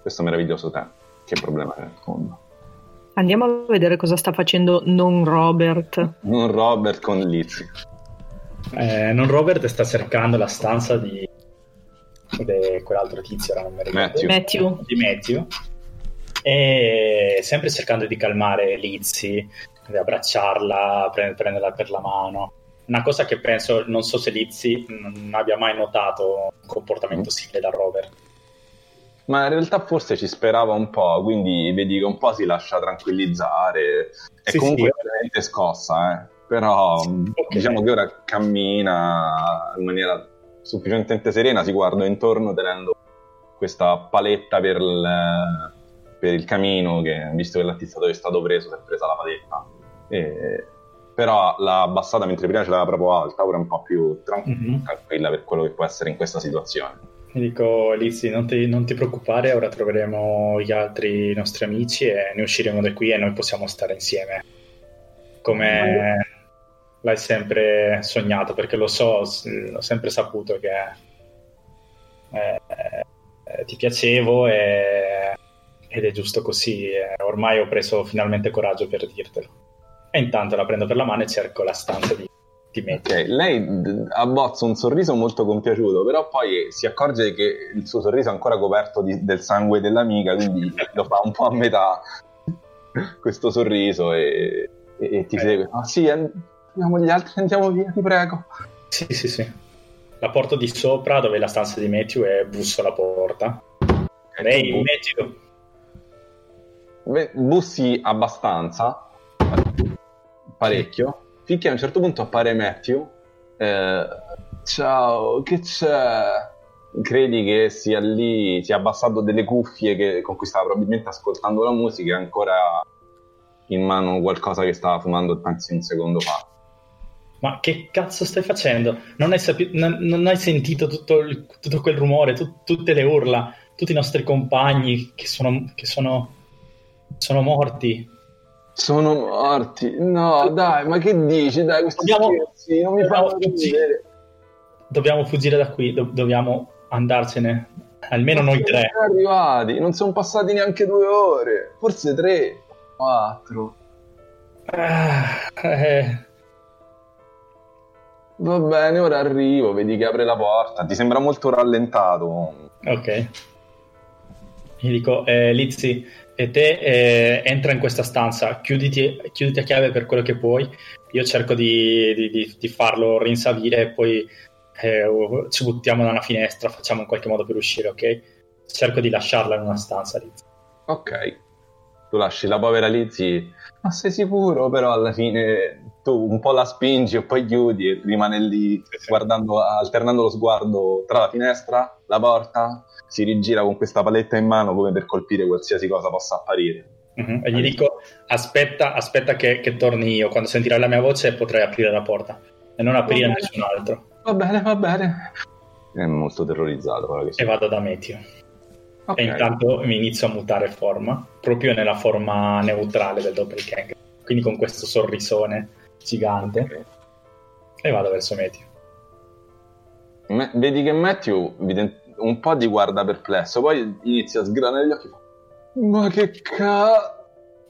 questo meraviglioso tè. Che problema c'è fondo? Andiamo a vedere cosa sta facendo non Robert. Non Robert con Lizzie. Eh, non Robert sta cercando la stanza di, di quell'altro tizio, ora non mi ricordo. Matthew. Matthew. Di Matthew. E sempre cercando di calmare Lizzie, di abbracciarla, pre- prenderla per la mano. Una cosa che penso, non so se Lizzie non abbia mai notato un comportamento Mm. simile da Robert. Ma in realtà forse ci sperava un po', quindi vedi che un po' si lascia tranquillizzare. È Sì, comunque sì. veramente scossa, eh. Però Sì, ok. diciamo che ora cammina in maniera sufficientemente serena, si guarda intorno tenendo questa paletta per il, per il camino, che visto che l'attizzatore è stato preso, si è presa la paletta. E- però l'ha abbassata mentre prima ce l'aveva proprio alta, ora è un po' più tran- Mhm. tranquilla per quello che può essere in questa situazione. Mi dico, Lizzie, non ti, non ti preoccupare, ora troveremo gli altri nostri amici e ne usciremo da qui e noi possiamo stare insieme. Come l'hai sempre sognato, perché lo so, ho sempre saputo che eh, eh, ti piacevo e- ed è giusto così. ormai ho preso finalmente coraggio per dirtelo. E intanto la prendo per la mano e cerco la stanza di, di Matthew. Ok, lei abbozza un sorriso molto compiaciuto, però poi si accorge che il suo sorriso è ancora coperto di- del sangue dell'amica, quindi lo fa un po' a metà questo sorriso e, e- e ti Eh. segue. Ah sì, and- andiamo gli altri, andiamo via, ti prego. Sì, sì, sì. La porto di sopra dove è la stanza di Matthew e busso alla porta. Lei, Bu- Matthew, Beh, bussi abbastanza, parecchio, finché a un certo punto appare Matthew. eh, ciao, che c'è? Credi che sia lì, sia abbassato delle cuffie che- con cui stava probabilmente ascoltando la musica e ancora in mano qualcosa che stava fumando pensi un secondo fa. Ma che cazzo stai facendo? Non hai, sapi- non, non hai sentito tutto, il- tutto quel rumore, tut- tutte le urla, tutti i nostri compagni che sono, che sono, sono morti? Sono morti. No, dai, ma che dici? Dai, questi Dobbiamo- scherzi non mi fanno fuggire. Dobbiamo fuggire da qui, do- dobbiamo andarcene, almeno noi tre. Siamo arrivati, non sono passati neanche due ore, forse tre, quattro. Ah, eh, Va bene, ora arrivo, vedi che apre la porta, ti sembra molto rallentato. ok. Gli dico, eh, Lizzie, e te eh, entra in questa stanza, chiuditi, chiuditi a chiave per quello che puoi. Io cerco di, di- di- di farlo rinsavire e poi eh, ci buttiamo da una finestra, facciamo in qualche modo per uscire, ok? Cerco di lasciarla in una stanza, Lizzie. Ok, tu lasci la povera Lizzie, ma sei sicuro? Però alla fine tu un po' la spingi e poi chiudi e rimane lì alternando lo sguardo tra la finestra, la porta, si rigira con questa paletta in mano come per colpire qualsiasi cosa possa apparire. Mhm. E gli dico, aspetta, aspetta che, che torni io, quando sentirai la mia voce potrai aprire la porta e non aprire a bene. nessun altro. Va bene, va bene. È molto terrorizzato ora che E vado da Meteo. Ok. E intanto mi inizio a mutare forma, proprio nella forma neutrale del doppelganger. Quindi con questo sorrisone gigante. Ok. E vado verso Meteo. Me- vedi che Matthew un po' ti guarda perplesso, poi inizia a sgranare gli occhi. Ma che ca...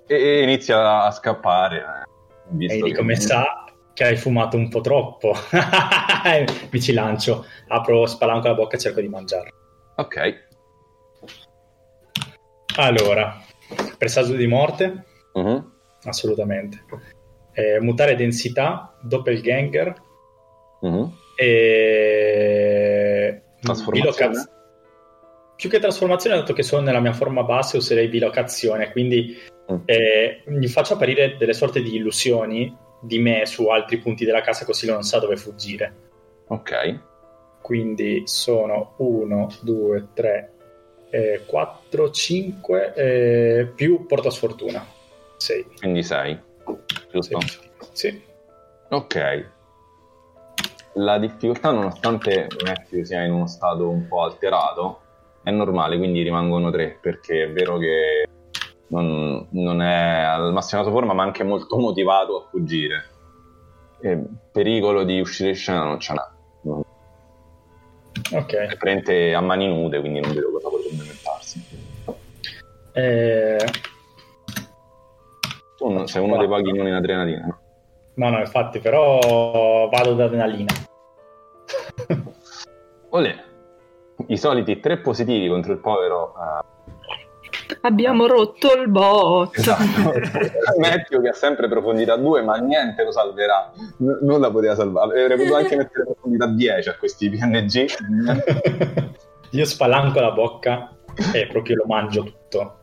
E, e inizia a scappare. eh. visto E che- come sa che hai fumato un po' troppo. Mi ci lancio, apro, spalanco la bocca e cerco di mangiare. Ok. Allora, presagio di morte? Mhm. Assolutamente. Eh, mutare densità, doppelganger Mhm. e... Trasformazione? bilocaz- Più che trasformazione, dato che sono nella mia forma base, userei bilocazione, quindi Mm. eh, gli faccio apparire delle sorte di illusioni di me su altri punti della casa così lui non sa dove fuggire. Ok. Quindi sono 1, 2, 3, 4, 5 più porta sfortuna. 6. Quindi 6. Giusto? Sì. Ok. La difficoltà, nonostante Matthew sia in uno stato un po' alterato, è normale, quindi rimangono 3, perché è vero che non, non è al massimo della sua forma, ma anche molto motivato a fuggire. E pericolo di uscire in scena non ce. Non- Ok. È praticamente a mani nude, quindi non vedo cosa potrebbe inventarsi. Eh, Tu non- sei uno dei pochi non in adrenalina, no? no, no, infatti, però vado ad adrenalina. Olè, i soliti tre positivi contro il povero eh, Abbiamo rotto il bot. Esatto. Matthew che ha sempre profondità 2, ma niente lo salverà. N- non la poteva salvare. Avrei potuto anche mettere profondità 10 a questi PNG. Io spalanco la bocca e proprio lo mangio tutto.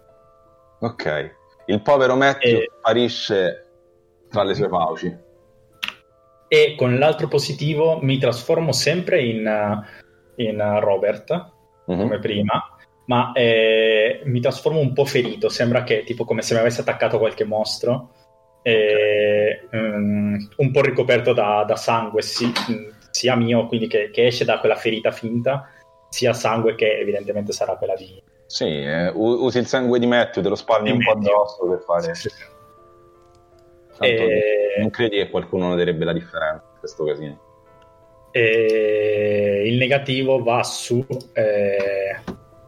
ok. Il povero Matthew E- sparisce tra le sue fauci. E con l'altro positivo mi trasformo sempre in, uh, in uh, Robert, Mhm. come prima, ma eh, mi trasformo un po' ferito. Sembra che tipo come se mi avesse attaccato qualche mostro. E, mm, un po' ricoperto da, da sangue, sì, mm, sia mio, quindi che, che esce da quella ferita finta, sia sangue che evidentemente sarà quella di, Sì, eh, usi il sangue di Matthew, te lo spalmi un po' addosso per fare... Sì, sì. E- Non credi che qualcuno noterebbe la differenza in questo casino? E il negativo va su, eh,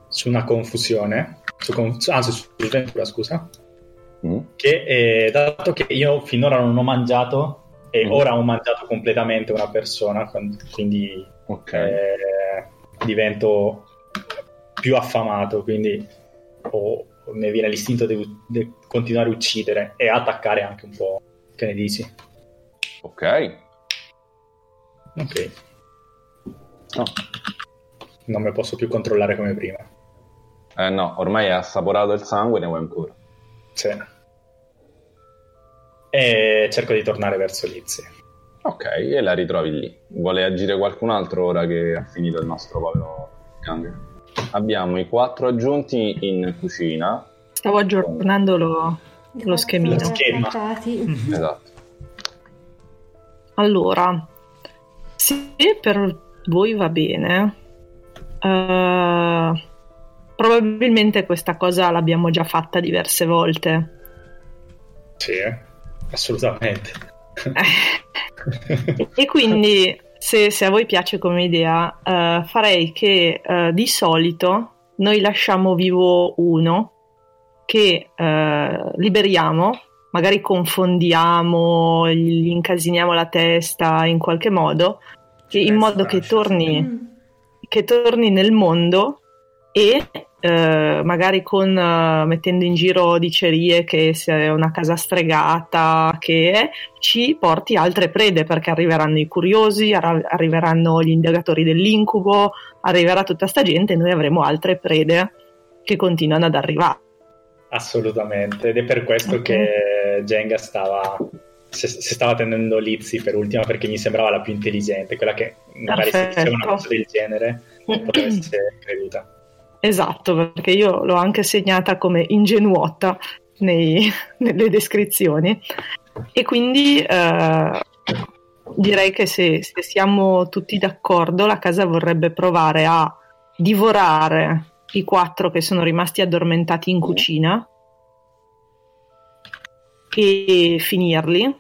su una confusione, su con- anzi su sventura, scusa, Mm? che eh, dato che io finora non ho mangiato e Mm. ora ho mangiato completamente una persona, quindi Ok. eh, divento più affamato, quindi ho- mi viene l'istinto di, di continuare a uccidere e attaccare anche un po'. Che ne dici? Ok. Ok, No. non mi posso più controllare come prima. Eh no, ormai hai assaporato il sangue, ne vuoi ancora. Sì. E cerco di tornare verso Lizzie. Ok, e la ritrovi lì. Vuole agire qualcun altro ora che ha finito il nostro povero gang? Abbiamo i quattro aggiunti in cucina. Stavo aggiornando lo, lo schemino. Lo schema. Esatto. Allora, se per voi va bene, eh, probabilmente questa cosa l'abbiamo già fatta diverse volte. Sì, eh, assolutamente. E quindi, se, se a voi piace come idea, eh, farei che eh, di solito noi lasciamo vivo uno che eh, liberiamo, magari confondiamo, gli incasiniamo la testa in qualche modo, e in modo che torni Mm. che torni nel mondo e eh, magari con eh, mettendo in giro dicerie che è una casa stregata che è, ci porti altre prede perché arriveranno i curiosi, arra- arriveranno gli indagatori dell'incubo, arriverà tutta sta gente e noi avremo altre prede che continuano ad arrivare. Assolutamente. Ed è per questo Ok. che Jenga stava. Se, se stava tenendo Lizzie per ultima perché mi sembrava la più intelligente, quella che magari se diceva una cosa del genere poteva essere creduta. Esatto, perché io l'ho anche segnata come ingenuota nei- nelle descrizioni. E quindi eh, direi che se, se siamo tutti d'accordo, la casa vorrebbe provare a divorare i quattro che sono rimasti addormentati in cucina e finirli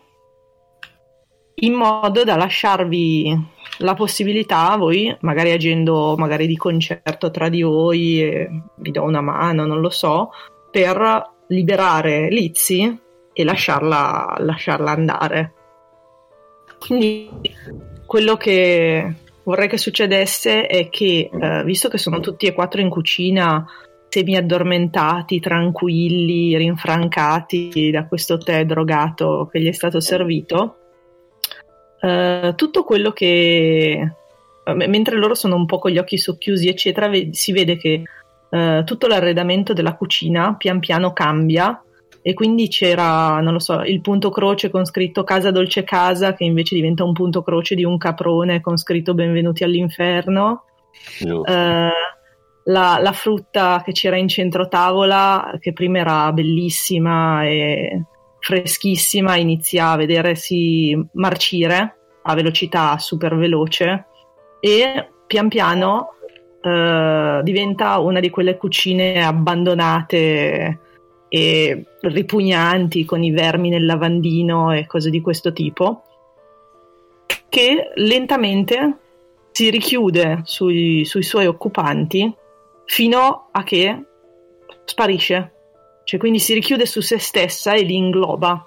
in modo da lasciarvi la possibilità, voi magari agendo magari di concerto tra di voi, vi do una mano, non lo so, per liberare Lizzie e lasciarla, lasciarla andare. Quindi quello che vorrei che succedesse è che, eh, visto che sono tutti e quattro in cucina, semi addormentati, tranquilli, rinfrancati da questo tè drogato che gli è stato servito, eh, tutto quello che mentre loro sono un po' con gli occhi socchiusi, eccetera, si vede che eh, tutto l'arredamento della cucina pian piano cambia e quindi c'era, non lo so, il punto croce con scritto Casa Dolce Casa che invece diventa un punto croce di un caprone con scritto Benvenuti all'inferno. Eh, la, la, frutta che c'era in centro tavola, che prima era bellissima e freschissima, inizia a vedersi marcire a velocità super veloce e pian piano eh, diventa una di quelle cucine abbandonate e ripugnanti con i vermi nel lavandino e cose di questo tipo che lentamente si richiude sui, sui suoi occupanti fino a che sparisce cioè quindi si richiude su se stessa e li ingloba.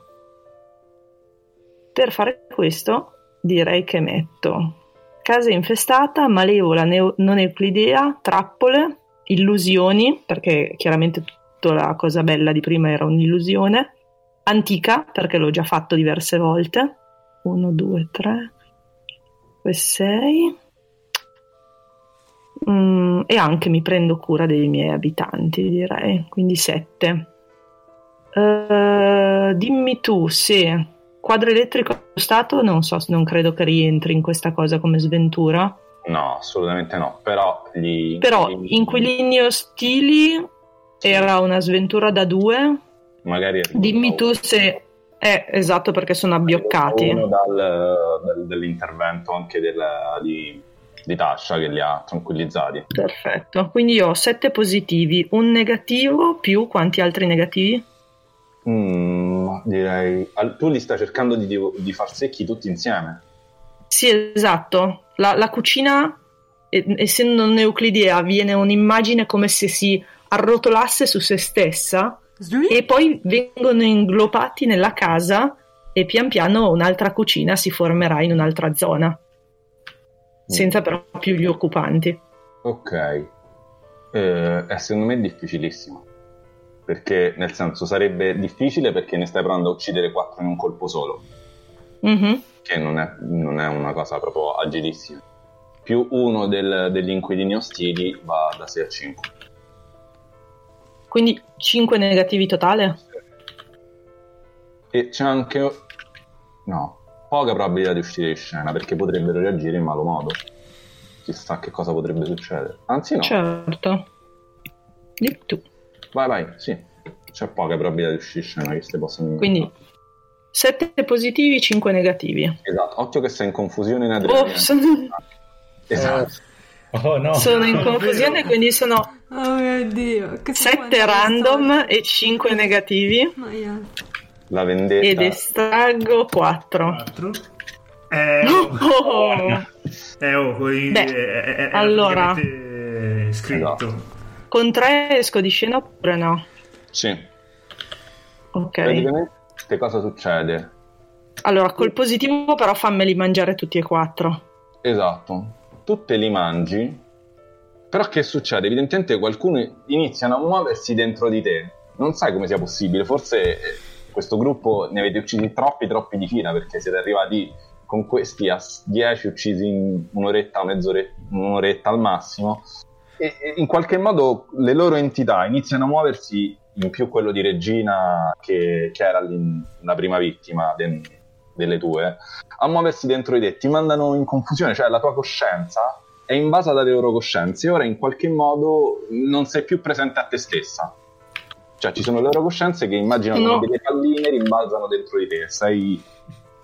Per fare questo direi che metto casa infestata, malevola, neo- non euclidea, trappole, illusioni, perché chiaramente tutta la cosa bella di prima era un'illusione, antica, perché l'ho già fatto diverse volte, 1, 2, 3, 6, mm, e anche mi prendo cura dei miei abitanti, direi, quindi 7. Uh, dimmi tu se quadro elettrico stato non so, non credo che rientri in questa cosa come sventura. No, assolutamente no. Però, gli Però inquilini... inquilini ostili era una sventura da due. Magari Dimmi tu se è eh, esatto perché sono abbioccati. Uno dal, dal, dall'intervento anche del, di, di Tasha che li ha tranquillizzati. Perfetto. Quindi io ho sette positivi, un negativo più quanti altri negativi? Mm, direi. Tu li stai cercando di, di, far secchi tutti insieme? Sì, esatto. La, la cucina, essendo non euclidea, viene un'immagine come se si arrotolasse su se stessa e poi vengono inglobati nella casa e pian piano un'altra cucina si formerà in un'altra zona. Senza però più gli occupanti. Ok. Eh, secondo me è difficilissimo perché nel senso sarebbe difficile perché ne stai provando a uccidere quattro in un colpo solo, mm-hmm. che non è, non è, una cosa proprio agilissima. Più uno del, degli inquilini ostili va da 6 a 5. Quindi 5 negativi totale? E c'è anche... no, poca probabilità di uscire di scena perché potrebbero reagire in malo modo. Chissà che cosa potrebbe succedere. Anzi no. Certo. Di tu. Vai, vai, sì. C'è poca probabilità di uscire scena che si possano Quindi 7 positivi, 5 negativi. Esatto, occhio che sei in confusione in Adriana. Oh, sono... Esatto. Oh, no. Sono in confusione, quindi sono oh mio Dio, 7 random e 5 negativi. La vendetta. Ed estraggo 4. 4. Eh, oh. eh, oh, poi, Beh, eh, eh, allora scritto. Esatto. Con 3 esco di scena oppure no? Sì. Ok. Praticamente cosa succede? Allora, col positivo però fammeli mangiare tutti e quattro. Esatto. Tu te li mangi, però che succede? Evidentemente qualcuno iniziano a muoversi dentro di te. Non sai come sia possibile, forse eh, questo gruppo ne avete uccisi troppi, troppi di fila perché siete arrivati con questi a 10 uccisi in un'oretta, mezz'oretta, un'oretta al massimo e, in qualche modo le loro entità iniziano a muoversi in più quello di Regina che, che era la prima vittima de, delle tue, a muoversi dentro i te, ti mandano in confusione, cioè la tua coscienza è invasa dalle loro coscienze e ora in qualche modo non sei più presente a te stessa. Cioè ci sono le loro coscienze che immaginano no. delle palline rimbalzano dentro di te, sei,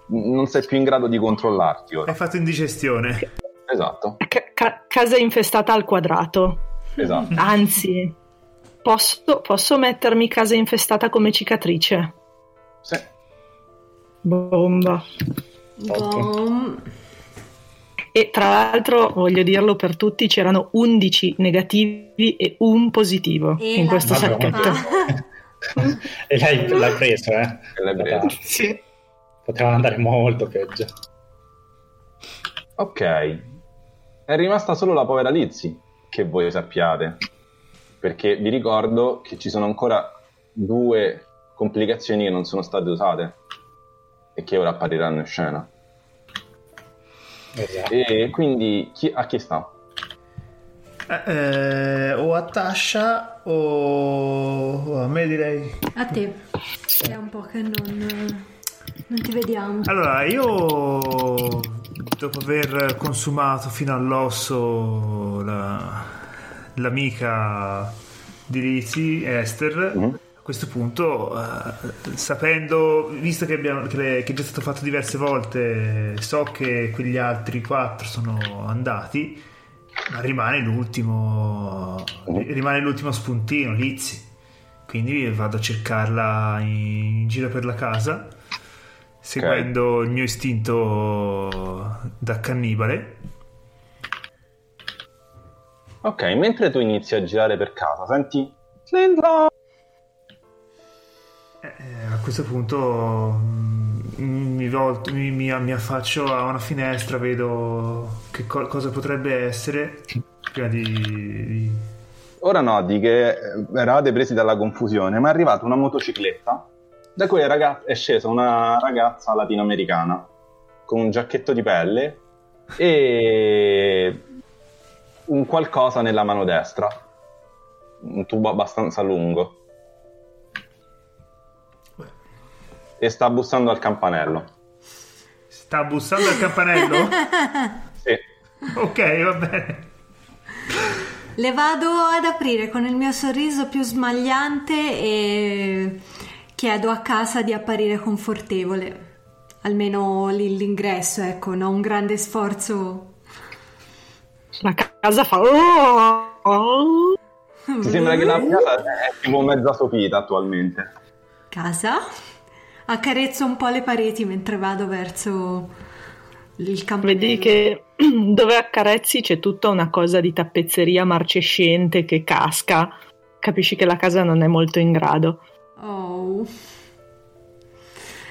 non sei più in grado di controllarti ora. Hai fatto indigestione. Esatto. Ca- casa infestata al quadrato. Esatto. Anzi, posso, posso mettermi casa infestata come cicatrice? Sì. Bomba. Bom. E tra l'altro, voglio dirlo per tutti, c'erano 11 negativi e un positivo e in questo sacchetto. e l'hai, l'hai preso, eh? L'hai preso. Sì. Poteva andare molto peggio. Ok, è rimasta solo la povera Lizzy, che voi sappiate, perché vi ricordo che ci sono ancora due complicazioni che non sono state usate e che ora appariranno in scena. Esatto. E quindi chi- a chi sta? Eh, eh, o a Tasha o a me direi. A te. È un po' che non, non ti vediamo. Allora, io dopo aver consumato fino all'osso la- l'amica di Lizzie, Esther, Mhm. A questo punto, eh, sapendo, visto che, abbiamo, che, le- che è già stato fatto diverse volte, so che quegli altri quattro sono andati, ma rimane l'ultimo, rimane l'ultimo spuntino, Lizzie. Quindi vado a cercarla in giro per la casa seguendo il mio istinto da cannibale. Ok, mentre tu inizi a girare per casa, senti Slindra! Eh, a questo punto mm, mi, volto- mi- mi- mi affaccio a una finestra, vedo che co- cosa potrebbe essere prima di... di- Ora noti che eh, eravate presi dalla confusione, ma è arrivata una motocicletta da cui è, raga- è scesa una ragazza latinoamericana con un giacchetto di pelle e un qualcosa nella mano destra, un tubo abbastanza lungo. E sta bussando al campanello. Sta bussando al campanello? Sì. ok, va bene. Le vado ad aprire con il mio sorriso più smagliante e chiedo a casa di apparire confortevole. Almeno lì l'ingresso, ecco, no? Un grande sforzo. La casa fa... "Oh, oh". Ti sembra che la casa è tipo mezza sopita attualmente. Casa? Accarezzo un po' le pareti mentre vado verso il campanello. Vedi che dove accarezzi c'è tutta una cosa di tappezzeria marcescente che casca. Capisci che la casa non è molto in grado. Oh.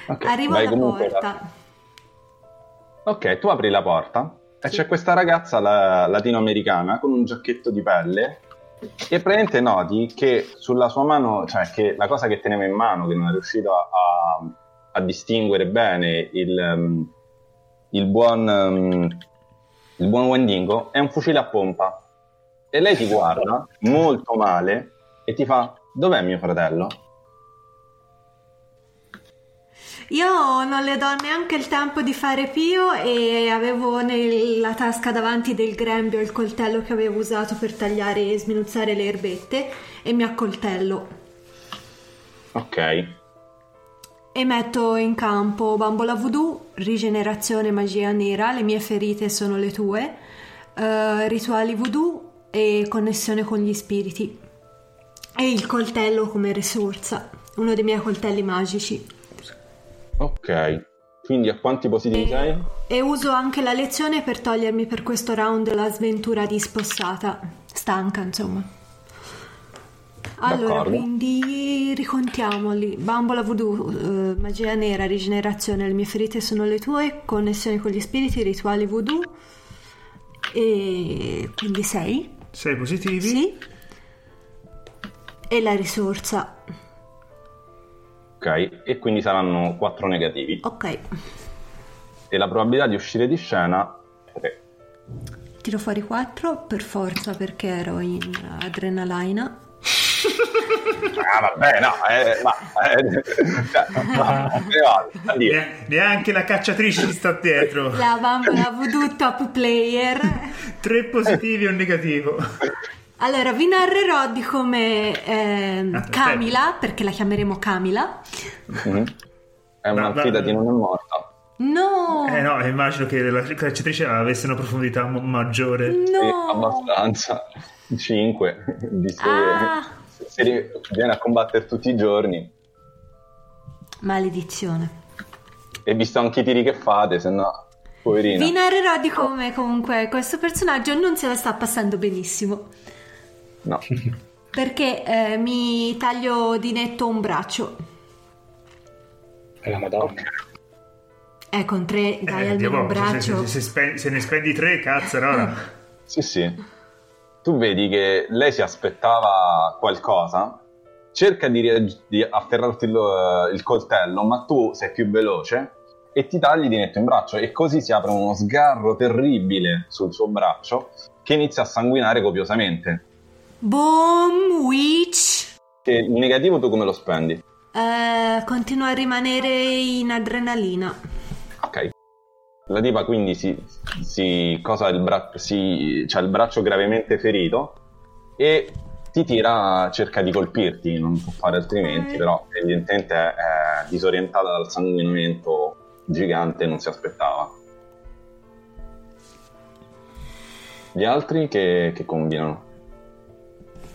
Ok, Arrivo alla porta. Ok, tu apri la porta e c'è questa ragazza la- latinoamericana con un giacchetto di pelle e praticamente noti che sulla sua mano, cioè che la cosa che teneva in mano, che non è riuscito a, a- distinguere bene il, um, il buon, um, il buon Wendingo, è un fucile a pompa. E lei ti guarda molto male e ti fa, dov'è mio fratello? Io non le do neanche il tempo di fare pio e avevo nella tasca davanti del grembio il coltello che avevo usato per tagliare e sminuzzare le erbette e mi accoltello. Ok, e metto in campo bambola voodoo, rigenerazione magia nera, le mie ferite sono le tue, eh, rituali voodoo e connessione con gli spiriti. E il coltello come risorsa, uno dei miei coltelli magici. Ok. Quindi a quanti positivi sei? E uso anche la lezione per togliermi per questo round la sventura di spossata. Stanca, insomma. Allora, D'accordo. quindi ricontiamoli. Bambola voodoo, eh, magia nera, rigenerazione, le mie ferite sono le tue, connessione con gli spiriti, rituali voodoo. E quindi sei? Sei positivi? Sì. E la risorsa. Ok, e quindi saranno 4 negativi. Ok. E la probabilità di uscire di scena è 3. Tiro fuori 4 per forza perché ero in adrenalina. Ah, vabbè, no, eh, ma... Eh, cioè, no, dire. Ne- Neanche la cacciatrice ci sta dietro. La bambola voodoo top player. Tre positivi e un negativo. Allora, vi narrerò di come Ah, aspetta. Camila, perché la chiameremo Camila. Mhm. È Ma- un'anfida ma- di non è morta. No! Eh no, immagino che la cacciatrice avesse una profondità mo- maggiore. Sì, No! abbastanza. 5, visto Ah. che se viene a combattere tutti i giorni. Maledizione. E visto anche i tiri che fate, se no, poverina. Vi narrerò di come comunque questo personaggio non se la sta passando benissimo. No. perché eh, mi taglio di netto un braccio. È la Madonna. Eh, con tre dai Eh, almeno un se- braccio. Se, se- se spe- se ne spendi tre, cazzo, allora. Sì, sì. Tu vedi che lei si aspettava qualcosa, cerca di, rea- di afferrarti il, il coltello, ma tu sei più veloce e ti tagli di netto in braccio e così si apre uno sgarro terribile sul suo braccio che inizia a sanguinare copiosamente. Boom, witch. Il negativo tu come lo spendi? Eh, continua a rimanere in adrenalina. Ok. La diva quindi si, si cosa il braccio, si, c'ha il braccio gravemente ferito e ti tira, cerca di colpirti, non può fare altrimenti, Ok. però evidentemente è, è disorientata dal sanguinamento gigante, non si aspettava. Gli altri che, che combinano?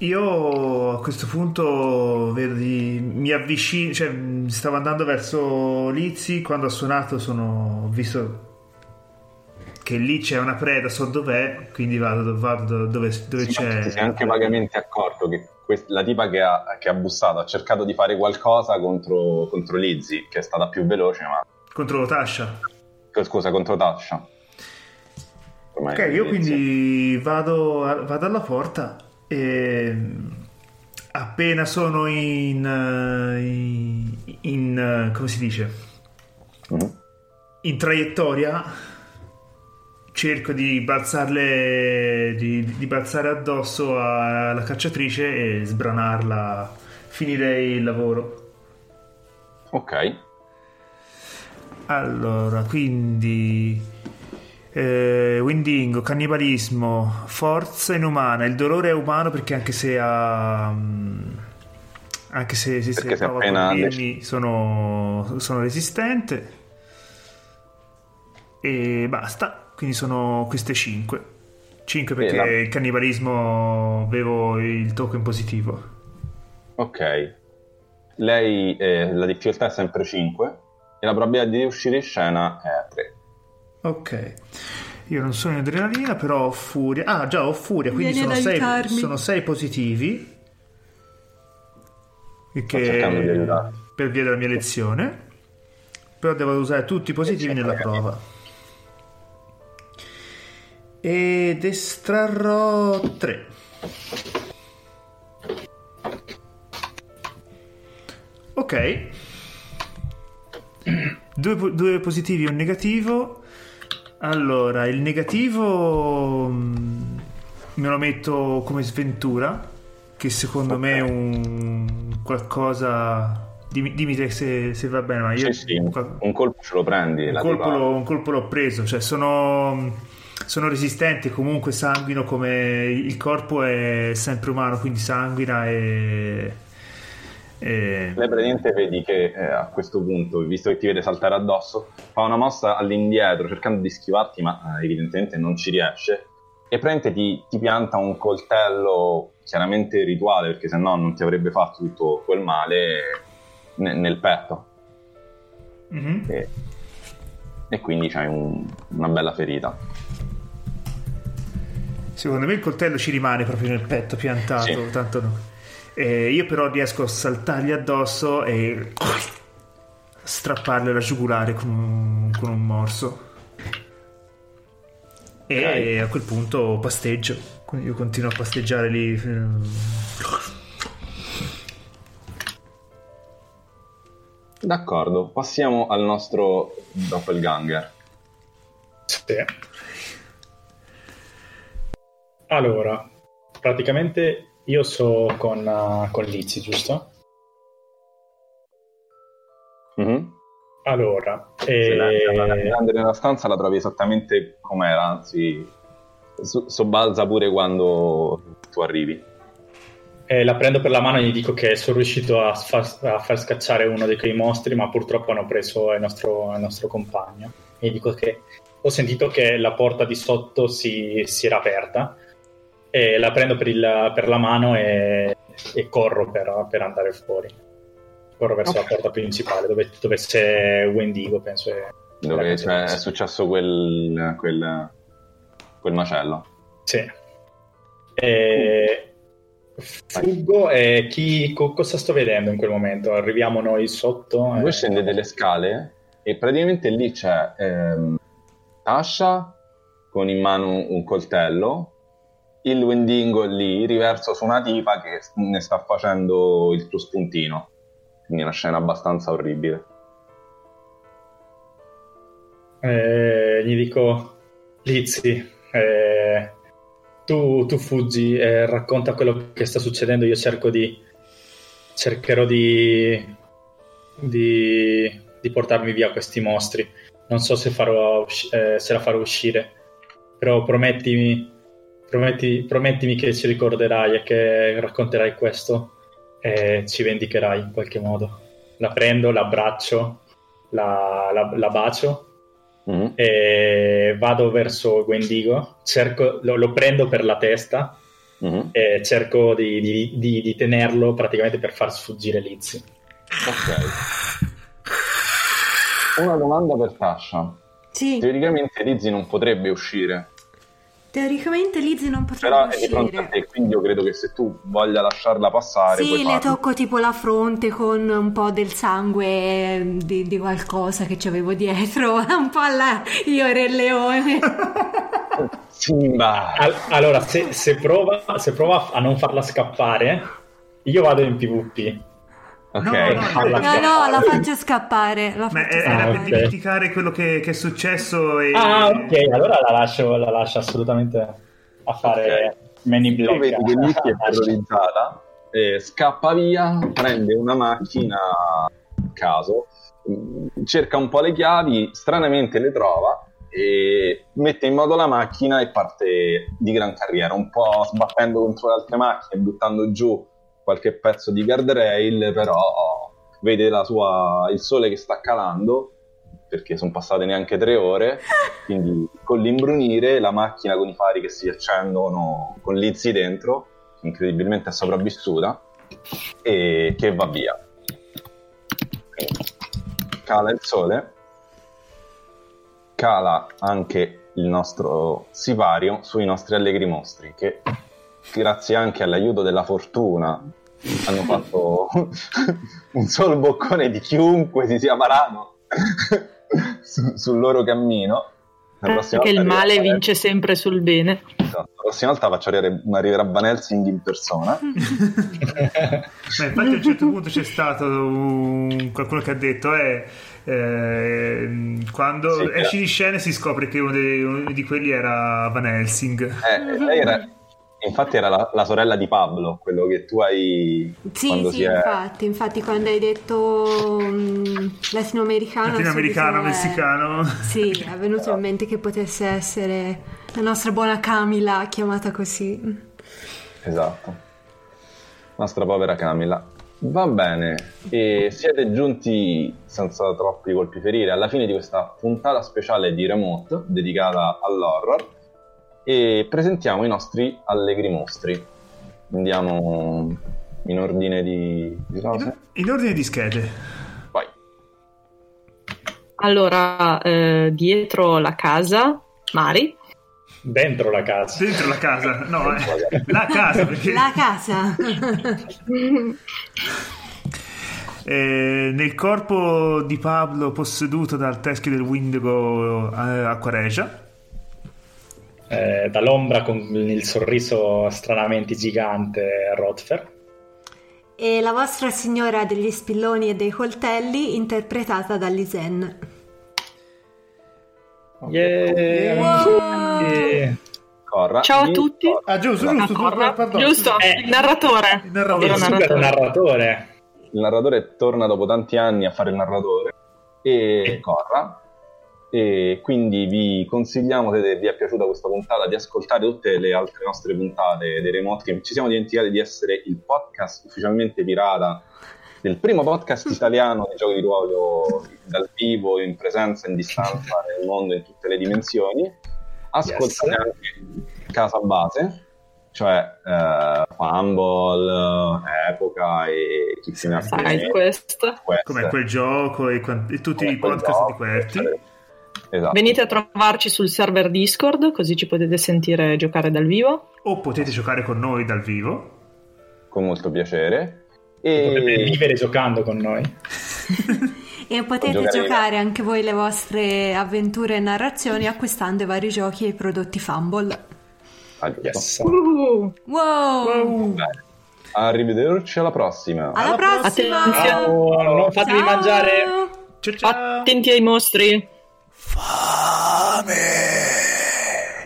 Io a questo punto vedo di, mi avvicino, cioè stavo andando verso Lizzy quando ha suonato sono ho visto che lì c'è una preda, so dov'è, quindi vado, vado dove, dove Sì, c'è. Ti sei anche vagamente accorto che quest- la tipa che ha, che ha bussato ha cercato di fare qualcosa contro, contro Lizzy, che è stata più veloce, ma Contro Tasha. Scusa, contro Tasha. Ormai Ok, io Lizzy. quindi vado, vado alla porta e appena sono in, eh, in, in, eh, come si dice? Mhm. in traiettoria cerco di balzarle di, di balzare addosso alla cacciatrice e sbranarla. Finire il lavoro. Ok, allora quindi eh, Windingo, cannibalismo, forza inumana. Il dolore è umano perché anche se ha. mm, Anche se, se, se se appena- colpirmi sono, sono resistente. E basta. Quindi sono queste 5. 5 perché la- il cannibalismo avevo il token positivo. ok. Lei, eh, la difficoltà è sempre 5 e la probabilità di uscire in scena è 3. Ok. Io non sono in adrenalina, però ho furia. Ah, già ho furia, quindi sono ad 6 aiutarmi. sono sei positivi. Che aiutarti. per via della mia lezione. Però devo usare tutti i positivi nella prova. Ed estrarrò 3. Ok. Due, due positivi e un negativo. Allora, il negativo mm, me lo metto come sventura, che secondo me è un qualcosa... Dimmi, dimmi te se, se va bene, ma io... Sì, sì, un, colpo ce lo prendi. un colpo, l'ho, un colpo l'ho preso, cioè sono, sono resistente, comunque sanguino come il corpo è sempre umano, quindi sanguina e... e- Lei praticamente vedi che eh, a questo punto, visto che ti vede saltare addosso, fa una mossa all'indietro cercando di schivarti, ma eh, evidentemente non ci riesce. E praticamente ti, ti pianta un coltello chiaramente rituale, perché sennò non ti avrebbe fatto tutto quel male ne- nel petto. Mhm. E, e quindi c'hai un- una bella ferita. Secondo me il coltello ci rimane proprio nel petto piantato, Sì. tanto no. Eh, io però riesco a saltargli addosso e strapparle la giugulare con un, con un morso. E a quel punto pasteggio. Quindi io continuo a pasteggiare lì. D'accordo, passiamo al nostro doppelganger. Sì. Allora, praticamente io so con, uh, con Lizzy, giusto? Mhm. Allora, Se la, eh, grande nella stanza la trovi esattamente com'era, anzi so- sobbalza pure quando tu arrivi. eh, la prendo per la mano e gli dico che sono riuscito a far, a far scacciare uno di quei mostri, ma purtroppo hanno preso il nostro, il nostro compagno. E gli dico che ho sentito che la porta di sotto si, si era aperta e la prendo per, il- per la mano e, e corro per, per andare fuori. Corro verso la porta principale dove, dove c'è Wendigo, penso. Dove Eh, sì. è successo quel, quel, quel macello. Sì. E Fuggo e chi, co- cosa sto vedendo in quel momento? Arriviamo noi sotto. Voi e- scendete le scale e praticamente lì c'è ehm, Tasha con in mano un coltello, il Wendigo lì riverso su una tipa che ne sta facendo il tuo spuntino. Quindi una scena abbastanza orribile. Eh, gli dico, Lizzy, eh, tu, tu fuggi e racconta quello che sta succedendo. Io cerco di. cercherò di. di, di portarmi via questi mostri. Non so se, farò, eh, se la farò uscire, però promettimi, prometti- promettimi che ci ricorderai e che racconterai questo e ci vendicherai in qualche modo. La prendo, la abbraccio, la, la- la bacio Mhm. e vado verso Wendigo, cerco, lo, lo prendo per la testa Mhm. e cerco di, di- di- di tenerlo praticamente per far sfuggire Lizzy. Ok. Una domanda per Tasha. Sì, Teoricamente Lizzy non potrebbe uscire, teoricamente Lizzie non però potrebbe è di fronte a uscire. te, quindi io credo che se tu voglia lasciarla passare, puoi Sì, le farlo. tocco tipo la fronte con un po' del sangue di, di qualcosa che c'avevo dietro, un po' alla io Re Leone. Simba! Al- allora, se, se prova, se prova a non farla scappare, io vado in PvP. Ok. No, no, No, no, la faccio scappare. La Ma faccio è- era Ah, per dimenticare quello che, che è successo e... Ah, ok, allora la lascio, la lascio assolutamente a fare Man in Tu Black. vedi che Nicky è terrorizzata, eh, scappa via, prende una macchina a caso, cerca un po' le chiavi, stranamente le trova e mette in moto la macchina e parte di gran carriera, un po' sbattendo contro le altre macchine, buttando giù qualche pezzo di guardrail, però vede la sua, il sole che sta calando perché sono passate neanche tre ore, quindi con l'imbrunire la macchina con i fari che si accendono con l'Izzy dentro, incredibilmente è sopravvissuta, e che va via. Cala il sole, cala anche il nostro sipario sui nostri allegri mostri, che grazie anche all'aiuto della fortuna hanno fatto un solo boccone di chiunque si sia parato su- sul loro cammino. Prossima Perché il male vince sempre sul bene. Esatto. La prossima volta faccio arrivare, arriverà Van Helsing in persona. Ma infatti a un certo punto c'è stato un- qualcuno che ha detto eh, eh, quando Sì, esci era- di scena si scopre che uno, dei- uno di quelli era Van Helsing. Eh, lei era, infatti era la, la sorella di Pablo, quello che tu hai Sì, quando sì, si è... infatti, infatti quando hai detto mm, latinoamericano, Latinoamericano, è- messicano. Sì, è venuto in mente che potesse essere la nostra buona Camila chiamata così. Esatto. Nostra povera Camilla. Va bene, e siete giunti senza troppi colpi ferire alla fine di questa puntata speciale di Remote dedicata all'horror e presentiamo i nostri allegri mostri. Andiamo in ordine di, di cose. In ordine di schede. Vai. Allora, eh, dietro la casa, Mari. Dentro la casa. Dentro la casa, no, eh, la casa perché La casa. eh, nel corpo di Pablo posseduto dal teschio del Windigo eh, Acquaregia. Eh, dall'ombra con il sorriso stranamente gigante Rotfer. e la vostra signora degli spilloni e dei coltelli interpretata da Lisen. Yeah. Wow. Yeah. Corra. Ciao a tutti. Ah, giusto, giusto, Corra. pardon. Giusto, Eh. il narratore. Il narratore. Era Il narratore. narratore. il narratore torna dopo tanti anni a fare il narratore e Corra e quindi vi consigliamo se vi è piaciuta questa puntata di ascoltare tutte le altre nostre puntate dei remote che ci siamo dimenticati di essere il podcast ufficialmente pirata del primo podcast italiano di giochi di ruolo dal vivo, in presenza, in distanza nel mondo in tutte le dimensioni ascoltate Yes. anche Casa Base cioè eh, Fumble, eh, Epoca e chi se ne ha. Quest. Come quel gioco e, quan- e tutti Come i podcast gioco, di Querti. Esatto. Venite a trovarci sul server Discord, così ci potete sentire giocare dal vivo. O potete giocare con noi dal vivo. con molto piacere. Potete E vivere giocando con noi. E potete Giocare- giocare anche voi le vostre avventure e narrazioni acquistando i vari giochi e i prodotti Fumble. Ah. Yes. Uh, Wow! Bene. Arrivederci alla prossima. Alla prossima! Attenzione. Ciao, non fatevi Ciao! mangiare. Ciao ciao! attenti ai mostri. Farming.